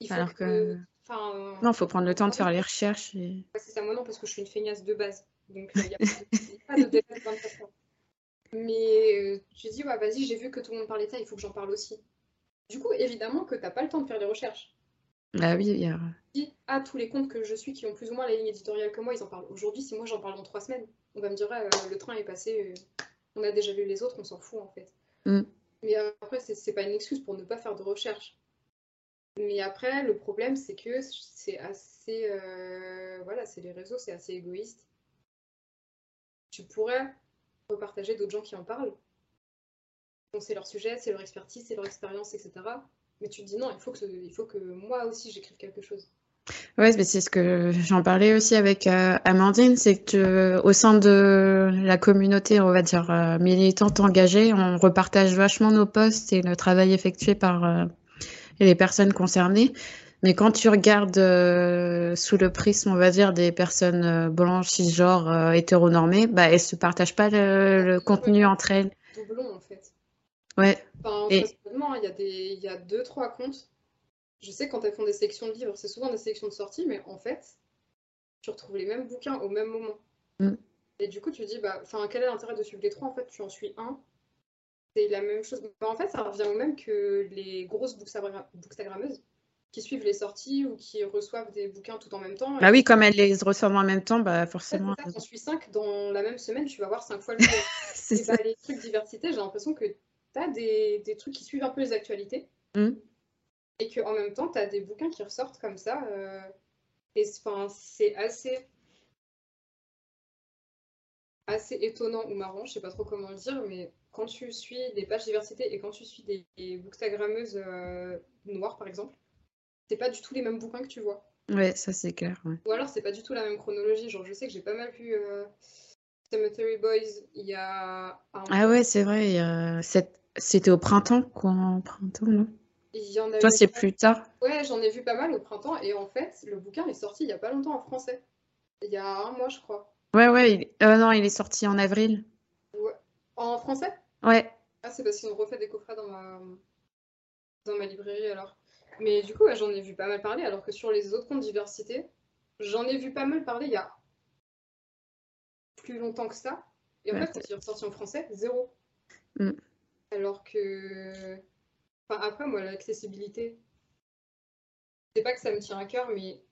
Il faut Alors que... non, il faut prendre le temps de faire les recherches. Et... c'est ça, moi non, parce que je suis une feignasse de base. Donc, il n'y a pas de, délai de 24 heures. Mais euh, tu dis, ouais, vas-y, j'ai vu que tout le monde parlait de ça, il faut que j'en parle aussi. Du coup, évidemment que tu n'as pas le temps de faire les recherches. Ah oui, il y a. Ah, tous les comptes que je suis qui ont plus ou moins la ligne éditoriale que moi, ils en parlent aujourd'hui. Si moi j'en parle dans trois semaines, on va me dire euh, le train est passé, euh, on a déjà lu les autres, on s'en fout en fait. Mm. Mais après, c'est pas une excuse pour ne pas faire de recherche. Mais après, le problème, c'est que c'est assez. Euh, voilà, c'est les réseaux, c'est assez égoïste. Tu pourrais repartager d'autres gens qui en parlent. Donc, c'est leur sujet, c'est leur expertise, c'est leur expérience, etc. Mais tu te dis non, il faut que, il faut que moi aussi j'écrive quelque chose. Oui, c'est ce que j'en parlais aussi avec euh, Amandine, c'est que au sein de la communauté, on va dire euh, militante engagée, on repartage vachement nos posts et le travail effectué par euh, les personnes concernées. Mais quand tu regardes euh, sous le prisme, on va dire, des personnes euh, blanches, cisgenres, euh, hétéronormées, bah, elles se partagent pas le, le contenu entre elles. Doublon, en fait. Ouais. Enfin, Et- il y a des, il y a deux, trois comptes. Je sais quand elles font des sections de livres, c'est souvent des sections de sortie, mais en fait, tu retrouves les mêmes bouquins au même moment. Mm. Et du coup, tu te dis, bah, quel est l'intérêt de suivre les trois? En fait, tu en suis un. C'est la même chose. Bah, en fait, ça revient au même que les grosses bookstagra- bookstagrammeuses qui suivent les sorties ou qui reçoivent des bouquins tout en même temps. Bah oui, comme elles les reçoivent en même temps, bah En fait, forcément. ça, suis cinq dans la même semaine, tu vas voir cinq fois le. C'est bah, les trucs diversité, j'ai l'impression que tu as des, des trucs qui suivent un peu les actualités Mm. et qu'en même temps, tu as des bouquins qui ressortent comme ça. euh, et c'est- assez, assez étonnant ou marrant, je sais pas trop comment le dire, mais quand tu suis des pages diversité et quand tu suis des, des bookstagrammeuses euh, noires, par exemple, c'est pas du tout les mêmes bouquins que tu vois. Ouais, ça c'est clair. ouais. Ou alors, c'est pas du tout la même chronologie. Genre, je sais que j'ai pas mal vu euh, Cemetery Boys il y a un Ah ouais, c'est vrai. il y a cette- C'était au printemps, quoi. En printemps, non? Il y en a Toi, c'est plus tard. Ouais, j'en ai vu pas mal au printemps et en fait, le bouquin est sorti il y a pas longtemps en français. Il y a un mois, je crois. Ouais, ouais. il- euh, non, il est sorti en avril. En français? Ouais. Ah, c'est parce qu'ils ont refait des coffrets dans ma dans ma librairie alors. Mais du coup, ouais, j'en ai vu pas mal parler alors que sur les autres comptes diversité, j'en ai vu pas mal parler il y a plus longtemps que ça. Et en Ouais. fait, quand il est ressorti en français, zéro. Mm. Alors que. Enfin, après, moi, l'accessibilité, c'est pas que ça me tient à cœur, mais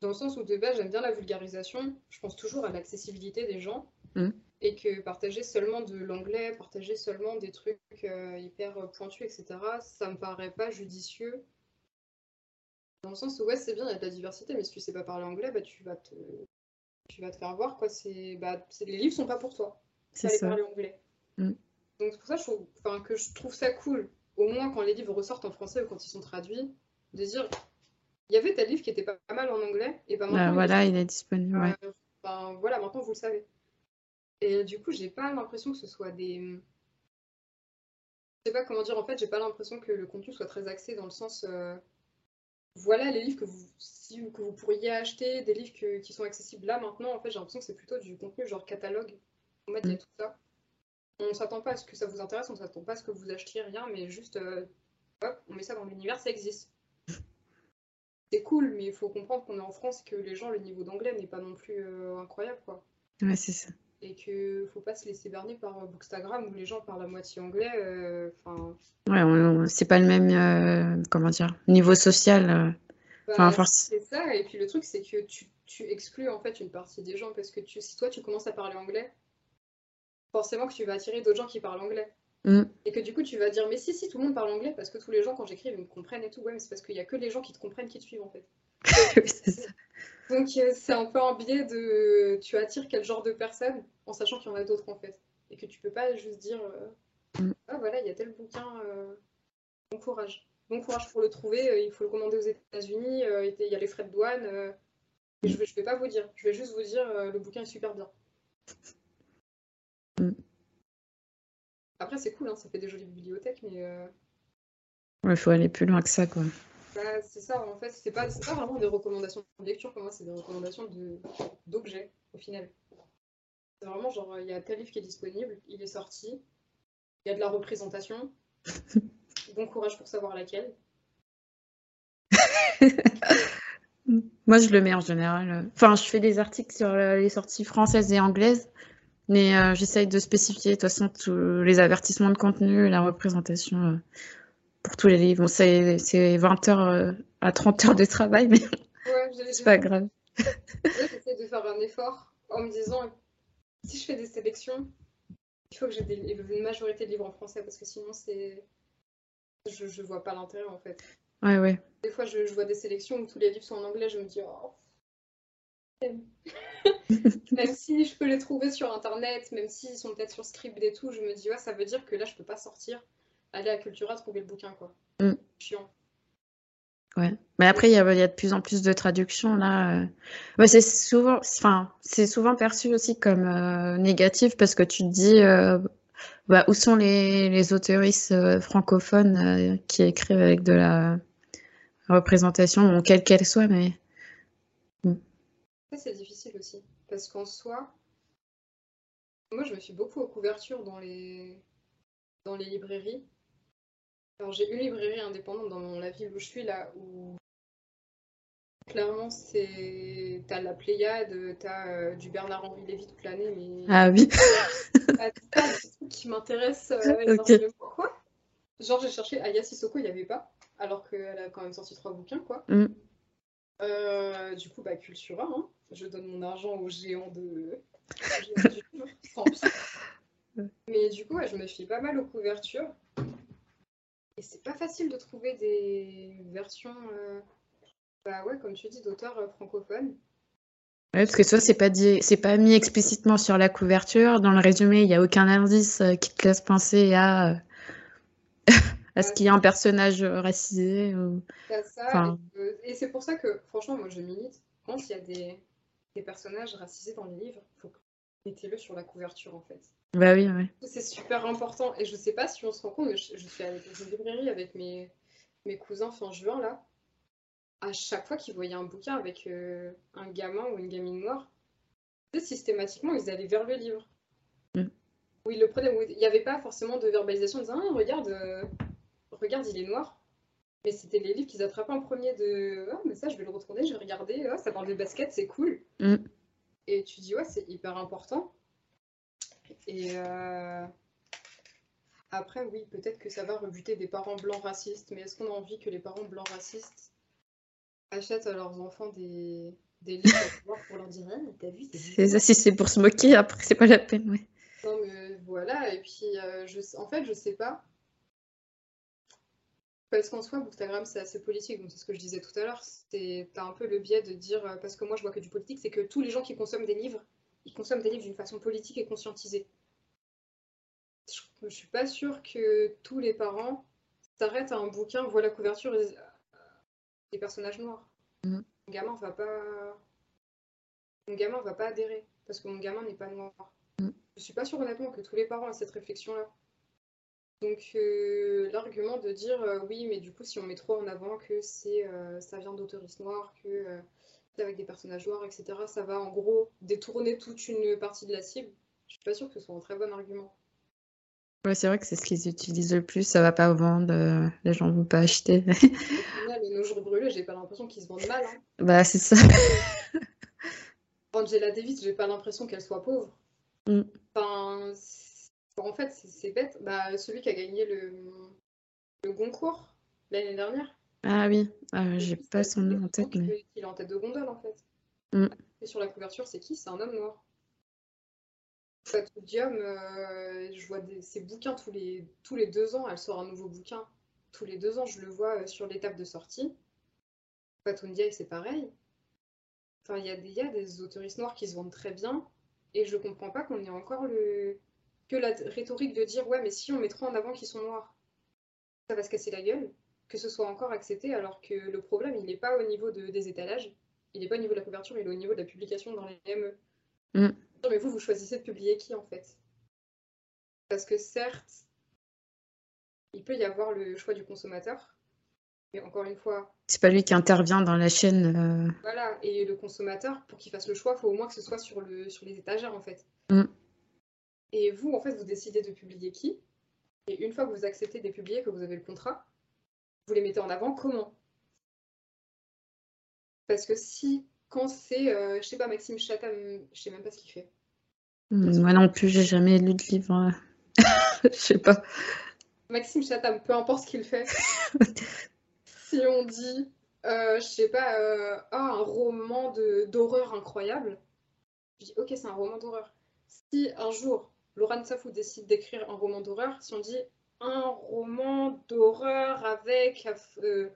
dans le sens où de base, j'aime bien la vulgarisation, je pense toujours à l'accessibilité des gens. Mm. Et que partager seulement de l'anglais, partager seulement des trucs euh, hyper pointus, etc., ça me paraît pas judicieux. Dans le sens où, ouais, c'est bien, il y a de la diversité, mais si tu sais pas parler anglais, bah, tu vas te, tu vas te faire voir, quoi. C'est, bah, les livres sont pas pour toi C'est ça. parler anglais. Mm. Donc c'est pour ça que je, trouve, enfin, que je trouve ça cool, au moins quand les livres ressortent en français ou quand ils sont traduits, de dire il y avait tel livre qui était pas, pas mal en anglais, et ben Bah, maintenant, il est voilà, il est disponible. Ouais. euh, enfin, voilà, maintenant vous le savez. Et du coup, j'ai pas l'impression que ce soit des. Je sais pas comment dire, en fait, j'ai pas l'impression que le contenu soit très axé dans le sens. euh, Voilà les livres que vous, si- que vous pourriez acheter, des livres que- qui sont accessibles là maintenant. En fait, j'ai l'impression que c'est plutôt du contenu genre catalogue. En fait, il y a Mm. tout ça. On s'attend pas à ce que ça vous intéresse, on s'attend pas à ce que vous achetiez rien, mais juste, euh, hop, on met ça dans l'univers, ça existe. C'est cool, mais il faut comprendre qu'on est en France, que les gens, le niveau d'anglais n'est pas non plus euh, incroyable, quoi. Ouais, c'est ça. Et que faut pas se laisser berner par euh, Bookstagram où les gens parlent à moitié anglais. euh, Ouais, c'est pas le même, comment dire, niveau social. bah, c'est ça. Et puis le truc, c'est que tu, tu exclus en fait une partie des gens parce que tu, si toi tu commences à parler anglais, forcément que tu vas attirer d'autres gens qui parlent anglais. Mm. Et que du coup, tu vas dire, mais si, si, tout le monde parle anglais parce que tous les gens, quand j'écris, ils me comprennent et tout. Ouais, mais c'est parce qu'il y a que les gens qui te comprennent qui te suivent en fait. Oui, c'est ça. Donc euh, c'est un peu un biais de tu attires quel genre de personne en sachant qu'il y en a d'autres en fait. Et que tu peux pas juste dire euh, Mm. ah voilà, il y a tel bouquin, euh, bon courage. Bon courage pour le trouver, il faut le commander aux États-Unis, il y a les frais de douane. et je vais, je vais pas vous dire, je vais juste vous dire le bouquin est super bien. Mm. Après c'est cool, hein, ça fait des jolies bibliothèques, mais euh, Ouais, faut aller plus loin que ça, quoi. bah, c'est ça en fait, c'est pas, vraiment des recommandations de lecture pour moi, c'est des recommandations de d'objets au final. C'est vraiment genre, il y a tel livre qui est disponible, il est sorti, il y a de la représentation. Bon courage pour savoir laquelle. Moi, je le mets en général. euh, Enfin, je fais des articles sur euh, les sorties françaises et anglaises, mais euh, j'essaye de spécifier de toute façon tous les avertissements de contenu, la représentation euh, pour tous les livres. Bon, c'est c'est 20 heures euh, à 30 heures de travail, mais Ouais, c'est pas grave. j'essaie de faire un effort en me disant, si je fais des sélections, il faut que j'ai une majorité de livres en français parce que sinon c'est... Je, je vois pas l'intérêt en fait. Ouais, ouais. Des fois, je, je vois des sélections où tous les livres sont en anglais, je me dis, oh. même si je peux les trouver sur internet, même s'ils sont peut-être sur Scribd et tout, je me dis, ouais, ça veut dire que là, je peux pas sortir, aller à Cultura trouver le bouquin, quoi. Mm. Chiant. Ouais. Mais après, il y a, il y a de plus en plus de traductions là. euh. Ouais, c'est souvent, enfin, c'est souvent perçu aussi comme euh, négatif parce que tu te dis, euh, bah, où sont les, les auteuristes euh, francophones qui écrivent avec de la, représentation, quelle qu'elle soit, mais. Ça, c'est difficile aussi. Parce qu'en soi, moi, je me suis beaucoup aux couvertures dans les, dans les librairies. Alors, j'ai une librairie indépendante dans la ville où je suis, là, où clairement, c'est. T'as la Pléiade, t'as euh, du Bernard-Henri Lévy toute l'année, mais. Ah oui. pas des trucs qui m'intéressent euh, énormément, quoi. Genre, j'ai cherché Aya Sissoko, il n'y avait pas, alors qu'elle a quand même sorti trois bouquins, quoi. Mm. Euh, du coup, bah, Cultura, hein. je donne mon argent aux géants de. Mais du coup, je me fie pas mal aux couvertures. Et c'est pas facile de trouver des versions, euh, bah ouais, comme tu dis, d'auteurs euh, francophones. Ouais, parce que toi, c'est pas dit, c'est pas mis explicitement sur la couverture. Dans le résumé, il n'y a aucun indice qui te laisse penser à, à ce qu'il y a un personnage racisé. Ou... Ça, et, c'est pour ça que, franchement, moi, je milite. Quand il y a des, des personnages racisés dans les livres, faut mettez-le sur la couverture en fait. Bah oui, oui. C'est super important. Et je sais pas si on se rend compte, mais je, suis allée dans une librairie avec mes, mes cousins fin juin là. À chaque fois qu'ils voyaient un bouquin avec euh, un gamin ou une gamine noire, systématiquement ils allaient vers le livre. Mm. Où ils le prenaient. il n'y avait pas forcément de verbalisation en disant ah, regarde, euh, regarde, il est noir. Mais c'était les livres qu'ils attrapaient en premier de Ah, mais ça, je vais le retourner, je vais regarder. Oh, ça parle de basket, c'est cool. Mm. Et tu dis, ouais, c'est hyper important. Et euh, après, oui, peut-être que ça va rebuter des parents blancs racistes, mais est-ce qu'on a envie que les parents blancs racistes achètent à leurs enfants des, des livres pour leur dire, ah, t'as vu C'est ça, si c'est pour se moquer, après, c'est pas la peine, ouais. Non, mais voilà, et puis, euh, je, en fait, je sais pas. Parce qu'en soi, Bookstagram, c'est assez politique, donc c'est ce que je disais tout à l'heure. T'as un peu le biais de dire, euh, parce que moi je vois que du politique, c'est que tous les gens qui consomment des livres, ils consomment des livres d'une façon politique et conscientisée. Je, suis pas sûre que tous les parents s'arrêtent à un bouquin, voient la couverture et disent, des personnages noirs. Mm. Mon gamin va pas. Mon gamin va pas adhérer, parce que mon gamin n'est pas noir. Mm. Je suis pas sûre honnêtement que tous les parents aient cette réflexion-là. Donc euh, l'argument de dire euh, oui, mais du coup, si on met trop en avant que c'est euh, ça vient d'auteuristes noirs, que c'est avec des personnages noirs, etc., ça va en gros détourner toute une partie de la cible. Je suis pas sûre que ce soit un très bon argument. Ouais, c'est vrai que c'est ce qu'ils utilisent le plus, ça va pas vendre, les gens vont pas acheter. Au final, nos jours brûlés, j'ai pas l'impression qu'ils se vendent mal. Hein. Bah, c'est ça. Angela Davis, j'ai pas l'impression qu'elle soit pauvre. Mm. Enfin, en fait, c'est bête. Bah, celui qui a gagné le, le Goncourt l'année dernière. Ah oui, ah, j'ai pas son nom en tête. Mais... Il est en tête de gondole en fait. Mm. Et sur la couverture, c'est qui? C'est un homme noir. Fatou euh, je vois ses bouquins tous les, tous les deux ans. Elle sort un nouveau bouquin. Tous les deux ans, je le vois euh, sur l'étape de sortie. Fatou c'est pareil. Enfin, il y, y, a des autoristes noirs qui se vendent très bien. Et je comprends pas qu'on ait encore le, que la rhétorique de dire ouais mais si on met trop en avant qu'ils sont noirs, ça va se casser la gueule, que ce soit encore accepté alors que le problème il n'est pas au niveau de, des étalages, il n'est pas au niveau de la couverture, il est au niveau de la publication dans les ME. Mm. Mais vous, vous choisissez de publier qui en fait? Parce que certes, il peut y avoir le choix du consommateur, mais encore une fois... C'est pas lui qui intervient dans la chaîne. Euh. Voilà, et le consommateur, pour qu'il fasse le choix, il faut au moins que ce soit sur, le, sur les étagères en fait. Mm. Et vous, en fait, vous décidez de publier qui? Et une fois que vous acceptez de publier, que vous avez le contrat, vous les mettez en avant comment? Parce que si, quand c'est, euh, je sais pas, Maxime Chatham, je sais même pas ce qu'il fait. Hmm, moi non plus, j'ai jamais lu de livre. je sais pas. Maxime Chatham, peu importe ce qu'il fait. si on dit, euh, je sais pas, euh, ah, un roman d'horreur incroyable, je dis, ok, c'est un roman d'horreur. Si un jour, Laurent Safou décide d'écrire un roman d'horreur, si on dit un roman d'horreur avec euh,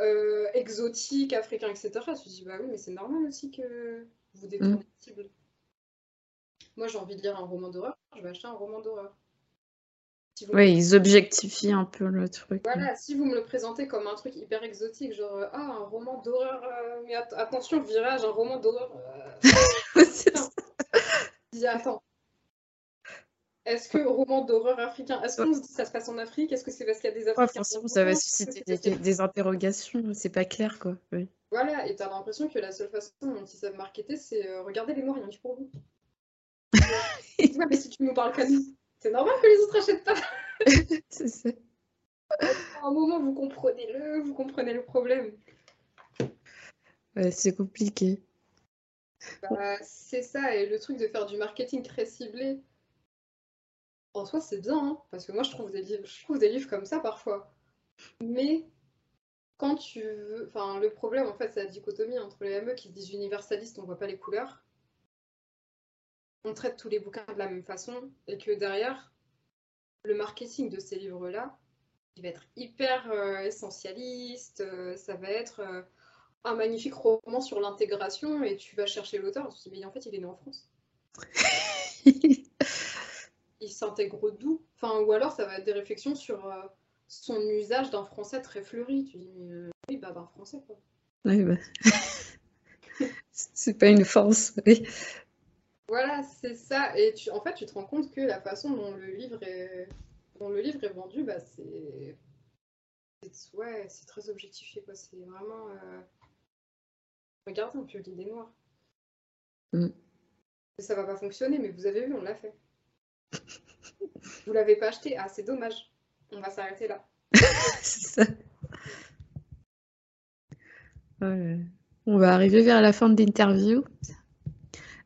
euh, exotique, africain, etc., je me dis bah oui, mais c'est normal aussi que vous détournez mm. cible. Moi, j'ai envie de lire un roman d'horreur, je vais acheter un roman d'horreur. oui, ils objectifient un peu le truc. Voilà, si vous me le présentez comme un truc hyper exotique, genre ah, un roman d'horreur, euh, mais attention, virage, un roman d'horreur. dis attends, Est-ce que roman d'horreur africain, est-ce qu'on se dit que ça se passe en Afrique? Est-ce que c'est parce qu'il y a des Africains Ouais, forcément, ça va susciter des, des- des interrogations. C'est pas clair, quoi. Oui. Voilà, et t'as l'impression que la seule façon dont ils savent marketer, c'est euh, regardez les morts, rien que pour vous. ouais, mais si tu nous parles qu'à nous, c'est normal que les autres achètent pas. C'est ça. À un moment, vous comprenez-le, vous comprenez le problème. Ouais, c'est compliqué. Bah, c'est ça, et le truc de faire du marketing très ciblé, en soi, c'est bien, hein, parce que moi, je trouve des livres, je trouve des livres comme ça parfois. Mais quand tu veux, enfin, le problème, en fait, c'est la dichotomie entre les ME qui se disent universalistes, on voit pas les couleurs, on traite tous les bouquins de la même façon, et que derrière, le marketing de ces livres-là, il va être hyper euh, essentialiste, euh, ça va être euh, un magnifique roman sur l'intégration, et tu vas chercher l'auteur, tu te dis, mais en fait, il est né en France. il s'intègre d'où Enfin, ou alors ça va être des réflexions sur euh, son usage d'un français très fleuri. Tu dis, mais euh, oui, bah d'un français quoi. Ouais, bah. C'est pas une force. Oui. Voilà, c'est ça. Et tu, en fait, tu te rends compte que la façon dont le livre est, dont le livre est vendu, bah c'est, c'est- ouais, c'est très objectifié quoi. C'est vraiment, euh... regardez, on publie des noirs. Mm. Ça va pas fonctionner, mais vous avez vu, on l'a fait. Vous l'avez pas acheté, ah c'est dommage. On va s'arrêter là. C'est ça. Ouais. On va arriver vers la fin de l'interview.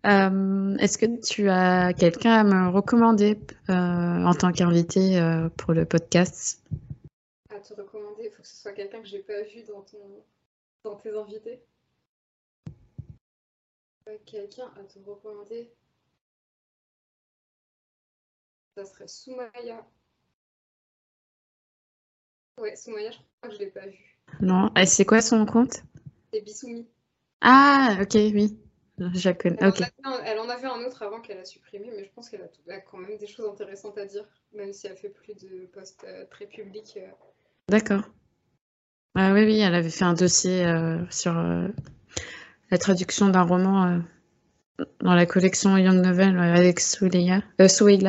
Euh, Est-ce que tu as quelqu'un à me recommander euh, en tant qu'invité euh, pour le podcast? À te recommander, il faut que ce soit quelqu'un que j'ai pas vu dans ton, dans tes invités. Quelqu'un à te recommander. Ça serait Soumaya. Ouais, Soumaya, je crois que je l'ai pas vu. Non? Et c'est quoi son compte? C'est Bissoumi. Ah, ok, oui. Je la connais. Elle, Ok. en avait un, elle en avait un autre avant qu'elle a supprimé, mais je pense qu'elle a, quand même des choses intéressantes à dire, même si elle fait plus de posts euh, très publics. euh. D'accord. Ah oui, oui, elle avait fait un dossier euh, sur la traduction d'un roman dans la collection Young Novel avec Souleila,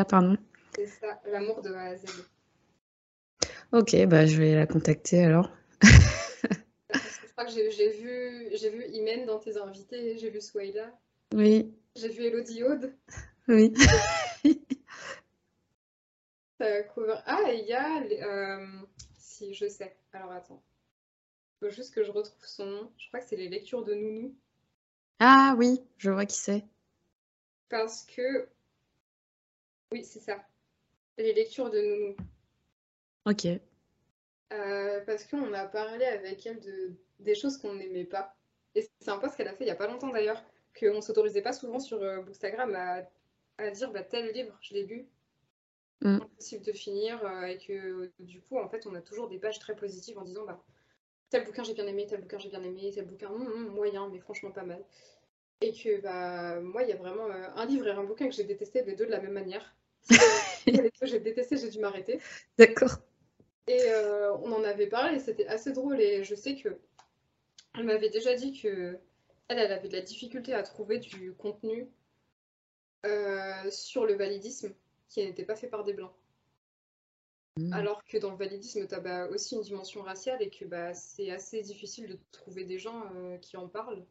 pardon. C'est ça, l'amour de A à Z. Ok, bah je vais la contacter alors. Parce que je crois que j'ai vu, vu Imen dans tes invités, j'ai vu Swayla, Oui, j'ai vu Elodie Aude. oui. Ah, il y a. euh, Si, je sais. Alors attends. Il faut juste que je retrouve son nom. Je crois que c'est les lectures de Nounou. Ah oui, je vois qui c'est. Parce que. Oui, c'est ça. Les lectures de Nounou. Ok. Euh, parce qu'on a parlé avec elle de des choses qu'on n'aimait pas. Et c'est un post qu'elle a fait il y a pas longtemps d'ailleurs, qu'on s'autorisait pas souvent sur euh, Bookstagram à, à dire bah, tel livre, je l'ai lu, Mm. impossible de finir, euh, et que du coup, en fait, on a toujours des pages très positives en disant bah, tel bouquin j'ai bien aimé, tel bouquin j'ai bien aimé, tel bouquin hum, hum, moyen, mais franchement pas mal. Et que bah, moi, il y a vraiment euh, un livre et un bouquin que j'ai détesté, les deux de la même manière. j'ai détesté, j'ai dû m'arrêter. D'accord. Et euh, on en avait parlé c'était assez drôle. Et je sais que elle m'avait déjà dit que elle, elle avait de la difficulté à trouver du contenu euh, sur le validisme qui n'était pas fait par des blancs. Mm. Alors que dans le validisme, tu as bah, aussi une dimension raciale et que bah, c'est assez difficile de trouver des gens euh, qui en parlent.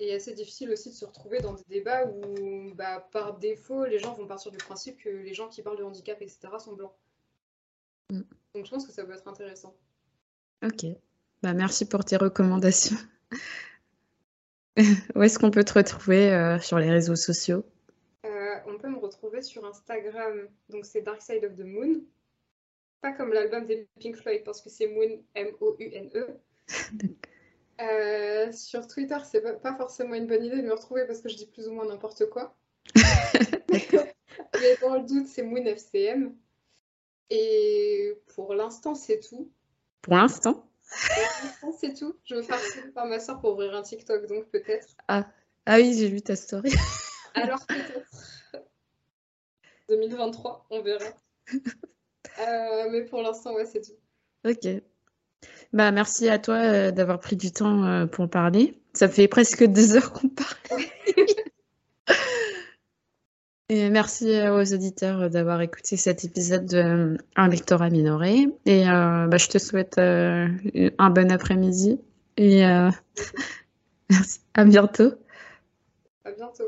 Et assez difficile aussi de se retrouver dans des débats où, bah, par défaut, les gens vont partir du principe que les gens qui parlent de handicap, etc., sont blancs. Mm. Donc je pense que ça peut être intéressant. Ok. Bah merci pour tes recommandations. Où est-ce qu'on peut te retrouver euh, sur les réseaux sociaux? Euh, on peut me retrouver sur Instagram, donc c'est Dark Side of the Moon. Pas comme l'album des Pink Floyd parce que c'est Moon, M-O-U-N-E. Euh, sur Twitter, c'est pas, forcément une bonne idée de me retrouver parce que je dis plus ou moins n'importe quoi. Mais dans le doute, c'est Moon FCM. Et pour l'instant, c'est tout. Pour l'instant? Pour l'instant, c'est tout. Je me fais par ma soeur pour ouvrir un TikTok, donc peut-être. Ah oui, j'ai vu ta story. Alors peut-être. 2023, on verra. Euh, mais pour l'instant, ouais, c'est tout. Ok. Bah merci à toi euh, d'avoir pris du temps euh, pour parler. Ça fait presque deux heures qu'on parle. Et merci aux auditeurs d'avoir écouté cet épisode de Un lectorat minoré. Et bah, je te souhaite un bon après-midi. Et merci. À bientôt. À bientôt.